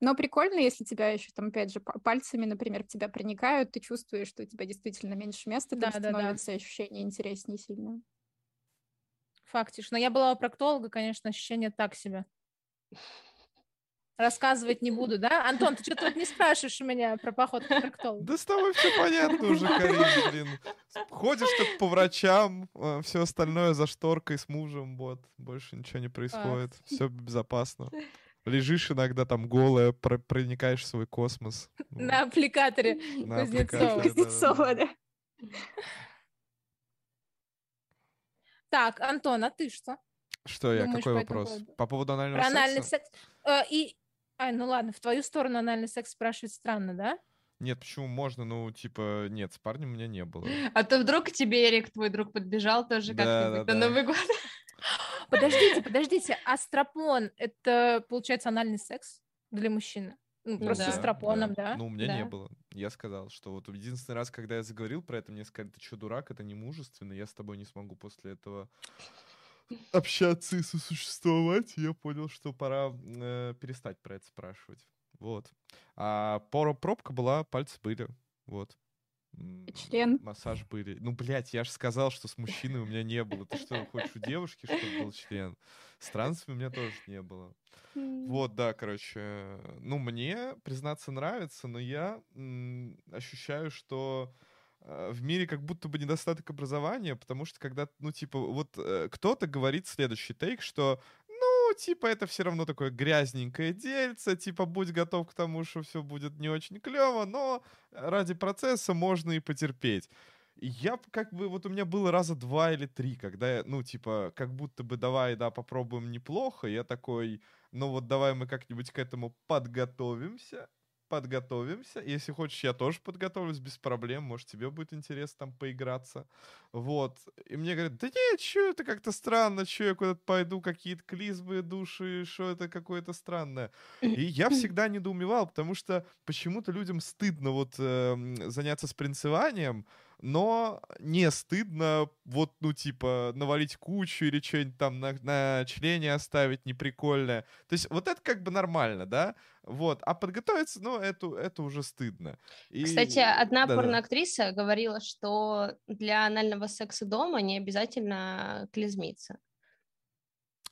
Но прикольно, если тебя еще там, опять же, па- пальцами, например, в тебя проникают, ты чувствуешь, что у тебя действительно меньше места, там Да-да-да. становится ощущение интереснее сильно. Фактиш. Но я была у проктолога, конечно, ощущение так себе. Рассказывать не буду, да? Антон, ты что-то вот не спрашиваешь у меня про поход к проктологу. Да с тобой все понятно уже, Карин, блин. Ходишь только по врачам, все остальное за шторкой с мужем, вот. Больше ничего не происходит, все безопасно. Лежишь иногда там голая, про- проникаешь в свой космос. На аппликаторе на Кузнецова. аппликаторе, Кузнецова, да. Так, Антон, а ты что? Что я, Думаешь какой по вопрос? поводу? По поводу анального Про анальный секса? секс. Э, и... Ай, ну ладно, в твою сторону анальный секс спрашивать странно, да? Нет, почему можно? Ну, типа, нет, с парнем у меня не было. А то вдруг тебе Эрик, твой друг, подбежал тоже Да, как-нибудь да, на да. Новый год. Подождите, подождите, а стропон — это, получается, анальный секс для мужчины? Ну, Ну просто да, с стропоном, да? Ну, у меня не Да. было. Я сказал, что вот единственный раз, когда я заговорил про это, мне сказали, ты что, дурак, это не мужественно, я с тобой не смогу после этого общаться и сосуществовать. Я понял, что пора э, перестать про это спрашивать. Вот. А пора пробка была, пальцы были. Вот. Член? Массаж были. Ну, блядь, я же сказал, что с мужчиной у меня не было. Ты что, хочешь у девушки, чтобы был член? С трансами у меня тоже не было. Вот, да, короче, ну, мне, признаться, нравится, но я ощущаю, что э, в мире как будто бы недостаток образования, потому что когда, ну, типа, вот э, кто-то говорит следующий тейк, что, ну, типа, это все равно такое грязненькое дельце, типа, будь готов к тому, что все будет не очень клево, но ради процесса можно и потерпеть. Я как бы, вот у меня было раза два или три, когда я, ну, типа, как будто бы давай, да, попробуем неплохо, я такой, ну вот давай мы как-нибудь к этому подготовимся, подготовимся. Если хочешь, я тоже подготовлюсь без проблем. Может, тебе будет интересно там поиграться. Вот. И мне говорят, да нет, что это как-то странно, что я куда-то пойду, какие-то клизмы, души, что это какое-то странное. И я всегда недоумевал, потому что почему-то людям стыдно вот эм, заняться спринцеванием, но не стыдно вот, ну, типа, навалить кучу или что-нибудь там на, на члене оставить неприкольное. То есть вот это как бы нормально, да? Вот. А подготовиться, ну, это, это уже стыдно. И... Кстати, одна да, порноактриса говорила, что для анального секса дома не обязательно клизмиться.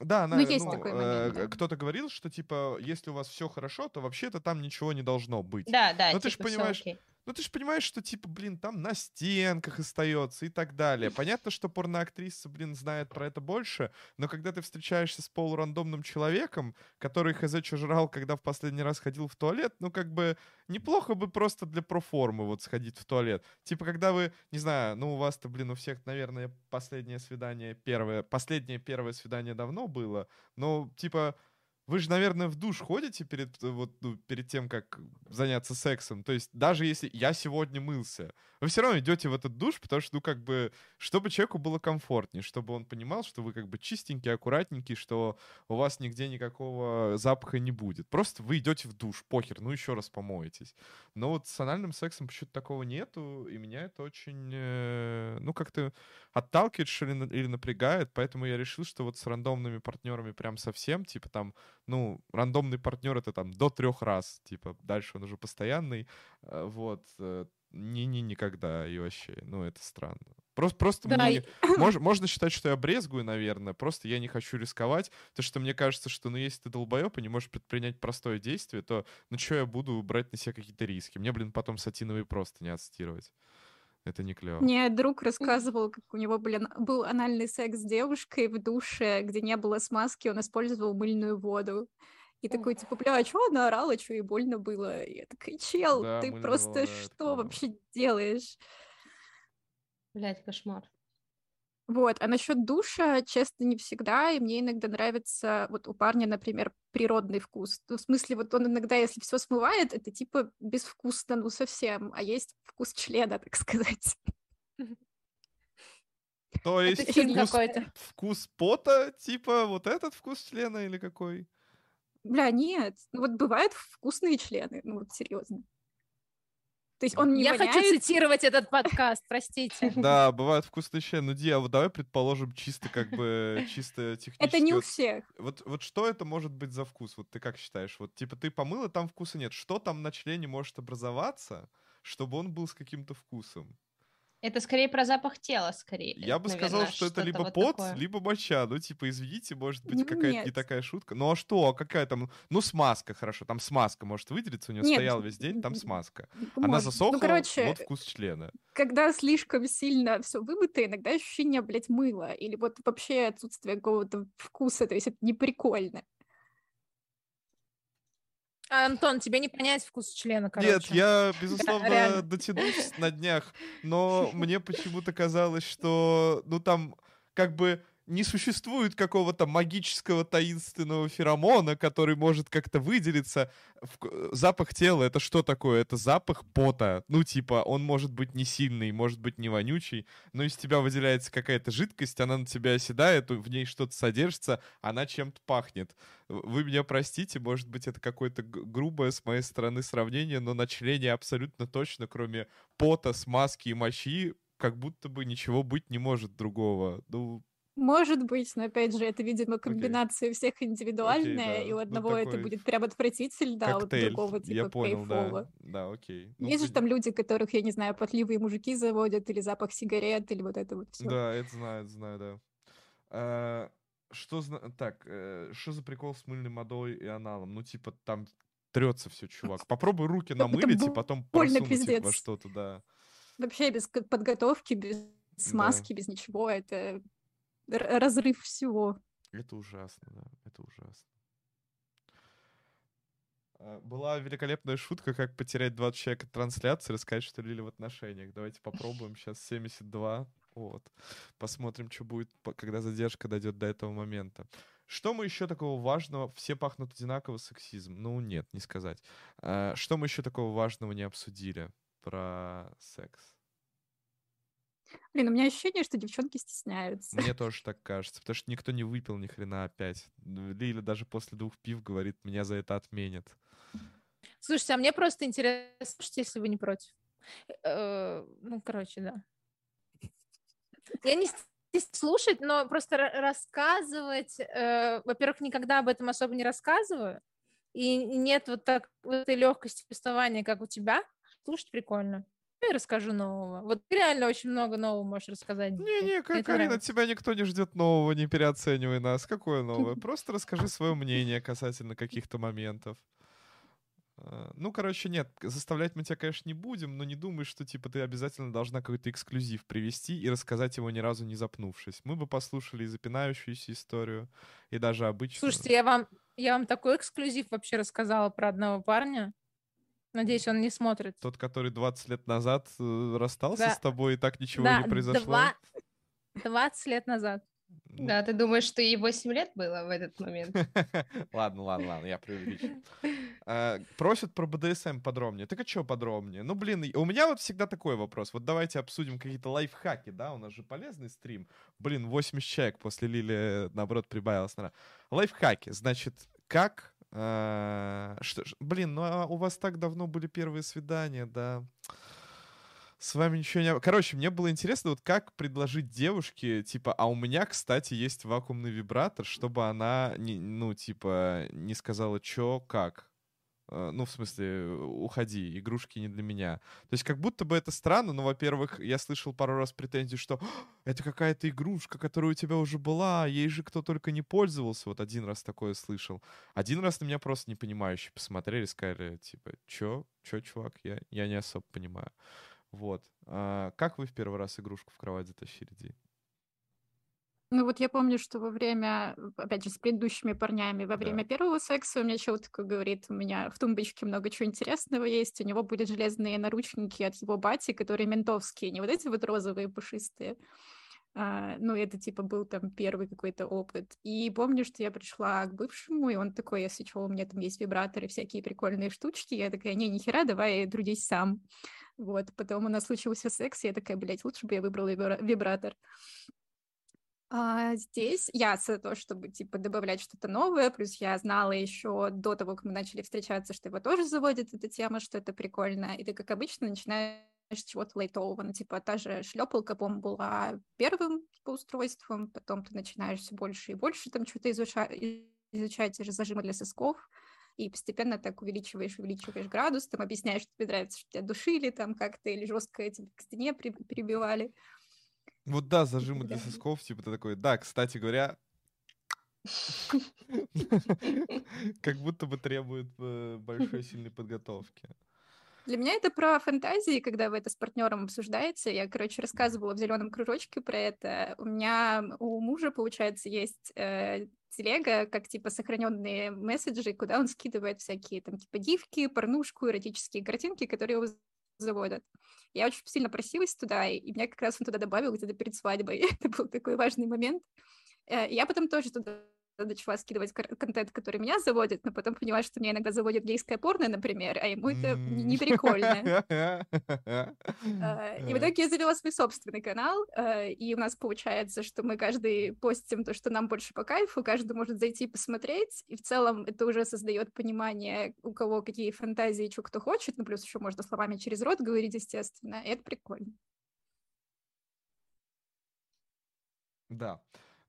Да, она, ну, есть ну, такой момент, э, да. кто-то говорил, что типа, если у вас все хорошо, то вообще-то там ничего не должно быть. Да, да. Но типа, ты же понимаешь, ну ты же понимаешь, что типа, блин, там на стенках остается и так далее. Понятно, что порноактриса, блин, знает про это больше, но когда ты встречаешься с полурандомным человеком, который хз что жрал, когда в последний раз ходил в туалет, ну как бы неплохо бы просто для проформы вот сходить в туалет. Типа, когда вы, не знаю, ну у вас-то, блин, у всех, наверное, последнее свидание первое, последнее первое свидание давно было, но типа вы же, наверное, в душ ходите перед, э, вот, ну, перед тем, как заняться сексом. То есть даже если я сегодня мылся, вы все равно идете в этот душ, потому что, ну, как бы, чтобы человеку было комфортнее, чтобы он понимал, что вы как бы чистенький, аккуратненький, что у вас нигде никакого запаха не будет. Просто вы идете в душ, похер, ну, еще раз помоетесь. Но вот с анальным сексом почему-то такого нету, и меня это очень, э, ну, как-то отталкивает, что ли, или напрягает, поэтому я решил, что вот с рандомными партнерами прям совсем, типа там, ну, рандомный партнер это там до трех раз, типа, дальше он уже постоянный, э, вот, э, не-не, никогда и вообще, ну, это странно. Просто, просто да, мне, мож, можно считать, что я брезгую, наверное, просто я не хочу рисковать, потому что мне кажется, что, ну, если ты долбоеб и не можешь предпринять простое действие, то, ну, что я буду брать на себя какие-то риски? Мне, блин, потом сатиновые просто не отстирывать. Это не клево. Мне друг рассказывал, как у него блин, был анальный секс с девушкой в душе, где не было смазки, он использовал мыльную воду. И такой, типа, бля, а чё она орала, чё ей больно было? И я такая, чел, да, ты просто было, что это... вообще делаешь? Блять, кошмар. Вот, а насчет душа, честно, не всегда, и мне иногда нравится, вот у парня, например, природный вкус. Ну, в смысле, вот он иногда, если все смывает, это типа безвкусно, ну совсем, а есть вкус члена, так сказать. То есть вкус, вкус пота, типа вот этот вкус члена или какой? Бля, нет. Ну вот бывают вкусные члены, ну вот серьезно. То есть он не Я воняет... хочу цитировать этот подкаст, простите. Да, бывают вкусные члены. Ну, Ди, а вот давай предположим чисто как бы, чисто технически. Это не у всех. Вот, вот что это может быть за вкус? Вот ты как считаешь? Вот типа ты помыла, там вкуса нет. Что там на члене может образоваться, чтобы он был с каким-то вкусом? Это скорее про запах тела, скорее. Я бы наверное, сказал, что это либо вот пот, такое. либо моча. Ну, типа, извините, может быть, какая-то не такая шутка. Ну, а что? А какая там? Ну, смазка, хорошо. Там смазка может выделиться. У нее Нет. стоял весь день, там смазка. Может. Она засохла, ну, короче, вот вкус члена. Когда слишком сильно все вымыто, иногда ощущение, блядь, мыла. Или вот вообще отсутствие какого-то вкуса. То есть это не прикольно. Антон, тебе не понять вкус члена, короче. Нет, я, безусловно, да, дотянусь на днях, но мне почему-то казалось, что, ну, там, как бы не существует какого-то магического таинственного феромона, который может как-то выделиться. Запах тела — это что такое? Это запах пота. Ну, типа, он может быть не сильный, может быть не вонючий, но из тебя выделяется какая-то жидкость, она на тебя оседает, в ней что-то содержится, она чем-то пахнет. Вы меня простите, может быть, это какое-то грубое с моей стороны сравнение, но на члене абсолютно точно, кроме пота, смазки и мочи, как будто бы ничего быть не может другого. Ну, может быть, но опять же, это, видимо, комбинация okay. всех индивидуальная, okay, да. и у ну, одного ну, это будет прям отвратительно, а у другого типа я понял, кайфово. Да, да окей. Ну, Есть же там люди, которых, я не знаю, потливые мужики заводят, или запах сигарет, или вот это вот все. Да, это знаю, знаю, да. А, что зна... Так, э, что за прикол с мыльной модой и аналом? Ну, типа, там трется все, чувак. Попробуй руки намылить и потом просунуть их во что-то, да. Вообще без подготовки, без смазки, да. без ничего, это разрыв всего. Это ужасно, да, это ужасно. А, была великолепная шутка, как потерять 20 человек от трансляции, рассказать, что Лили в отношениях. Давайте попробуем. Сейчас 72. Вот. Посмотрим, что будет, когда задержка дойдет до этого момента. Что мы еще такого важного? Все пахнут одинаково сексизм. Ну, нет, не сказать. А, что мы еще такого важного не обсудили про секс? Блин, у меня ощущение, что девчонки стесняются. Мне тоже так кажется, потому что никто не выпил ни хрена опять. Лиля даже после двух пив говорит, меня за это отменят. Слушайте, а мне просто интересно, если вы не против. Э, ну, короче, да. Я не слушать, но просто рассказывать, э, во-первых, никогда об этом особо не рассказываю, и нет вот так вот этой легкости повествования, как у тебя. Слушать прикольно. Я расскажу нового. Вот ты реально очень много нового можешь рассказать. Не-не, Карина, тебя никто не ждет нового, не переоценивай нас. Какое новое? Просто расскажи свое мнение касательно каких-то моментов. А, ну, короче, нет, заставлять мы тебя, конечно, не будем, но не думай, что, типа, ты обязательно должна какой-то эксклюзив привести и рассказать его ни разу не запнувшись. Мы бы послушали и запинающуюся историю, и даже обычную. Слушайте, я вам, я вам такой эксклюзив вообще рассказала про одного парня. Надеюсь, он не смотрит. Тот, который 20 лет назад э, расстался да. с тобой, и так ничего да, не произошло? Два... 20 лет назад. Да, ты думаешь, что ей 8 лет было в этот момент? Ладно, ладно, ладно, я преувеличил. А, просят про БДСМ подробнее. Так а что подробнее? Ну, блин, у меня вот всегда такой вопрос. Вот давайте обсудим какие-то лайфхаки, да? У нас же полезный стрим. Блин, 80 человек после Лили, наоборот, прибавилось. Лайфхаки. Значит, как... А, что, блин, ну а у вас так давно были первые свидания, да? с вами ничего не... Короче, мне было интересно, вот как предложить девушке, типа, а у меня, кстати, есть вакуумный вибратор, чтобы она, не, ну, типа, не сказала, чё, как. Э, ну, в смысле, уходи, игрушки не для меня. То есть как будто бы это странно, но, во-первых, я слышал пару раз претензии, что это какая-то игрушка, которая у тебя уже была, ей же кто только не пользовался. Вот один раз такое слышал. Один раз на меня просто непонимающе посмотрели, сказали, типа, чё, чё, чувак, я, я не особо понимаю. Вот. А как вы в первый раз игрушку в кровать затащили, Ди? Ну вот я помню, что во время, опять же, с предыдущими парнями, во время да. первого секса у меня чего такое говорит, у меня в тумбочке много чего интересного есть, у него были железные наручники от его бати, которые ментовские, не вот эти вот розовые пушистые, а, ну, это, типа, был там первый какой-то опыт. И помню, что я пришла к бывшему, и он такой, если что, у меня там есть вибраторы, всякие прикольные штучки. Я такая, не, нихера, давай трудись сам. Вот, потом у нас случился секс, и я такая, блядь, лучше бы я выбрала вибратор. А здесь я за то, чтобы, типа, добавлять что-то новое, плюс я знала еще до того, как мы начали встречаться, что его тоже заводит эта тема, что это прикольно, и ты, как обычно, начинаешь с чего-то лайтового, ну, типа, та же шлепалка, по была первым, типа, устройством, потом ты начинаешь все больше и больше там что-то изучать, изучать зажимы для сосков, и постепенно так увеличиваешь, увеличиваешь градус, там объясняешь, что тебе нравится, что тебя душили там как-то, или жестко этим к стене при, прибивали. Вот да, зажимы для сосков, типа ты такой, да, кстати говоря, как будто бы требует э, большой сильной подготовки. Для меня это про фантазии, когда вы это с партнером обсуждаете. Я, короче, рассказывала в зеленом кружочке про это. У меня у мужа, получается, есть э, телега, как типа сохраненные месседжи, куда он скидывает всякие там типа дивки, порнушку, эротические картинки, которые его заводят. Я очень сильно просилась туда, и меня как раз он туда добавил где-то перед свадьбой. это был такой важный момент. Э, я потом тоже туда начала скидывать контент, который меня заводит, но потом поняла, что меня иногда заводит гейское порно, например, а ему это не прикольно. А, и в итоге я завела свой собственный канал, а, и у нас получается, что мы каждый постим то, что нам больше по кайфу, каждый может зайти посмотреть, и в целом это уже создает понимание, у кого какие фантазии, что кто хочет, ну плюс еще можно словами через рот говорить, естественно, и это прикольно. Да.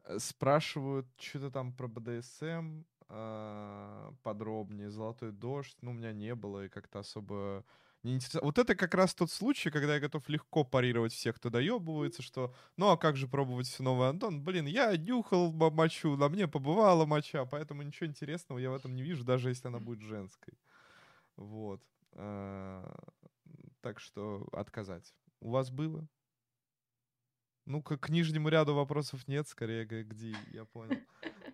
Э, спрашивают что-то там про БДСМ э, подробнее, «Золотой дождь», ну, у меня не было, и как-то особо не интересно. Вот это как раз тот случай, когда я готов легко парировать всех, кто доебывается, что ну а как же пробовать все новое, Антон? Блин, я нюхал мочу, на мне побывала моча, поэтому ничего интересного я в этом не вижу, даже если она будет женской. Вот. Э, так что отказать. У вас было? Ну, к, к нижнему ряду вопросов нет, скорее, где, я понял.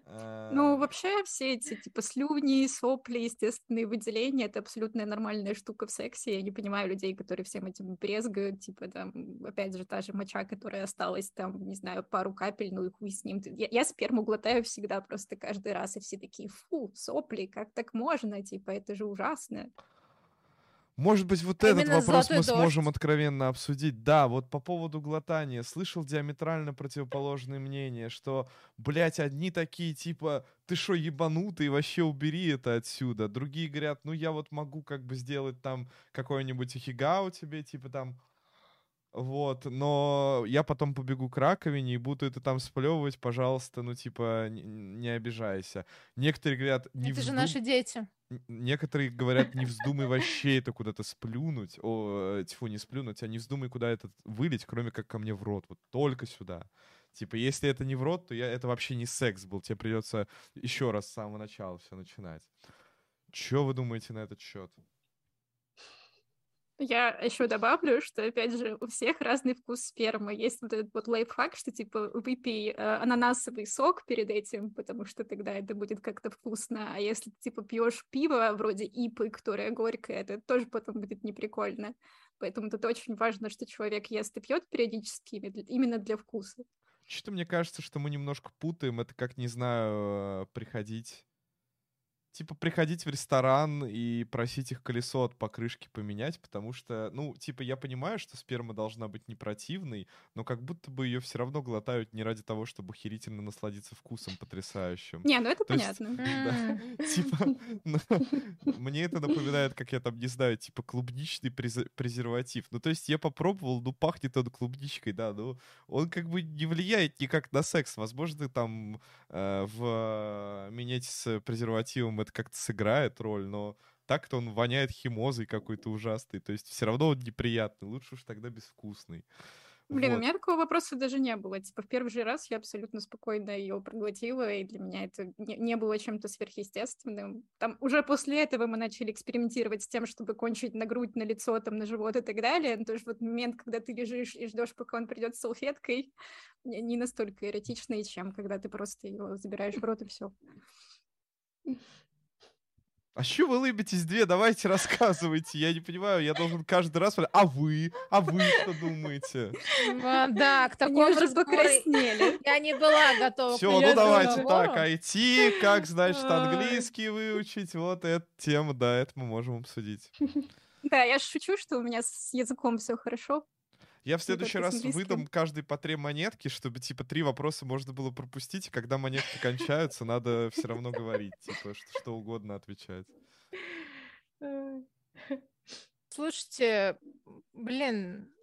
Ну, вообще все эти, типа, слюни, сопли, естественные выделения — это абсолютно нормальная штука в сексе. Я не понимаю людей, которые всем этим брезгают, типа, там, опять же, та же моча, которая осталась, там, не знаю, пару капель, ну и хуй с ним. Я, я сперму глотаю всегда просто каждый раз, и все такие, фу, сопли, как так можно, типа, это же ужасно. Может быть, вот а этот вопрос мы дождь. сможем откровенно обсудить. Да, вот по поводу глотания. Слышал диаметрально противоположные мнения, что, блядь, одни такие, типа, ты что, ебанутый, вообще убери это отсюда. Другие говорят, ну я вот могу как бы сделать там какой-нибудь хигао тебе, типа там Вот, но я потом побегу к раковине и буду это там сплевывать, пожалуйста, ну, типа, не, не обижайся. Некоторые говорят, не Это же вздум- наши дети. Некоторые говорят, не вздумай вообще это куда-то сплюнуть. О, э, тьфу, не сплюнуть, а не вздумай куда это вылить, кроме как ко мне в рот. Вот только сюда. Типа, если это не в рот, то я, это вообще не секс был. Тебе придется еще раз с самого начала все начинать. Что вы думаете на этот счет? Я еще добавлю, что, опять же, у всех разный вкус спермы. Есть вот этот вот лайфхак, что, типа, выпей э, ананасовый сок перед этим, потому что тогда это будет как-то вкусно. А если ты, типа, пьешь пиво вроде ипы, которое горькое, это тоже потом будет неприкольно. Поэтому тут очень важно, что человек ест и пьет периодически именно для- вкуса. Что-то мне кажется, что мы немножко путаем. Это как, не знаю, э, приходить... Типа приходить в ресторан и просить их колесо от покрышки поменять, потому что, ну, типа, я понимаю, что сперма должна быть не противной, но как будто бы ее все равно глотают не ради того, чтобы охерительно насладиться вкусом потрясающим. Не, ну это То понятно. Типа, ну, мне это напоминает, как я там, не знаю, типа клубничный презер- презерватив. Ну, то есть я попробовал, ну, пахнет он клубничкой, да, но он как бы не влияет никак на секс. Возможно, там э, в э, минете с презервативом это как-то сыграет роль, но так-то он воняет химозой какой-то ужасный. То есть все равно он неприятный. Лучше уж тогда безвкусный. Блин, у Вот. меня такого вопроса даже не было. Типа, в первый же раз я абсолютно спокойно ее проглотила, и для меня это не, не было чем-то сверхъестественным. Там уже после этого мы начали экспериментировать с тем, чтобы кончить на грудь, на лицо, там, на живот и так далее. Ну, то есть вот момент, когда ты лежишь и ждешь, пока он придет с салфеткой, не не настолько эротичный, чем когда ты просто ее забираешь в рот и все. А что вы улыбитесь две? Давайте рассказывайте. Я не понимаю, я должен каждый раз... А вы? А вы что думаете? А, Да, к Они такому уже разговору покраснели. я не была готова. Все, ну давайте так, IT, как, значит, английский выучить, вот эта тема, да, это мы можем обсудить. Да, я шучу, что у меня с языком все хорошо. Я в следующий только с раз выдам каждый по три монетки, чтобы, типа, три вопроса можно было пропустить, и когда монетки кончаются, надо все равно говорить, типа, что, угодно отвечать. Слушайте, блин,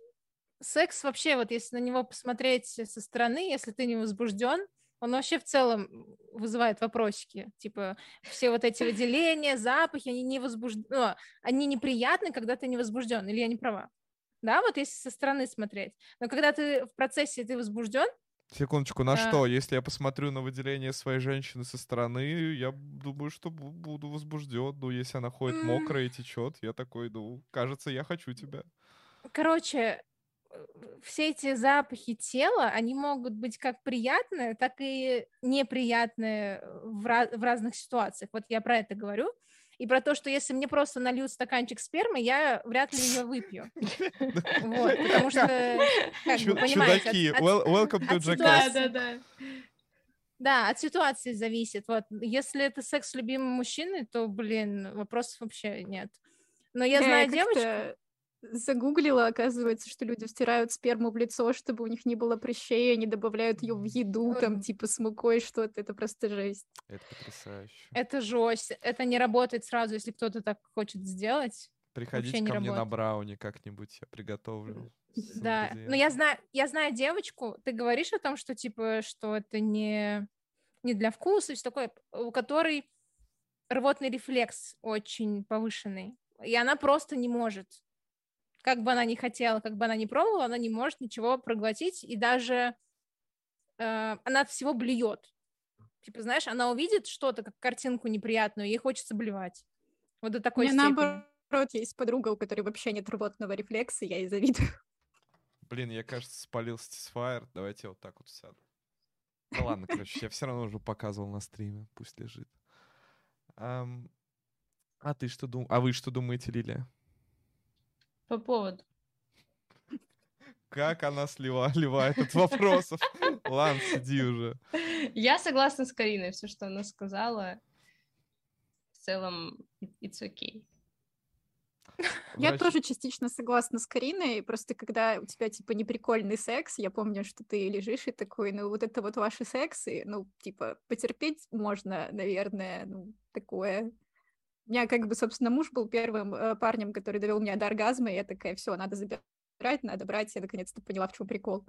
секс вообще, вот если на него посмотреть со стороны, если ты не возбужден, он вообще в целом вызывает вопросики. Типа все вот эти выделения, запахи, они не возбуждены, они неприятны, когда ты не возбужден, или я не права? Да, вот если со стороны смотреть. Но когда ты в процессе ты возбужден, Секундочку, на А. что? Если я посмотрю на выделение своей женщины со стороны, я думаю, что бу- буду возбужден. Ну, если она ходит мокрая и течет, я такой, ну, кажется, я хочу тебя. Короче, э, все эти запахи тела, они могут быть как приятные, так и неприятные в, ra- в разных ситуациях. Вот я про это говорю. И про то, что если мне просто нальют стаканчик спермы, я вряд ли ее выпью. Вот, потому что, как вы понимаете, welcome to Jackass. Да, да, да. да, от ситуации зависит. Вот, если это секс с любимым мужчиной, то, блин, вопросов вообще нет. Но я Да, знаю девочку, Загуглила, оказывается, что люди втирают сперму в лицо, чтобы у них не было прыщей, они добавляют ее в еду, там, типа, с мукой что-то, это просто жесть. Это потрясающе. это жесть. Это не работает сразу, если кто-то так хочет сделать. Приходите ко мне на брауни как-нибудь, я приготовлю. Да, но я знаю, я знаю девочку, ты говоришь о том, что типа, что это не, не для вкуса, все такое, у которой рвотный рефлекс очень повышенный, и она просто не может. Как бы она ни хотела, как бы она ни пробовала, она не может ничего проглотить, и даже э, она от всего блюет. Типа, знаешь, она увидит что-то, как картинку неприятную, ей хочется блевать. Вот до У такой меня степени. наоборот есть подруга, у которой вообще нет рвотного рефлекса, я ей завидую. Блин, я, кажется, спалил Satisfyer. Давайте я вот так вот сяду. Ну ладно, короче, я все равно уже показывал на стриме, пусть лежит. А ты что дум... А вы что думаете, Лилия? По поводу. Как она слива, ливает от вопросов? Ладно, сиди уже. Я согласна с Кариной, все, что она сказала. В целом, it- it's okay. Я Врач- тоже частично согласна с Кариной, просто когда у тебя, типа, неприкольный секс, я помню, что ты лежишь и такой, ну, вот это вот ваши сексы, ну, типа, потерпеть можно, наверное, ну, такое. Меня, как бы, собственно, муж был первым э, парнем, который довел меня до оргазма, и я такая, все, надо забирать надо брать. Я наконец-то поняла, в чем прикол.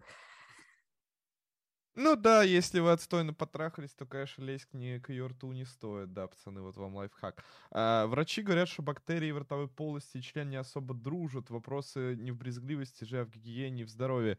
Ну да, если вы отстойно потрахались, то, конечно, лезть к, не, к ее рту не стоит, да, пацаны, вот вам лайфхак. А, врачи говорят, что бактерии в ротовой полости и член не особо дружат. Вопросы не в брезгливости же, а в гигиене в здоровье.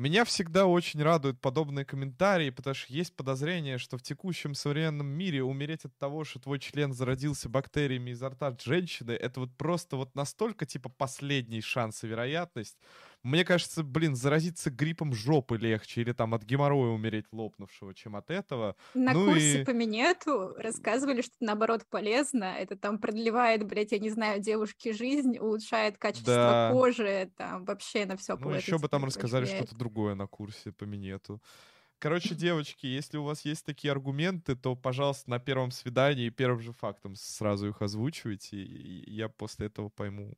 Меня всегда очень радуют подобные комментарии, потому что есть подозрение, что в текущем современном мире умереть от того, что твой член зародился бактериями изо рта женщины, это вот просто вот настолько типа последний шанс и вероятность, мне кажется, блин, заразиться гриппом жопы легче или там от геморроя умереть лопнувшего, чем от этого. На ну курсе и... по минету рассказывали, что наоборот полезно. Это там продлевает, блядь, я не знаю, девушке жизнь, улучшает качество Да. кожи, там вообще на все Ну, еще бы там рассказали что-то другое на курсе по минету. Короче, девочки, если у вас есть такие аргументы, то, пожалуйста, на первом свидании первым же фактом сразу их озвучивайте, и я после этого пойму.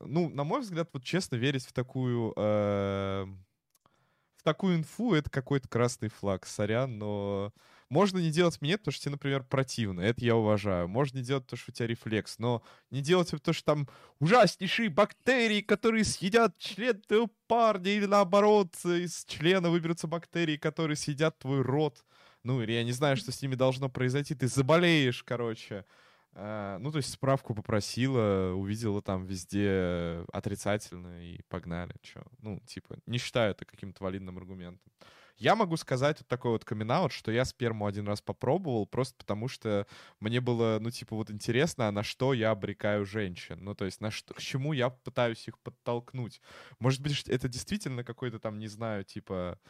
Ну, на мой взгляд, вот честно верить в такую... э, в такую инфу это какой-то красный флаг, сорян, но можно не делать минет, потому что тебе, например, противно, это я уважаю. Можно не делать то, что у тебя рефлекс, но не делать то, что там ужаснейшие бактерии, которые съедят член твоего парня, или наоборот, из члена выберутся бактерии, которые съедят твой рот. Ну, или я не знаю, что с ними должно произойти, ты заболеешь, короче. А, Ну, то есть справку попросила, увидела там везде отрицательно и погнали. Чё? Ну, типа, не считаю это каким-то валидным аргументом. Я могу сказать вот такой вот камин что я сперму один раз попробовал, просто потому что мне было, ну, типа, вот интересно, а на что я обрекаю женщин. Ну, то есть, на что, к чему я пытаюсь их подтолкнуть. Может быть, это действительно какой-то там, не знаю, типа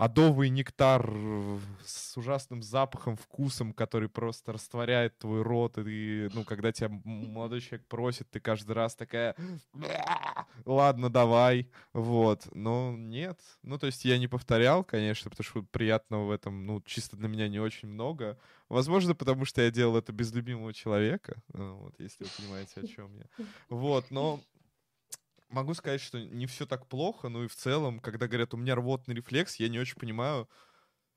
адовый нектар э, с ужасным запахом, вкусом, который просто растворяет твой рот. И, ну, когда тебя молодой человек просит, ты каждый раз такая, ладно, давай. Вот. Но нет. Ну, то есть я не повторял, конечно, потому что приятного в этом, ну, чисто для меня не очень много. Возможно, потому что я делал это без любимого человека, э, вот, если вы понимаете, о чем я. Вот, но могу сказать, что не все так плохо, ну и в целом, когда говорят, у меня рвотный рефлекс, я не очень понимаю,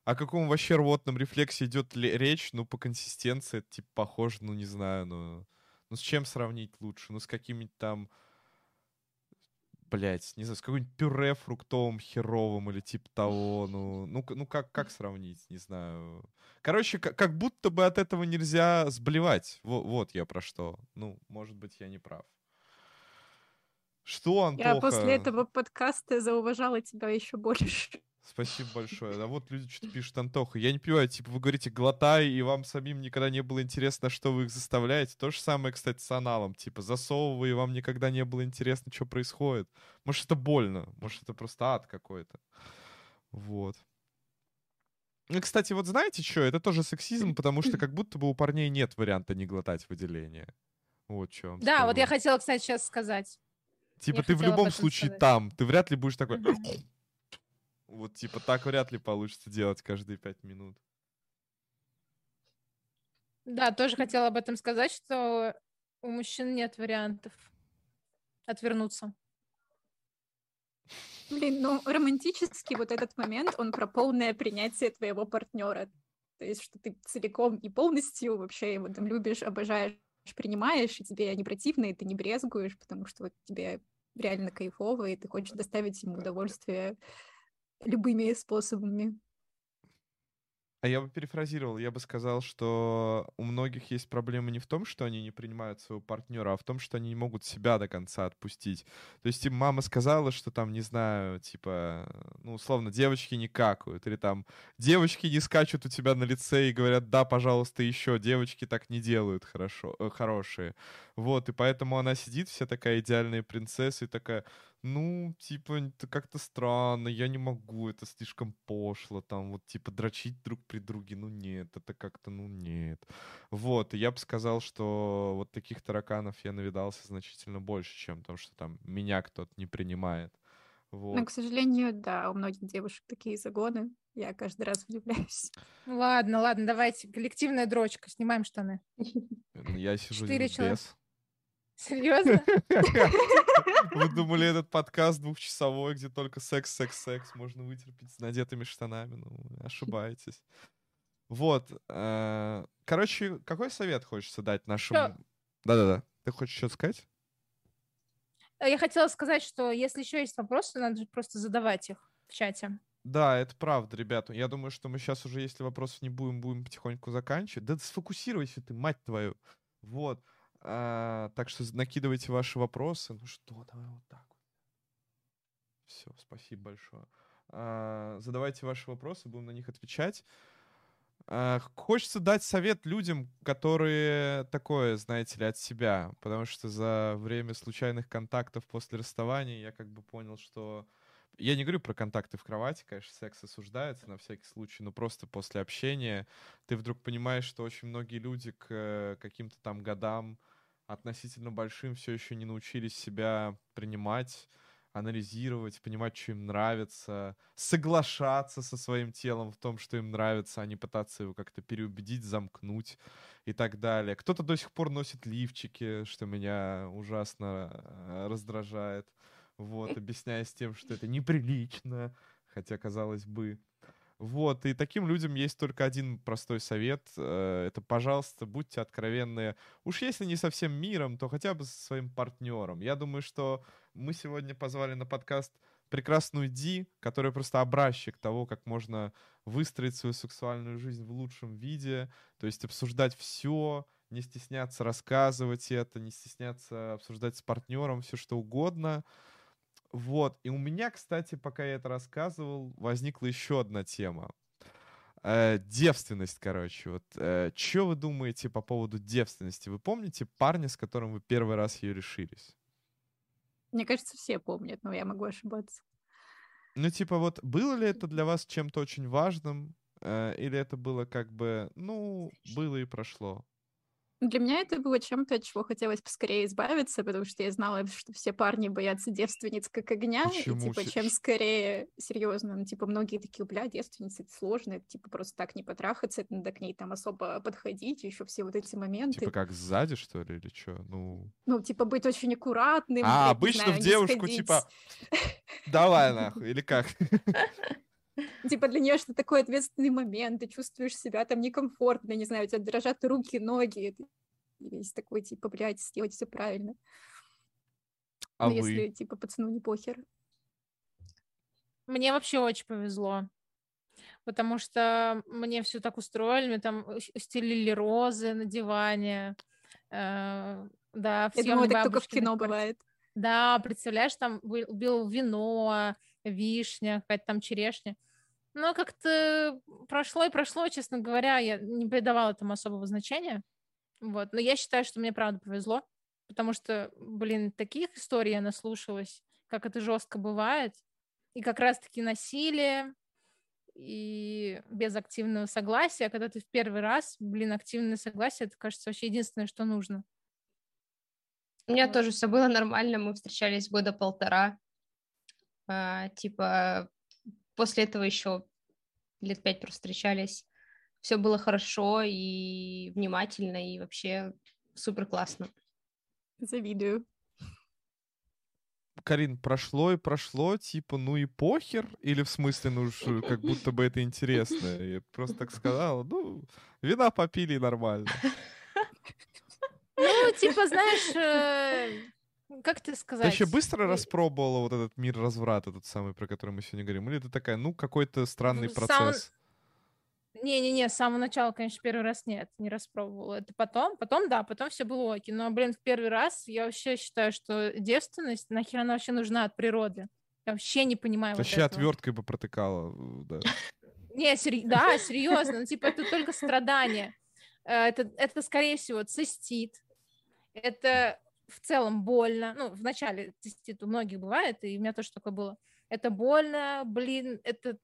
о каком вообще рвотном рефлексе идет речь, ну, по консистенции это, типа, похоже, ну, не знаю, ну, ну, с чем сравнить лучше? Ну, с какими-то там, блять, не знаю, с каким-нибудь пюре фруктовым херовым или типа того, ну, ну, ну как, как сравнить, не знаю. Короче, как, как будто бы от этого нельзя сблевать. Вот, вот я про что. Ну, может быть, я не прав. Что, Антоха? Я после этого подкаста зауважала тебя еще больше. Спасибо большое. А вот люди что-то пишут, Антоха. Я не понимаю, типа, вы говорите, глотай, и вам самим никогда не было интересно, что вы их заставляете. То же самое, кстати, с аналом. Типа, засовывай, и вам никогда не было интересно, что происходит. Может, это больно. Может, это просто ад какой-то. Вот. Ну, кстати, вот знаете что? Это тоже сексизм, потому что как будто бы у парней нет варианта не глотать выделение. Вот что. Да, скажу. вот я хотела, кстати, сейчас сказать. Типа Я ты в любом случае сказать. там, ты вряд ли будешь такой... Вот типа так вряд ли получится делать каждые пять минут. Да, тоже хотела об этом сказать, что у мужчин нет вариантов отвернуться. Блин, ну романтический вот этот момент, он про полное принятие твоего партнера. То есть, что ты целиком и полностью вообще его там любишь, обожаешь, принимаешь, и тебе не противно, и ты не брезгуешь, потому что вот тебе реально кайфово, и ты хочешь доставить ему удовольствие любыми способами. А я бы перефразировал, я бы сказал, что у многих есть проблемы не в том, что они не принимают своего партнера, а в том, что они не могут себя до конца отпустить. То есть им мама сказала, что там, не знаю, типа, ну, условно, девочки не какают, или там девочки не скачут у тебя на лице и говорят, да, пожалуйста, еще, девочки так не делают хорошо, э, хорошие. Вот, и поэтому она сидит вся такая идеальная принцесса и такая, ну, типа, это как-то странно, я не могу, это слишком пошло, там, вот, типа, дрочить друг при друге, ну, нет, это как-то, ну, нет. Вот, и я бы сказал, что вот таких тараканов я навидался значительно больше, чем то, что там меня кто-то не принимает. Вот. Но, к сожалению, да, у многих девушек такие загоны. Я каждый раз влюбляюсь. Ладно, ладно, давайте. Коллективная дрочка. Снимаем штаны. Я сижу Четыре без. Человека. Серьезно? Вы думали, этот подкаст двухчасовой, где только секс, секс, секс можно вытерпеть с надетыми штанами? Ну, ошибаетесь. Вот. Э, короче, какой совет хочется дать нашим... Да-да-да. Ты хочешь что-то сказать? э, я хотела сказать, что если еще есть вопросы, надо просто задавать их в чате. Да, это правда, ребята. Я думаю, что мы сейчас уже, если вопросов не будем, будем потихоньку заканчивать. Да сфокусируйся ты, мать твою. Вот. А, так что накидывайте ваши вопросы. Ну что, давай вот так. Все, спасибо большое. А, задавайте ваши вопросы, будем на них отвечать. А, хочется дать совет людям, которые такое, знаете ли, от себя. Потому что за время случайных контактов после расставания я как бы понял, что... Я не говорю про контакты в кровати, конечно, секс осуждается на всякий случай, но просто после общения ты вдруг понимаешь, что очень многие люди к э, каким-то там годам относительно большим все еще не научились себя принимать, анализировать, понимать, что им нравится, соглашаться со своим телом в том, что им нравится, а не пытаться его как-то переубедить, замкнуть и так далее. Кто-то до сих пор носит лифчики, что меня ужасно э, раздражает, вот, объясняясь тем, что это неприлично, хотя, казалось бы, вот, и таким людям есть только один простой совет. Э, это, пожалуйста, будьте откровенны. Уж если не со всем миром, то хотя бы со своим партнером. Я думаю, что мы сегодня позвали на подкаст прекрасную Ди, которая просто образчик того, как можно выстроить свою сексуальную жизнь в лучшем виде, то есть обсуждать все, не стесняться рассказывать это, не стесняться обсуждать с партнером все что угодно. Вот. И у меня, кстати, пока я это рассказывал, возникла еще одна тема. Э, девственность, короче. Вот, э, что вы думаете по поводу девственности? Вы помните парня, с которым вы первый раз ее решились? Мне кажется, все помнят, но я могу ошибаться. Ну, типа, вот было ли это для вас чем-то очень важным? Э, или это было как бы, ну, было и прошло? Для меня это было чем-то, от чего хотелось поскорее избавиться, потому что я знала, что все парни боятся девственниц как огня, Почему? и типа чем скорее, серьезно, ну типа многие такие, бля, девственница, это сложно, это типа просто так не потрахаться, это надо к ней там особо подходить, еще все вот эти моменты. Типа как сзади, что ли, или что? Ну, ну типа быть очень аккуратным. А, обычно знаю, в девушку типа давай нахуй, или как? Типа для нее что такой ответственный момент, ты чувствуешь себя там некомфортно, не знаю, у тебя дрожат руки, ноги, и весь такой, типа, блядь, сделать все правильно. А ну, вы? если, типа, пацану не похер. Мне вообще очень повезло, потому что мне все так устроили, мне там стелили розы на диване, э, да, в Я думала, так только в кино бывает. Да, представляешь, там был вино, вишня, какая-то там черешня. Но как-то прошло и прошло, честно говоря, я не придавала этому особого значения. Вот. Но я считаю, что мне правда повезло, потому что, блин, таких историй я наслушалась, как это жестко бывает. И как раз-таки насилие, и без активного согласия, когда ты в первый раз, блин, активное согласие, это, кажется, вообще единственное, что нужно. У меня вот. тоже все было нормально, мы встречались года полтора, а, типа, после этого еще лет пять просто встречались. Все было хорошо и внимательно, и вообще супер классно. Завидую. Карин, прошло и прошло, типа, ну и похер? Или в смысле, ну уж как будто бы это интересно? Я просто так сказала, ну, вина попили нормально. Ну, типа, знаешь, э, как ты сказать? Ты еще быстро распробовала вот этот мир разврата, тот самый, про который мы сегодня говорим? Или ты такая, ну, какой-то странный Сам... процесс? Не-не-не, с самого начала, конечно, первый раз нет, не распробовала. Это потом, потом, да, потом все было окей. Но, блин, в первый раз я вообще считаю, что девственность, нахер она вообще нужна от природы. Я вообще не понимаю Вообще вот отверткой бы протыкала, да. Не, да, серьезно, ну, типа, это только страдание. Э, это, это, скорее всего, цистит. Это в целом больно. Ну, вначале цистит у многих бывает, и у меня тоже такое было. Это больно, блин, это...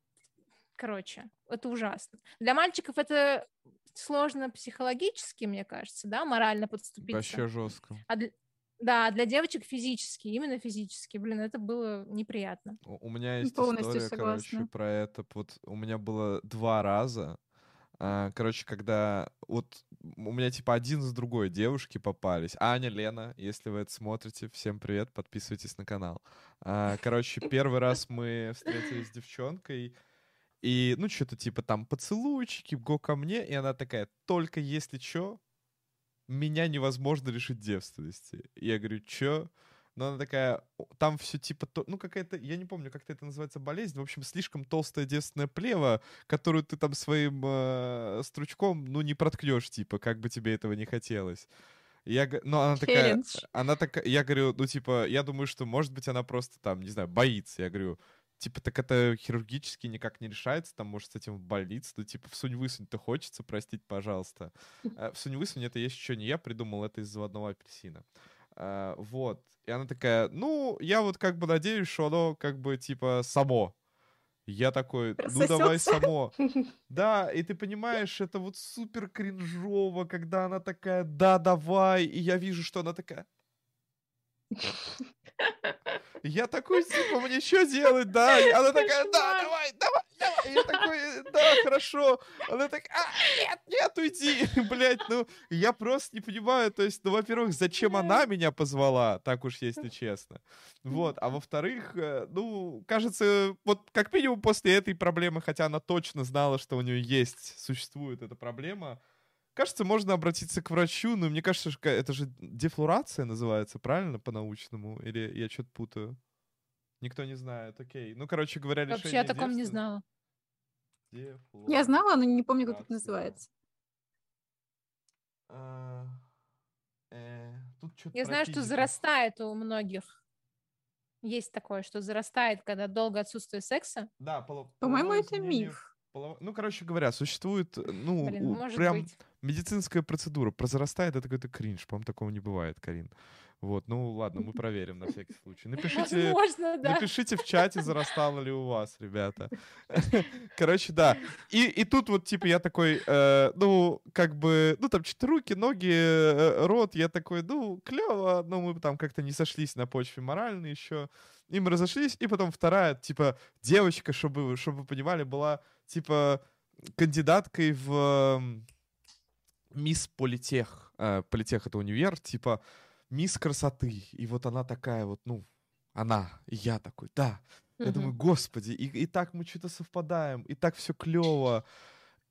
Короче, это ужасно. Для мальчиков это сложно психологически, мне кажется, да, морально подступиться. Вообще жестко. А для... Да, для девочек физически, именно физически. Блин, это было неприятно. У, у меня есть Полностью история, согласна. короче, про это. Вот у меня было два раза а, короче, когда вот у меня типа один за другой девушки попались. Аня, Лена, если вы это смотрите, всем привет, подписывайтесь на канал. А, короче, первый раз мы встретились с девчонкой, и, ну, что-то типа там поцелуйчики, го ко мне, и она такая, только если что, меня невозможно лишить девственности. Я говорю, чё? Но она такая, там все типа, ну какая-то, я не помню, как это называется, болезнь, в общем, слишком толстая девственная плева, которую ты там своим э, стручком, ну, не проткнешь, типа, как бы тебе этого не хотелось. Я, ну, она такая, Челлендж. она такая, я говорю, ну, типа, я думаю, что, может быть, она просто там, не знаю, боится. Я говорю, типа, так это хирургически никак не решается, там, может, с этим в больницу, ну, типа, в сунь-высунь-то хочется, простите, пожалуйста. Э, В сунь-высунь это есть еще не я придумал, это из заводного апельсина. Э, Вот. И она такая, ну, я вот как бы надеюсь, что оно как бы, типа, само. Я такой, ну давай само. Да, и ты понимаешь, это вот супер кринжово, когда она такая, да, давай, и я вижу, что она такая. Я такой, типа, мне что делать, да? Она такая, да, давай, давай, давай. Я такой, да, хорошо. Она такая, а, нет, нет, уйди. Блять, ну, я просто не понимаю, то есть, ну, во-первых, зачем она меня позвала, так уж если честно. Вот, а во-вторых, э, ну, кажется, вот как минимум после этой проблемы, хотя она точно знала, что у нее есть, существует эта проблема, кажется, можно обратиться к врачу, но мне кажется, что это же дефлорация называется, правильно, по-научному? Или я что-то путаю? Никто не знает, окей. Ну, короче говоря, решение Вообще о таком не знала. Я знала, но не помню, как это называется. А, э, тут чё-то Я знаю, что зарастает у многих. Есть такое, что зарастает, когда долго отсутствие секса. Да, поло- По-моему, это миф. Ну, короче говоря, существует, э, ну, Блин, может прям быть. Медицинская процедура. Прозарастает, это какой-то кринж. По-моему, такого не бывает, Карин. Вот, ну ладно, мы проверим на всякий случай. Напишите, Возможно, да. Напишите в чате, зарастало ли у вас, ребята. Короче, да. И, и тут вот, типа, я такой, э, ну, как бы, ну, там, что-то руки, ноги, э, рот, я такой, ну, клево, но мы там как-то не сошлись на почве моральной еще. И мы разошлись, и потом вторая, типа, девочка, чтобы, чтобы вы понимали, была, типа, кандидаткой в Мисс Политех. Э, Политех — это универ, типа, мисс красоты. И вот она такая вот, ну, она, и я такой, да. Я Мгм. думаю, господи, и, и так мы что-то совпадаем, и так все клево.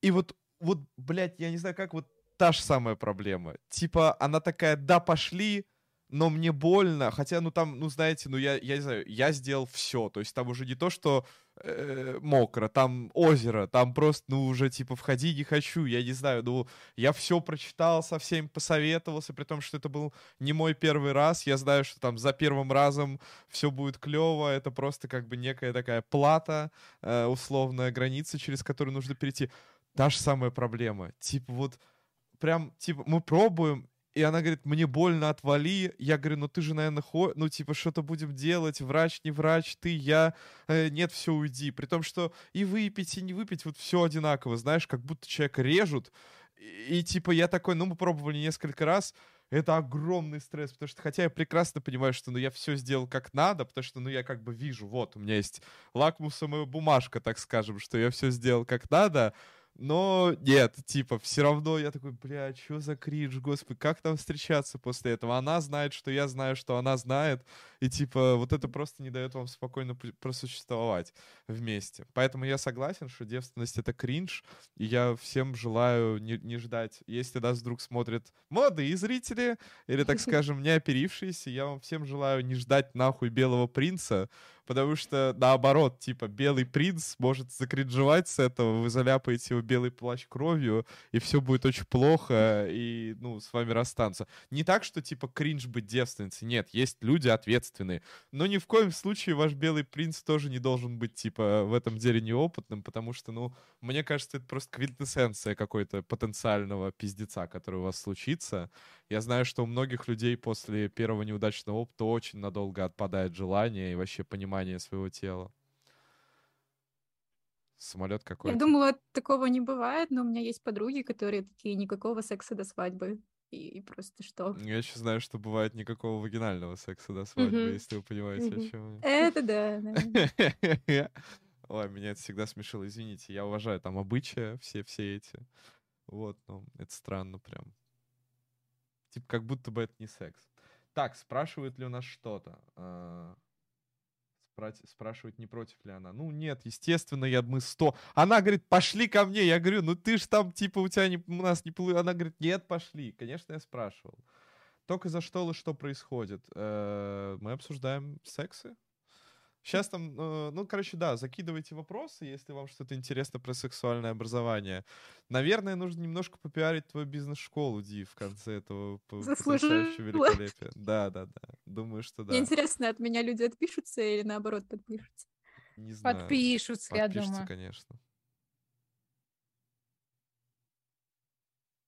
И вот, вот, блядь, я не знаю, как вот та же самая проблема. Типа, она такая, да, пошли, но мне больно. Хотя, ну там, ну знаете, ну я, я не знаю, я сделал все. То есть там уже не то, что э, мокро, там озеро, там просто, ну уже типа входи не хочу, я не знаю, ну я все прочитал, со всеми посоветовался, при том, что это был не мой первый раз. Я знаю, что там за первым разом все будет клево, это просто как бы некая такая плата, э, условная граница, через которую нужно перейти. Та же самая проблема. Типа вот прям, типа, мы пробуем, и она говорит, мне больно, отвали. Я говорю, ну ты же, наверное, хо... ну типа что-то будем делать, врач, не врач, ты, я. Э, нет, все, уйди. При том, что и выпить, и не выпить, вот все одинаково, знаешь, как будто человека режут. И, и типа я такой, ну мы пробовали несколько раз, это огромный стресс, потому что, хотя я прекрасно понимаю, что ну, я все сделал как надо, потому что, ну, я как бы вижу, вот, у меня есть лакмусовая бумажка, так скажем, что я все сделал как надо, но нет, типа, все равно я такой, бля, что за кринж, господи, как там встречаться после этого? Она знает, что я знаю, что она знает, и типа, вот это просто не дает вам спокойно пр- просуществовать вместе. Поэтому я согласен, что девственность — это кринж, и я всем желаю не, не ждать. Если нас вдруг смотрят молодые зрители, или, так скажем, не оперившиеся, я вам всем желаю не ждать нахуй белого принца, потому что, наоборот, типа, белый принц может закринжевать с этого, вы заляпаете его белый плащ кровью, и все будет очень плохо, и, ну, с вами расстанутся. Не так, что, типа, кринж быть девственницей, нет, есть люди ответственные, но ни в коем случае ваш белый принц тоже не должен быть, типа, в этом деле неопытным, потому что, ну, мне кажется, это просто квинтэссенция какой-то потенциального пиздеца, который у вас случится. Я знаю, что у многих людей после первого неудачного опыта очень надолго отпадает желание и вообще понимание своего тела. Самолет Я какой-то. думала, такого не бывает, но у меня есть подруги, которые такие, никакого секса до свадьбы. И, и просто что? Я еще знаю, что бывает никакого вагинального секса до свадьбы, Мгм. если вы понимаете, Мгм. о чем Это да. да. я. Ой, меня это всегда смешило, извините. Я уважаю там обычаи, все, все эти. Вот, ну, это странно прям. Типа, как будто бы это не секс. Так, спрашивает ли у нас что-то? А, Спрашивает, не против ли она. Ну, нет, естественно, я, мы сто. Она говорит, пошли ко мне. Я говорю, ну ты ж там, типа, у тебя не, у нас не получилось. Она говорит, нет, пошли. Конечно, я спрашивал. только за что и что происходит. Э, мы обсуждаем сексы. Сейчас там, э, ну, короче, да, закидывайте вопросы, если вам что-то интересно про сексуальное образование. Наверное, нужно немножко попиарить твою бизнес-школу, Ди, в конце этого потрясающего великолепия. Да, да, да. Думаю, что да. Мне интересно, от меня люди отпишутся или наоборот подпишутся? Не знаю. Подпишутся, я Подпишутся, думаю. конечно.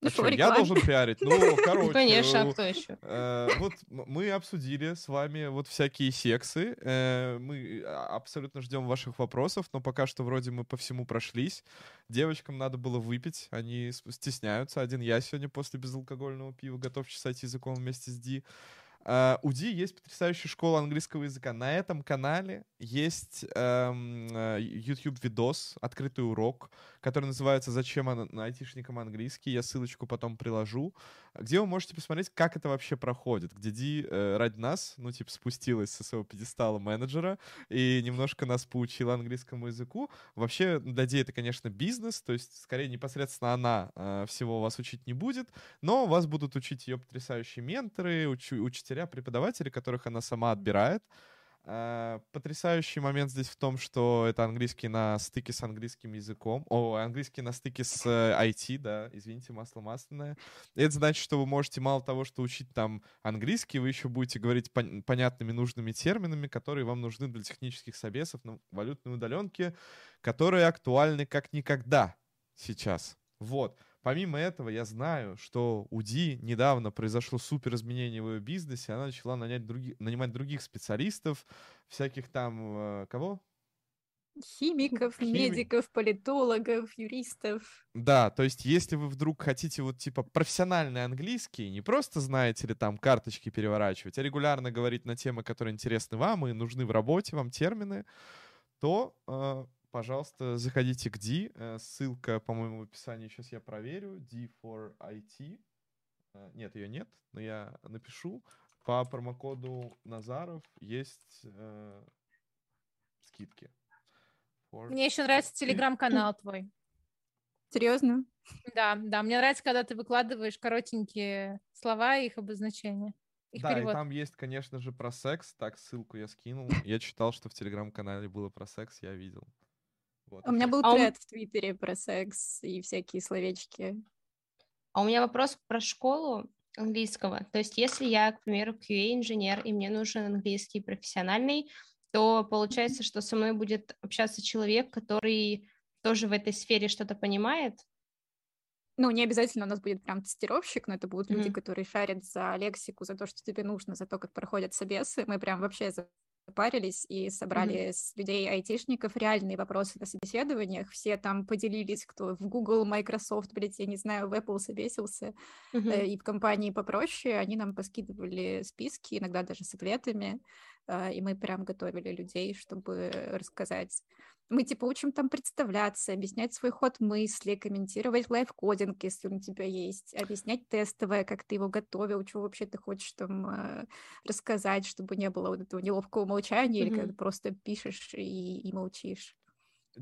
Ну А я должен пиарить? Ну, короче. Ну, конечно, а э, кто еще? Э, Вот мы обсудили с вами вот всякие сексы. Э, Мы а, абсолютно ждем ваших вопросов, но пока что вроде мы по всему прошлись. Девочкам надо было выпить, они стесняются. Один я сегодня после безалкогольного пива готов чесать языком вместе с Ди. А, У Ди есть потрясающая школа английского языка. На этом канале есть эм, э, YouTube-видос, открытый урок, который называется «Зачем айтишникам английский?». Я ссылочку потом приложу где вы можете посмотреть, как это вообще проходит, где Ди э, ради нас, ну, типа, спустилась со своего пьедестала менеджера и немножко нас поучила английскому языку. Вообще, для Ди это, конечно, бизнес, то есть, скорее, непосредственно она э, всего вас учить не будет, но вас будут учить ее потрясающие менторы, учу- учителя, преподаватели, которых она сама отбирает. Э, Потрясающий момент здесь в том, что это английский на стыке с английским языком. О, английский на стыке с э, IT, да, извините, масло масляное. Это значит, что вы можете мало того, что учить там английский, вы еще будете говорить пон- понятными, нужными терминами, которые вам нужны для технических собесов на валютной удаленке, которые актуальны как никогда сейчас. Вот. Помимо этого, я знаю, что у Ди недавно произошло супер изменение в ее бизнесе. Она начала нанять други- нанимать других специалистов, всяких там... э, кого? Химиков, Хими- медиков, политологов, юристов. Да, то есть если вы вдруг хотите вот типа профессиональный английский, не просто знаете ли там карточки переворачивать, а регулярно говорить на темы, которые интересны вам и нужны в работе, вам термины, то, э, пожалуйста, заходите к D. Э, ссылка, по-моему, в описании. Сейчас я проверю. D for IT. Нет, ее нет, но я напишу. По промокоду Назаров есть э, скидки. For Мне еще нравится телеграм-канал твой. Серьезно? Да, да, мне нравится, когда ты выкладываешь коротенькие слова и их обозначения. Их да, перевод. и там есть, конечно же, про секс. Так, ссылку я скинул. Я читал, что в телеграм-канале было про секс, я видел. Вот, У меня был А тред в Твиттере про секс и всякие словечки. А у меня вопрос про школу английского. То есть, если я, к примеру, QA-инженер, и мне нужен английский профессиональный, то получается, что со мной будет общаться человек, который тоже в этой сфере что-то понимает. Ну, не обязательно у нас будет прям тестировщик, но это будут люди, Мгм. которые шарят за лексику, за то, что тебе нужно, за то, как проходят собесы. Мы прям вообще запарились и собрали с людей айтишников реальные вопросы на собеседованиях. Все там поделились, кто в Google, Microsoft, блядь, я не знаю, в Apple собесился, Мгм. э, и в компании попроще. Они нам поскидывали списки, иногда даже с ответами, и мы прям готовили людей, чтобы рассказать. Мы типа учим там представляться, объяснять свой ход мысли, комментировать лайфкодинг, если он у тебя есть, объяснять тестовое, как ты его готовил, что вообще ты хочешь там э, рассказать, чтобы не было вот этого неловкого молчания, или Мгм. когда просто пишешь и, и молчишь.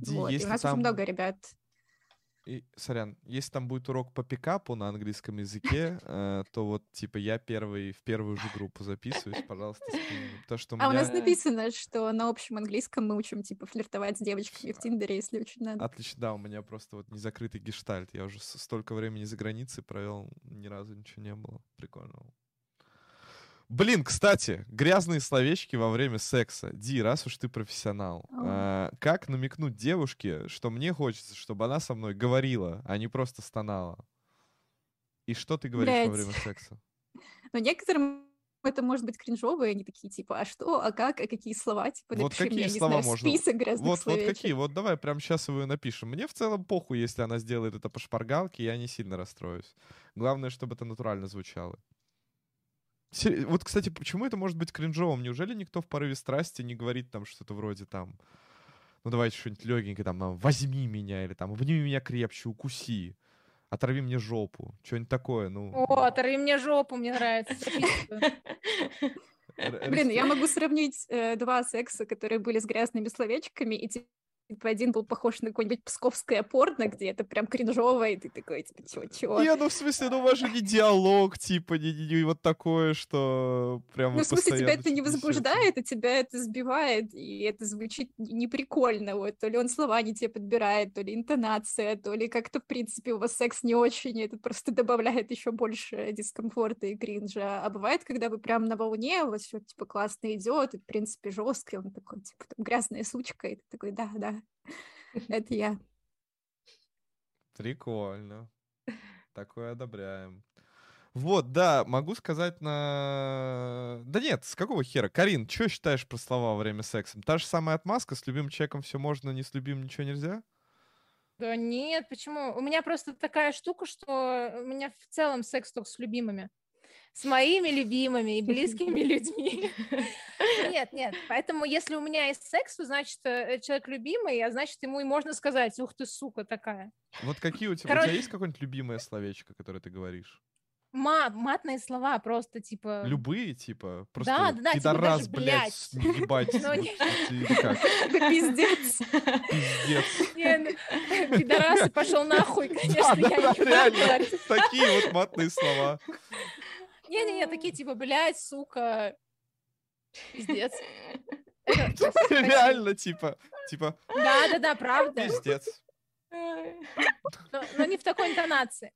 Ди, Вот. И у нас там- очень много ребят. И, сорян, если там будет урок по пикапу на английском языке, э, то вот, типа, я первый в первую же группу записываюсь, пожалуйста, скинь. Потому что у А у нас меня... написано, что на общем английском мы учим типа флиртовать с девочками в Тиндере, если очень надо. Отлично, да, у меня просто вот незакрытый гештальт. Я уже столько времени за границей провел, ни разу ничего не было прикольного. Блин, кстати, грязные словечки во время секса. Ди, раз уж ты профессионал, а, как намекнуть девушке, что мне хочется, чтобы она со мной говорила, а не просто стонала? И что ты говоришь во Блядь. время секса? Но некоторым это может быть кринжово, и они такие, типа, а что, а как, а какие слова, типа, Вот напиши какие мне, я не слова знаю, можно? список грязных Вот, вот словечек. какие? Вот давай прямо сейчас его и напишем. Мне в целом похуй, если она сделает это по шпаргалке, я не сильно расстроюсь. Главное, чтобы это натурально звучало. Вот, кстати, почему это может быть кринжовым? Неужели никто в порыве страсти не говорит там что-то вроде там, ну давайте что-нибудь легенькое, там, а, возьми меня, или там, обними меня крепче, укуси, оторви мне жопу, что-нибудь такое, ну. О, оторви мне жопу, мне нравится. Блин, я могу сравнить э, два секса, которые были с грязными словечками, и один был похож на какое-нибудь псковское порно, где это прям кринжово, и ты такой, типа, чего-чего. Не, ну в смысле, ну у вас же не диалог, типа, не, не, не вот такое, что прям Ну, в смысле, тебя это не возбуждает, а тебя это сбивает, и это звучит неприкольно, вот, то ли он слова не тебе подбирает, то ли интонация, то ли как-то, в принципе, у вас секс не очень, и это просто добавляет еще больше дискомфорта и кринжа. А бывает, когда вы прям на волне, у вас все, типа, классно идет, и, в принципе, жестко, и он такой, типа, там, грязная сучка, и ты такой, да, да, это я. Прикольно. Такое одобряем. Вот, да, могу сказать на... Да нет, с какого хера? Карин, что считаешь про слова во время секса? Та же самая отмазка, с любимым человеком все можно, не с любимым ничего нельзя? Да нет, почему? У меня просто такая штука, что у меня в целом секс только с любимыми с моими любимыми и близкими людьми. Нет, нет. Поэтому, если у меня есть секс, то значит э, человек любимый, а значит ему и можно сказать, ух ты, сука такая. Вот какие у тебя, Короче... у тебя есть какое-нибудь любимое словечко, которое ты говоришь? Мат, матные слова просто, типа... Любые, типа? Просто да, да, да, пидорас, типа блядь, ебать. Пиздец. Пиздец. Ну, пидорасы, пошел нахуй, конечно, я не такие вот матные слова. Не-не-не, такие типа, блядь, сука, пиздец. Реально, типа, типа... Да-да-да, правда. Пиздец. Но не в такой интонации.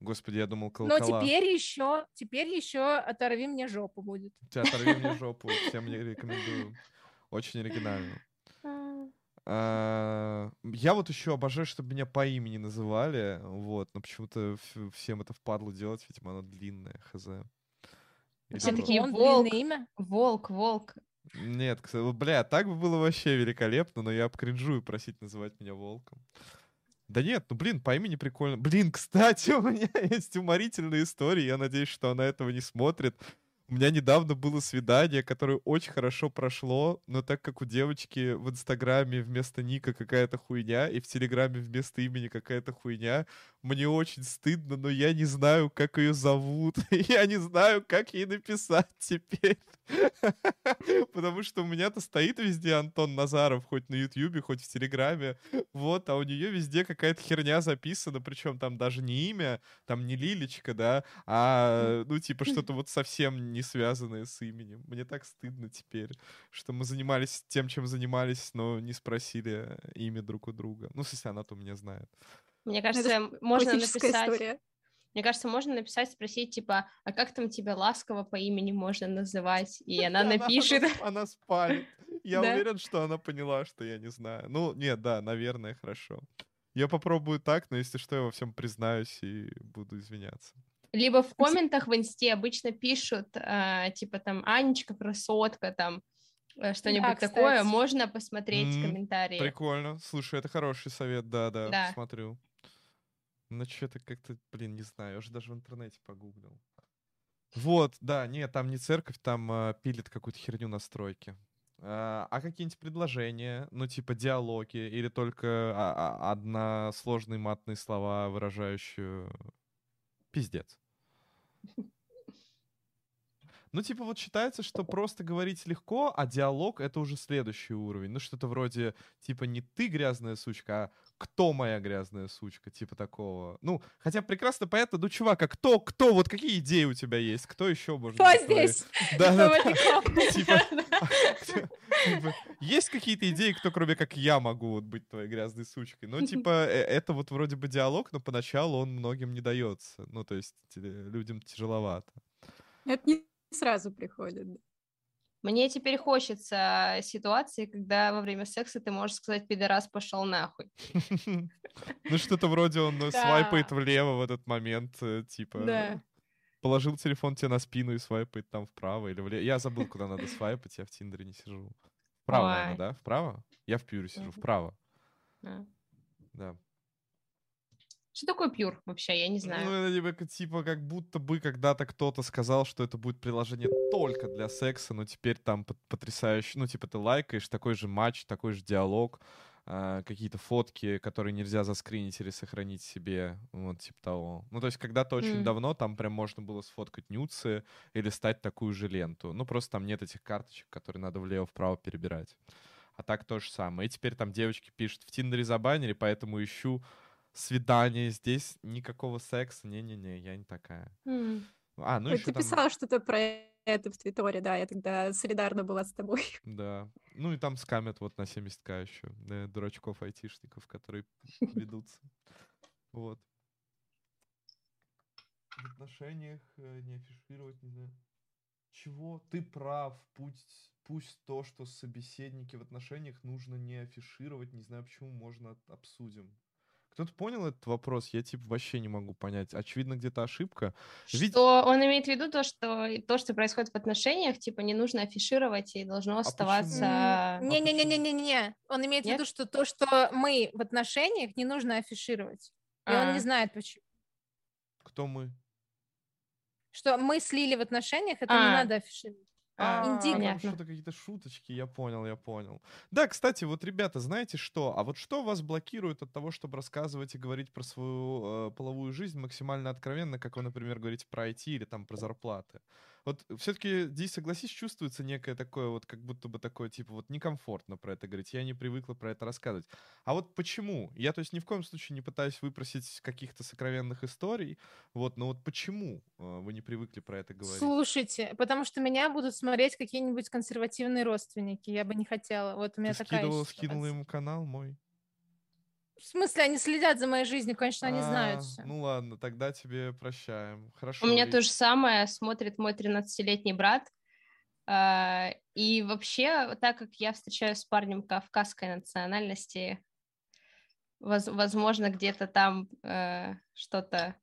Господи, я думал колокола. Но теперь еще, теперь еще оторви мне жопу будет. Оторви мне жопу, всем рекомендую. Очень оригинально. А, я вот еще обожаю, чтобы меня по имени называли, вот, но почему-то всем это впадло делать, видимо, оно длинное, хз. Все такие волк, имя? волк, волк. Нет, бля, так бы было вообще великолепно, но я обкринжую просить называть меня волком. Да нет, ну блин, по имени прикольно. Блин, кстати, у меня есть уморительная история, я надеюсь, что она этого не смотрит. У меня недавно было свидание, которое очень хорошо прошло, но так как у девочки в Инстаграме вместо ника какая-то хуйня, и в Телеграме вместо имени какая-то хуйня, мне очень стыдно, но я не знаю, как ее зовут. Я не знаю, как ей написать теперь. Потому что у меня-то стоит везде Антон Назаров, хоть на Ютьюбе, хоть в Телеграме. Вот, а у нее везде какая-то херня записана, причем там даже не имя, там не Лилечка, да, а, ну, типа, что-то вот совсем не связанное с именем. Мне так стыдно теперь, что мы занимались тем, чем занимались, но не спросили имя друг у друга. Ну, если она-то меня знает. Мне кажется, можно написать... История. Мне кажется, можно написать, спросить, типа, а как там тебя ласково по имени можно называть? И она напишет. Она спалит. Я уверен, что она поняла, что я не знаю. Ну, нет, да, наверное, хорошо. Я попробую так, но если что, я во всем признаюсь и буду извиняться. Либо в комментах в инсте обычно пишут, э, типа там Анечка, красотка, там э, что-нибудь да, такое, можно посмотреть mm, комментарии. Прикольно. Слушай, это хороший совет, да, да, посмотрю. Ну, что-то как-то, блин, не знаю, я уже даже в интернете погуглил. Вот, да, нет, там не церковь, там э, пилит какую-то херню на стройке. А, а какие-нибудь предложения, ну, типа диалоги, или только а, а, односложные матные слова, выражающие пиздец? Ну, типа, вот считается, что просто говорить легко, а диалог — это уже следующий уровень. Ну, что-то вроде, типа, не ты грязная сучка, а кто моя грязная сучка, типа такого. Ну, хотя прекрасно понятно, ну, чувак, а кто, кто, вот какие идеи у тебя есть? Кто еще может Кто здесь? Да, да, типа, типа, есть какие-то идеи, кто, кроме как я, могу вот быть твоей грязной сучкой? Ну, типа, э, это вот вроде бы диалог, но поначалу он многим не дается. Ну, то есть людям тяжеловато. Это не сразу приходит. Мне теперь хочется ситуации, когда во время секса ты можешь сказать «пидорас, пошел нахуй». Ну, что-то вроде он э, свайпает влево в этот момент, э, типа... Положил телефон тебе на спину и свайпает там вправо или влево. Я забыл, куда надо свайпать, я в Тиндере не сижу. Вправо, наверное, да? Вправо? Я в Пьюре сижу, вправо. Да. Что такое пьюр вообще? Я не знаю. Ну, это типа, типа как будто бы когда-то кто-то сказал, что это будет приложение только для секса, но теперь там потрясающе, ну, типа ты лайкаешь, такой же матч, такой же диалог, а, какие-то фотки, которые нельзя заскринить или сохранить себе, вот типа того. Ну, то есть когда-то очень М. давно там прям можно было сфоткать нюцы или стать такую же ленту. Ну, просто там нет этих карточек, которые надо влево-вправо перебирать. А так то же самое. И теперь там девочки пишут, в Тиндере забанили, поэтому ищу свидание здесь, никакого секса, не-не-не, я не такая. М. А, ну Ой, еще Ты там... писала что-то про это в Твиттере, да, я тогда солидарна была с тобой. Да. Ну и там скамят вот на 70к еще. Да, дурачков айтишников, которые ведутся. Вот. В отношениях э, не афишировать, не знаю. Чего? Ты прав. Пусть, пусть то, что собеседники в отношениях нужно не афишировать. Не знаю, почему можно обсудим. Кто-то понял этот вопрос? Я типа вообще не могу понять. Очевидно, где-то ошибка. Вид- Что он имеет в виду то, что то, что происходит в отношениях, типа не нужно афишировать и должно А оставаться. почему? Не-не-не-не-не. Он имеет в Нет? виду, что то, что мы в отношениях, не нужно афишировать. И он А. не знает, почему. Кто мы? Что мы слили в отношениях, это не А. надо афишировать. А, Индиго. там понятно. Что-то какие-то шуточки, я понял, я понял. Да, кстати, вот, ребята, знаете что? А вот что вас блокирует от того, чтобы рассказывать и говорить про свою э, половую жизнь максимально откровенно, как вы, например, говорите про IT или там про зарплаты? Вот все-таки здесь, согласись, чувствуется некое такое вот, как будто бы такое, типа, вот некомфортно про это говорить. Я не привыкла про это рассказывать. А вот почему? Я, то есть, ни в коем случае не пытаюсь выпросить каких-то сокровенных историй, вот, но вот почему э, вы не привыкли про это говорить? Слушайте, потому что меня будут смотреть какие-нибудь консервативные родственники. Я бы не хотела. Вот у меня Ты такая скидывала, ситуация. скинула им канал мой? В смысле, они следят за моей жизнью, конечно, они знают А, все. Ну ладно, тогда тебе прощаем. Хорошо. У меня и- то же самое смотрит мой 13-летний брат. А, И вообще, так как я встречаюсь с парнем кавказской национальности, воз- возможно, где-то там э, что-то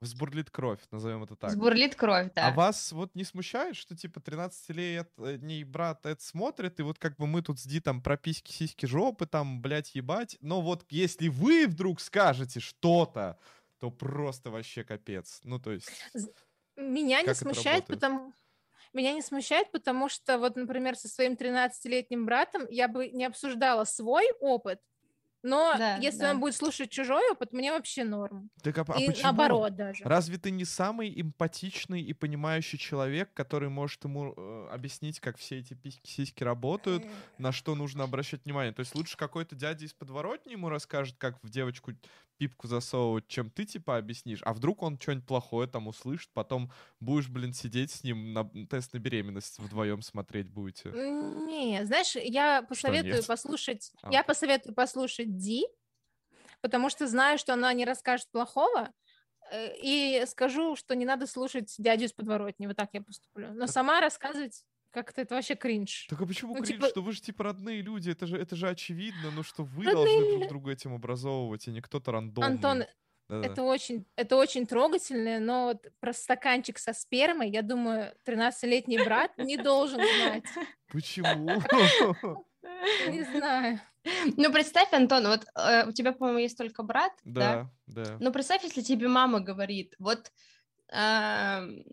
Взбурлит кровь, назовем это так. сбурлит кровь, да. А вас вот не смущает, что типа 13-летний брат это смотрит, и вот как бы мы тут с Ди там про письки, сиськи, жопы, там, блядь, ебать. Но вот если вы вдруг скажете что-то, то просто вообще капец. Ну, то есть... Меня не смущает, потому... Меня не смущает, потому что вот, например, со своим 13-летним братом я бы не обсуждала свой опыт, но Да, если да. он будет слушать чужой опыт, мне вообще норм. Так, а, а И почему? наоборот даже. Разве ты не самый эмпатичный и понимающий человек, который может ему э, объяснить, как все эти письки-сиськи работают, на что нужно обращать внимание. То есть лучше какой-то дядя из подворотни ему расскажет, как в девочку пипку засовывать, чем ты, типа, объяснишь. А вдруг он что-нибудь плохое там услышит, потом будешь, блин, сидеть с ним на тест на беременность вдвоем смотреть будете. Не, знаешь, я посоветую послушать, А, я посоветую послушать Ди, потому что знаю, что она не расскажет плохого, э, и скажу, что не надо слушать дядю из подворотни, вот так я поступлю. Но сама рассказывать как-то это вообще кринж. Так а почему Ну, кринж, типа- что вы же типа родные люди, это же, это же очевидно, ну что вы Родные должны друг друга этим образовывать, а не кто-то рандомный. Антон, Да-да. это очень, это очень трогательно, но вот про стаканчик со спермой, я думаю, 13-летний брат не должен знать. Почему? Не знаю. Ну, представь, Антон, вот э, у тебя, по-моему, есть только брат, да? Да, да. Ну, представь, если тебе мама говорит, вот эм,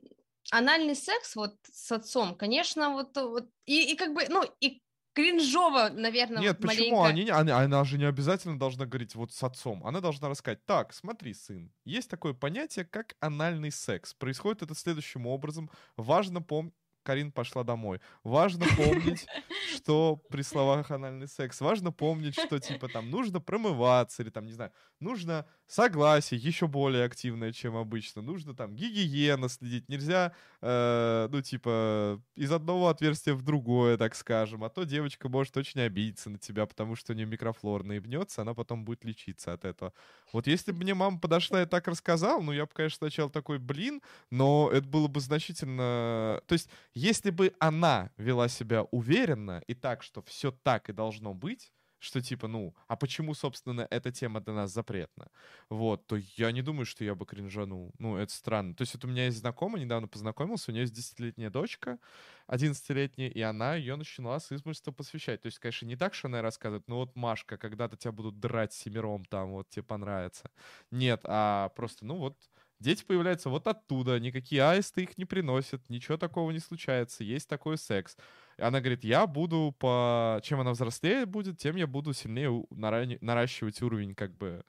анальный секс вот с отцом, конечно, вот, вот и, и как бы, ну, и кринжово, наверное, Нет, вот почему? маленько. Они, она, она же не обязательно должна говорить вот с отцом. Она должна рассказать, так, смотри, сын, есть такое понятие, как анальный секс. Происходит это следующим образом. Важно помнить... Карин пошла домой. Важно помнить, что при словах анальный секс, важно помнить, что типа там нужно промываться или там, не знаю, нужно согласие еще более активное, чем обычно, нужно там гигиена следить, нельзя, э, ну типа из одного отверстия в другое, так скажем, а то девочка может очень обидеться на тебя, потому что у нее микрофлор наебнется, она потом будет лечиться от этого. Вот если бы мне мама подошла и так рассказала, ну я бы, конечно, сначала такой, блин, но это было бы значительно... То есть если бы она вела себя уверенно и так, что все так и должно быть, что типа, ну, а почему, собственно, эта тема для нас запретна? Вот, то я не думаю, что я бы кринжанул. Ну, это странно. То есть вот у меня есть знакомый, недавно познакомился, у нее есть 10-летняя дочка, 11-летняя, и она ее начала с измольства посвящать. То есть, конечно, не так, что она рассказывает, ну вот, Машка, когда-то тебя будут драть семером там, вот тебе понравится. Нет, а просто, ну вот, Дети появляются вот оттуда, никакие аисты их не приносят, ничего такого не случается, есть такой секс. И она говорит, я буду по... Чем она взрослее будет, тем я буду сильнее наращивать уровень как бы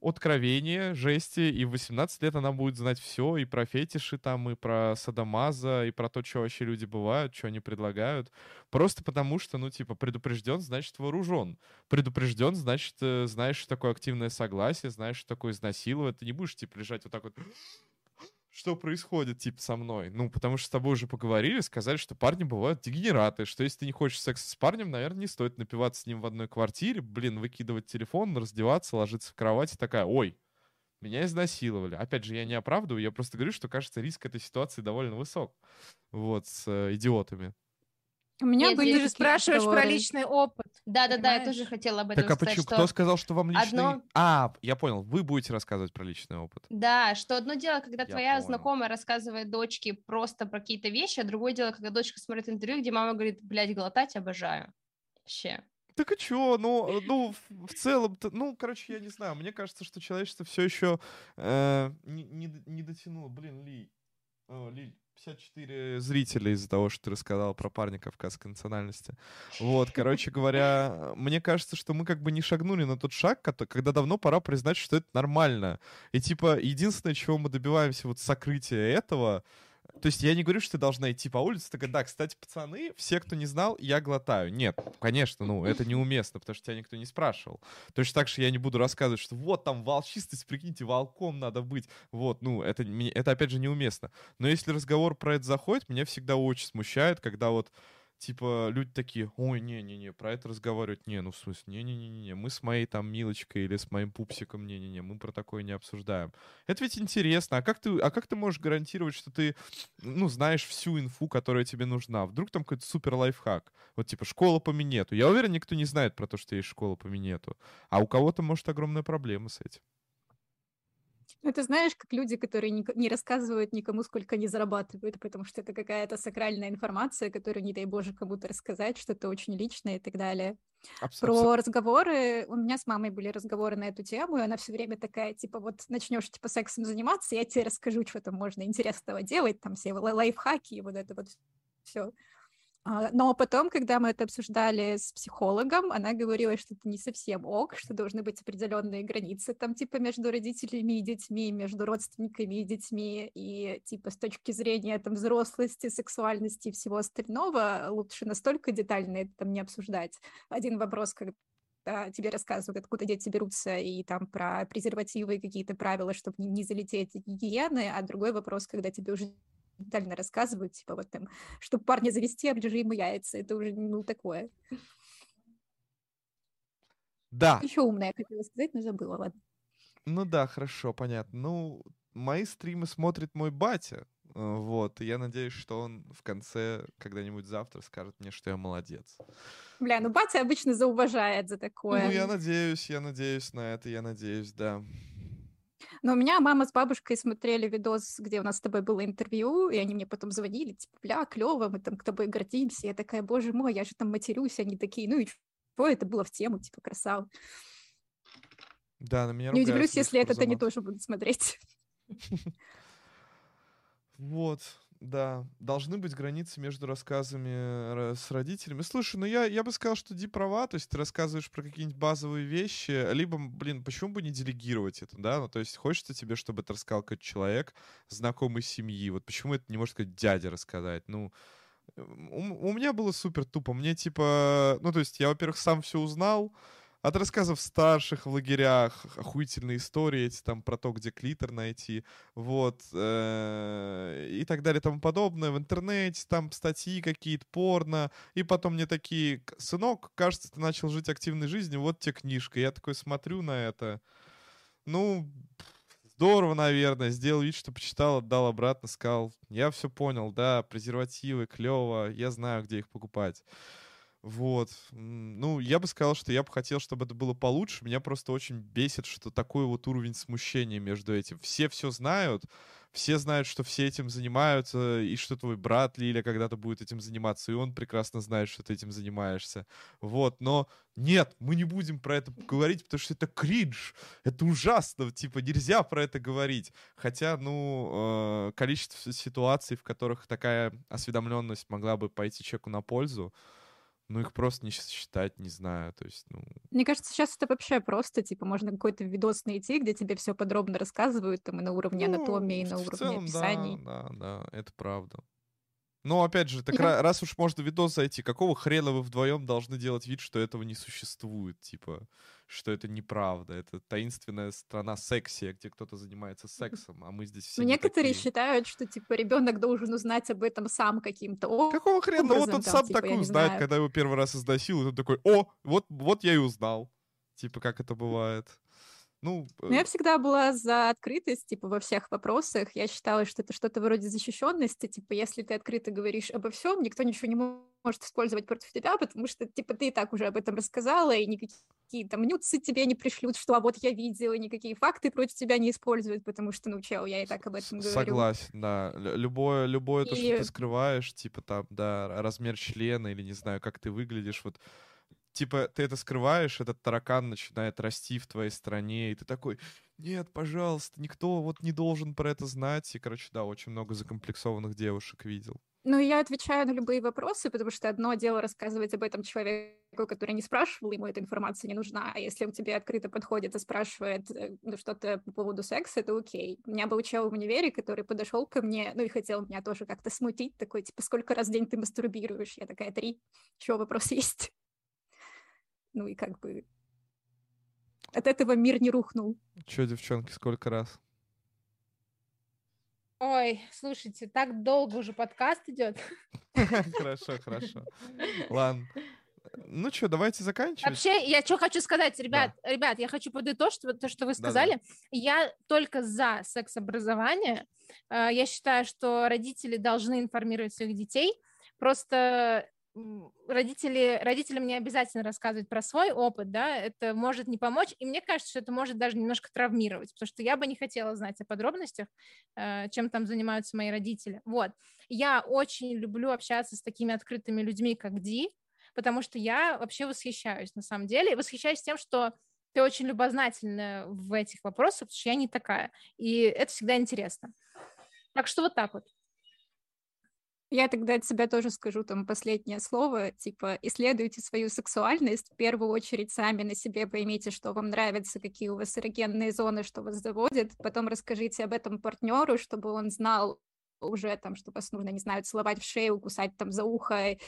откровения, жести, и в 18 лет она будет знать все, и про фетиши там, и про садомаза, и про то, что вообще люди бывают, что они предлагают. Просто потому что, ну, типа, предупрежден, значит, вооружен. Предупрежден, значит, э, знаешь, что такое активное согласие, знаешь, что такое изнасиловать. Ты не будешь, типа, лежать вот так вот что происходит, типа, со мной. Ну, потому что с тобой уже поговорили, сказали, что парни бывают дегенераты, что если ты не хочешь секса с парнем, наверное, не стоит напиваться с ним в одной квартире, блин, выкидывать телефон, раздеваться, ложиться в кровать и такая, ой, меня изнасиловали. Опять же, я не оправдываю, я просто говорю, что, кажется, риск этой ситуации довольно высок. Вот, с э, идиотами. У меня Нет, были ты же спрашиваешь разговоры. про личный опыт. Да-да-да, я тоже хотела об этом так, а сказать. почему? Что Кто сказал, что вам личный... Одно... А, я понял, вы будете рассказывать про личный опыт. Да, что одно дело, когда я твоя понял. знакомая рассказывает дочке просто про какие-то вещи, а другое дело, когда дочка смотрит интервью, где мама говорит, блядь, глотать обожаю. Вообще. Так и чё? Ну, ну в целом, ну, короче, я не знаю. Мне кажется, что человечество все еще э, не, не, не дотянуло. Блин, Ли, о, Лиль, 54 зрителя из-за того, что ты рассказал про парня кавказской национальности. Вот, короче говоря, мне кажется, что мы как бы не шагнули на тот шаг, когда давно пора признать, что это нормально. И типа, единственное, чего мы добиваемся вот сокрытия этого, то есть я не говорю, что ты должна идти по улице, такая, да, кстати, пацаны, все, кто не знал, я глотаю. Нет, конечно, ну, это неуместно, потому что тебя никто не спрашивал. Точно так же я не буду рассказывать, что вот там волчистость, прикиньте, волком надо быть. Вот, ну, это, это опять же неуместно. Но если разговор про это заходит, меня всегда очень смущает, когда вот типа, люди такие, ой, не-не-не, про это разговаривать, не, ну, в смысле, не-не-не-не, мы с моей там Милочкой или с моим пупсиком, не-не-не, мы про такое не обсуждаем. Это ведь интересно, а как ты, а как ты можешь гарантировать, что ты, ну, знаешь всю инфу, которая тебе нужна? Вдруг там какой-то супер лайфхак, вот типа школа по минету. Я уверен, никто не знает про то, что есть школа по минету, а у кого-то, может, огромная проблема с этим. Ну, это знаешь, как люди, которые не, не рассказывают никому, сколько они зарабатывают, потому что это какая-то сакральная информация, которую, не дай боже, кому-то рассказать, что-то очень личное и так далее. Абсолютно. Про разговоры, у меня с мамой были разговоры на эту тему, и она все время такая, типа, вот начнешь, типа, сексом заниматься, я тебе расскажу, что там можно интересного делать, там все лайфхаки и вот это вот все. А, но потом, когда мы это обсуждали с психологом, она говорила, что это не совсем ок, что должны быть определенные границы там типа между родителями и детьми, между родственниками и детьми, и типа с точки зрения там взрослости, сексуальности и всего остального лучше настолько детально это там не обсуждать. Один вопрос, когда тебе рассказывают, откуда дети берутся, и там про презервативы и какие-то правила, чтобы не, не залететь гигиены, а другой вопрос, когда тебе уже детально рассказывают, типа вот там, чтобы парня завести, оближи ему яйца, это уже, ну, такое. Да. Еще умная хотела сказать, но забыла, ладно. Ну да, хорошо, понятно. Ну, мои стримы смотрит мой батя, э, вот, и я надеюсь, что он в конце когда-нибудь завтра скажет мне, что я молодец. Бля, ну батя обычно зауважает за такое. Ну, я надеюсь, я надеюсь на это, я надеюсь, да. Но у меня мама с бабушкой смотрели видос, где у нас с тобой было интервью, и они мне потом звонили, типа, бля, клево, мы там к тобой гордимся. Я такая, боже мой, я же там матерюсь. Они такие, ну и что, это было в тему, типа, красава. Да, на меня Не удивлюсь, если это они тоже будут смотреть. Вот. Да, должны быть границы между рассказами с родителями. Слушай, ну я, я бы сказал, что Ди права, то есть ты рассказываешь про какие-нибудь базовые вещи, либо, блин, почему бы не делегировать это, да? Ну, то есть хочется тебе, чтобы это рассказал какой-то человек, знакомый семьи, вот почему это не может сказать дядя рассказать? Ну, у, у меня было супер тупо, мне типа, ну, то есть я, во-первых, сам все узнал, от рассказов старших в лагерях, охуительные истории эти там про то, где клитор найти, вот, э, и так далее и тому подобное. В интернете там статьи какие-то, порно, и потом мне такие, сынок, кажется, ты начал жить активной жизнью, вот тебе книжка. Я такой смотрю на это, ну, здорово, наверное, сделал вид, что почитал, отдал обратно, сказал, я все понял, да, презервативы, клево, я знаю, где их покупать. Вот. Ну, я бы сказал, что я бы хотел, чтобы это было получше. Меня просто очень бесит, что такой вот уровень смущения между этим. Все все знают, все знают, что все этим занимаются, и что твой брат Лиля когда-то будет этим заниматься, и он прекрасно знает, что ты этим занимаешься. Вот, но нет, мы не будем про это говорить, потому что это кринж, это ужасно, типа нельзя про это говорить. Хотя, ну, э, количество ситуаций, в которых такая осведомленность могла бы пойти человеку на пользу, ну, их просто не считать, не знаю, то есть, ну... Мне кажется, сейчас это вообще просто, типа, можно какой-то видос найти, где тебе все подробно рассказывают, там, и на уровне ну, анатомии, и на уровне целом, описаний. Да, да, да, это правда. Но, опять же, так я... раз уж можно видос зайти, какого хрена вы вдвоем должны делать вид, что этого не существует, типа что это неправда. Это таинственная страна секси, где кто-то занимается сексом, а мы здесь все. Ну, некоторые такие. считают, что типа ребенок должен узнать об этом сам каким-то. Какого хрена? Ну, вот он там, сам типа, так узнает, когда его первый раз изнасилуют, он такой, о, вот, вот я и узнал. Типа, как это бывает. Ну, Но я э, всегда была за открытость, типа, во всех вопросах. Я считала, что это что-то вроде защищенности. Типа, если ты открыто говоришь обо всем, никто ничего не может использовать против тебя, потому что, типа, ты и так уже об этом рассказала, и никакие там нюцы тебе не пришлют, что а вот я видела, и никакие факты против тебя не используют, потому что, ну, чел, я и так об этом говорю. Согласен, да. Любое, любое и... то, что ты скрываешь, типа, там, да, размер члена или, не знаю, как ты выглядишь, вот типа, ты это скрываешь, этот таракан начинает расти в твоей стране, и ты такой, нет, пожалуйста, никто вот не должен про это знать. И, короче, да, очень много закомплексованных девушек видел. Ну, я отвечаю на любые вопросы, потому что одно дело рассказывать об этом человеку, который не спрашивал, ему эта информация не нужна, а если он тебе открыто подходит и спрашивает э, ну, что-то по поводу секса, это окей. У меня был чел в универе, который подошел ко мне, ну и хотел меня тоже как-то смутить, такой, типа, сколько раз в день ты мастурбируешь? Я такая, три. Чего, вопрос есть? Ну и как бы от этого мир не рухнул. Че, девчонки, сколько раз? Ой, слушайте, так долго уже подкаст идет. Хорошо, хорошо. Ладно. Ну что, давайте заканчивать. Вообще, я что хочу сказать, ребят, да. ребят, я хочу подытожить то, что вы сказали. Да, да. Я только за секс-образование. Э, я считаю, что родители должны информировать своих детей. Просто родители, родителям не обязательно рассказывать про свой опыт, да, это может не помочь, и мне кажется, что это может даже немножко травмировать, потому что я бы не хотела знать о подробностях, э, чем там занимаются мои родители. Вот. Я очень люблю общаться с такими открытыми людьми, как Ди, потому что я вообще восхищаюсь, на самом деле, восхищаюсь тем, что ты очень любознательна в этих вопросах, потому что я не такая, и это всегда интересно. Так что вот так вот. Я тогда от себя тоже скажу там последнее слово, типа, исследуйте свою сексуальность, в первую очередь сами на себе поймите, что вам нравится, какие у вас эрогенные зоны, что вас заводит, потом расскажите об этом партнеру, чтобы он знал уже там, что вас нужно, не знаю, целовать в шею, кусать там за ухо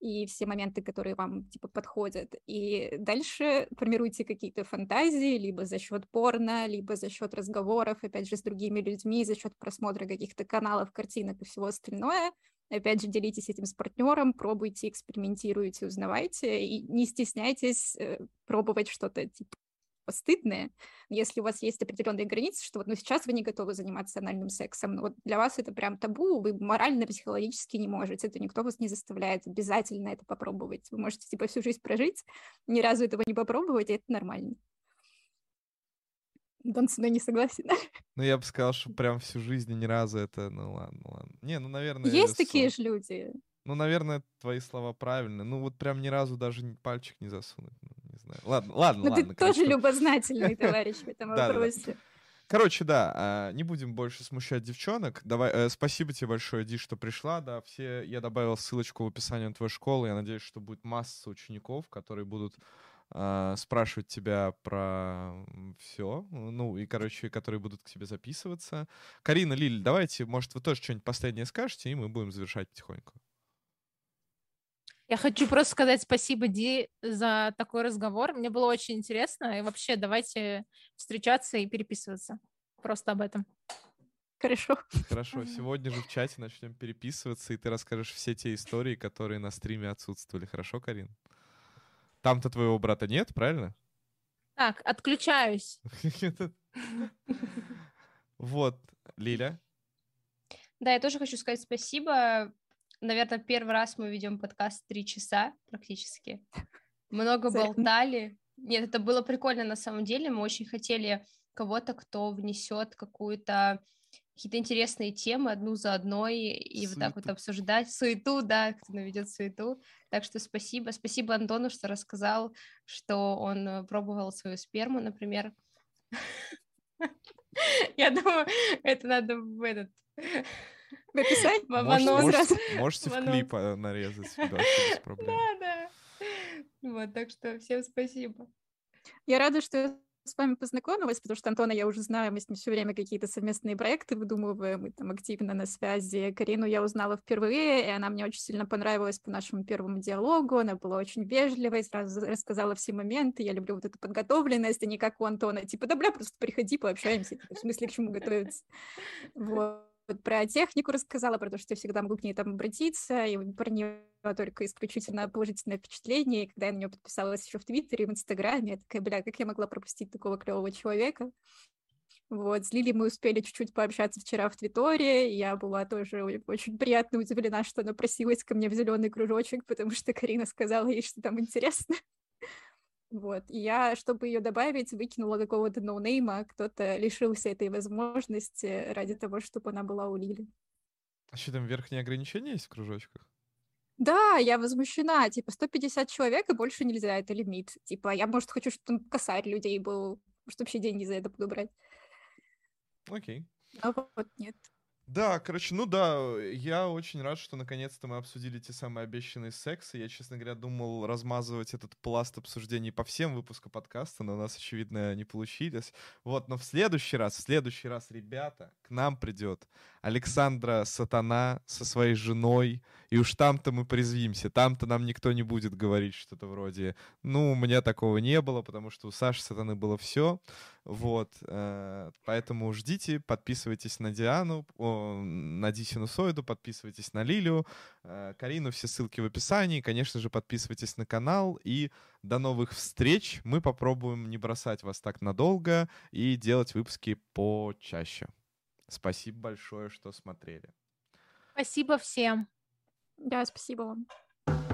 и все моменты, которые вам типа подходят. И дальше формируйте какие-то фантазии, либо за счет порно, либо за счет разговоров, опять же, с другими людьми, за счет просмотра каких-то каналов, картинок и всего остальное. Опять же, делитесь этим с партнером, пробуйте, экспериментируйте, узнавайте и не стесняйтесь э, пробовать что-то типа постыдное, если у вас есть определенные границы, что вот ну, сейчас вы не готовы заниматься анальным сексом, но вот для вас это прям табу, вы морально, психологически не можете, это никто вас не заставляет обязательно это попробовать. Вы можете типа всю жизнь прожить, ни разу этого не попробовать, и это нормально. Дон мной не согласен. Ну, я бы сказал, что прям всю жизнь ни разу это, ну ладно, ладно. Не, ну, наверное... Есть такие же люди. Ну, наверное, твои слова правильные. Ну, вот прям ни разу даже пальчик не засунуть. Ну, не знаю. Ладно, ладно, Но ладно. ты короче. тоже любознательный товарищ в этом вопросе. Короче, да, а, не будем больше смущать девчонок. Давай, э, спасибо тебе большое, Ди, что пришла. Да, все, я добавил ссылочку в описании на твою школу. Я надеюсь, что будет масса учеников, которые будут э, спрашивать тебя про все, ну, и, короче, которые будут к тебе записываться. Карина, Лиль, давайте, может, вы тоже что-нибудь последнее скажете, и мы будем завершать потихоньку. Я хочу просто сказать спасибо, Ди, за такой разговор. Мне было очень интересно. И вообще, давайте встречаться и переписываться. Просто об этом. Хорошо. Хорошо. Сегодня же в чате начнем переписываться, и ты расскажешь все те истории, которые на стриме отсутствовали. Хорошо, Карин? Там-то твоего брата нет, правильно? Так, отключаюсь. Вот, Лиля. Да, я тоже хочу сказать спасибо. наверное, первый раз мы ведем подкаст три часа практически. Много болтали. Нет, это было прикольно на самом деле. Мы очень хотели кого-то, кто внесет какую-то какие-то интересные темы одну за одной и суету. вот так вот обсуждать суету, да, кто наведет суету. Так что спасибо. Спасибо Антону, что рассказал, что он э, пробовал свою сперму, например. Я думаю, это надо в этот... В описании? Можете, можете в клип э, нарезать, да. Да, да. Вот, так что всем спасибо. Я рада, что с вами познакомилась, потому что Антона я уже знаю, мы с ним все время какие-то совместные проекты выдумываем, мы там активно на связи. Карину я узнала впервые, и она мне очень сильно понравилась по нашему первому диалогу, она была очень вежливой, сразу рассказала все моменты, я люблю вот эту подготовленность, а не как у Антона, типа, да, бля, просто приходи, пообщаемся, типа, в смысле, к чему готовиться. Вот вот про технику рассказала, про то, что я всегда могу к ней там обратиться, и про нее только исключительно положительное впечатление. И когда я на нее подписалась еще в Твиттере, в Инстаграме, я такая, бля, как я могла пропустить такого клевого человека? Вот, с Лили мы успели чуть-чуть пообщаться вчера в Твиттере, я была тоже очень приятно удивлена, что она просилась ко мне в зеленый кружочек, потому что Карина сказала ей, что там интересно. Вот. И я, чтобы ее добавить, выкинула какого-то ноунейма, кто-то лишился этой возможности ради того, чтобы она была у Лили. А что там, верхние ограничения есть в кружочках? Да, я возмущена. Типа, 150 человек, и больше нельзя, это лимит. Типа, я, может, хочу, чтобы там косарь людей был, чтобы вообще деньги за это буду брать. Окей. Но вот нет. Да, короче, ну да, я очень рад, что наконец-то мы обсудили те самые обещанные сексы. Я, честно говоря, думал размазывать этот пласт обсуждений по всем выпускам подкаста, но у нас, очевидно, не получилось. Вот, но в следующий раз, в следующий раз, ребята, к нам придет Александра Сатана со своей женой, и уж там-то мы призвимся, там-то нам никто не будет говорить что-то вроде, ну, у меня такого не было, потому что у Саши Сатаны было все, вот, э, поэтому ждите, подписывайтесь на Диану, на Ди Синусоиду, подписывайтесь на Лилию, э, Карину, все ссылки в описании, конечно же, подписывайтесь на канал, и до новых встреч, мы попробуем не бросать вас так надолго и делать выпуски почаще. Спасибо большое, что смотрели. Спасибо всем. Да, спасибо вам.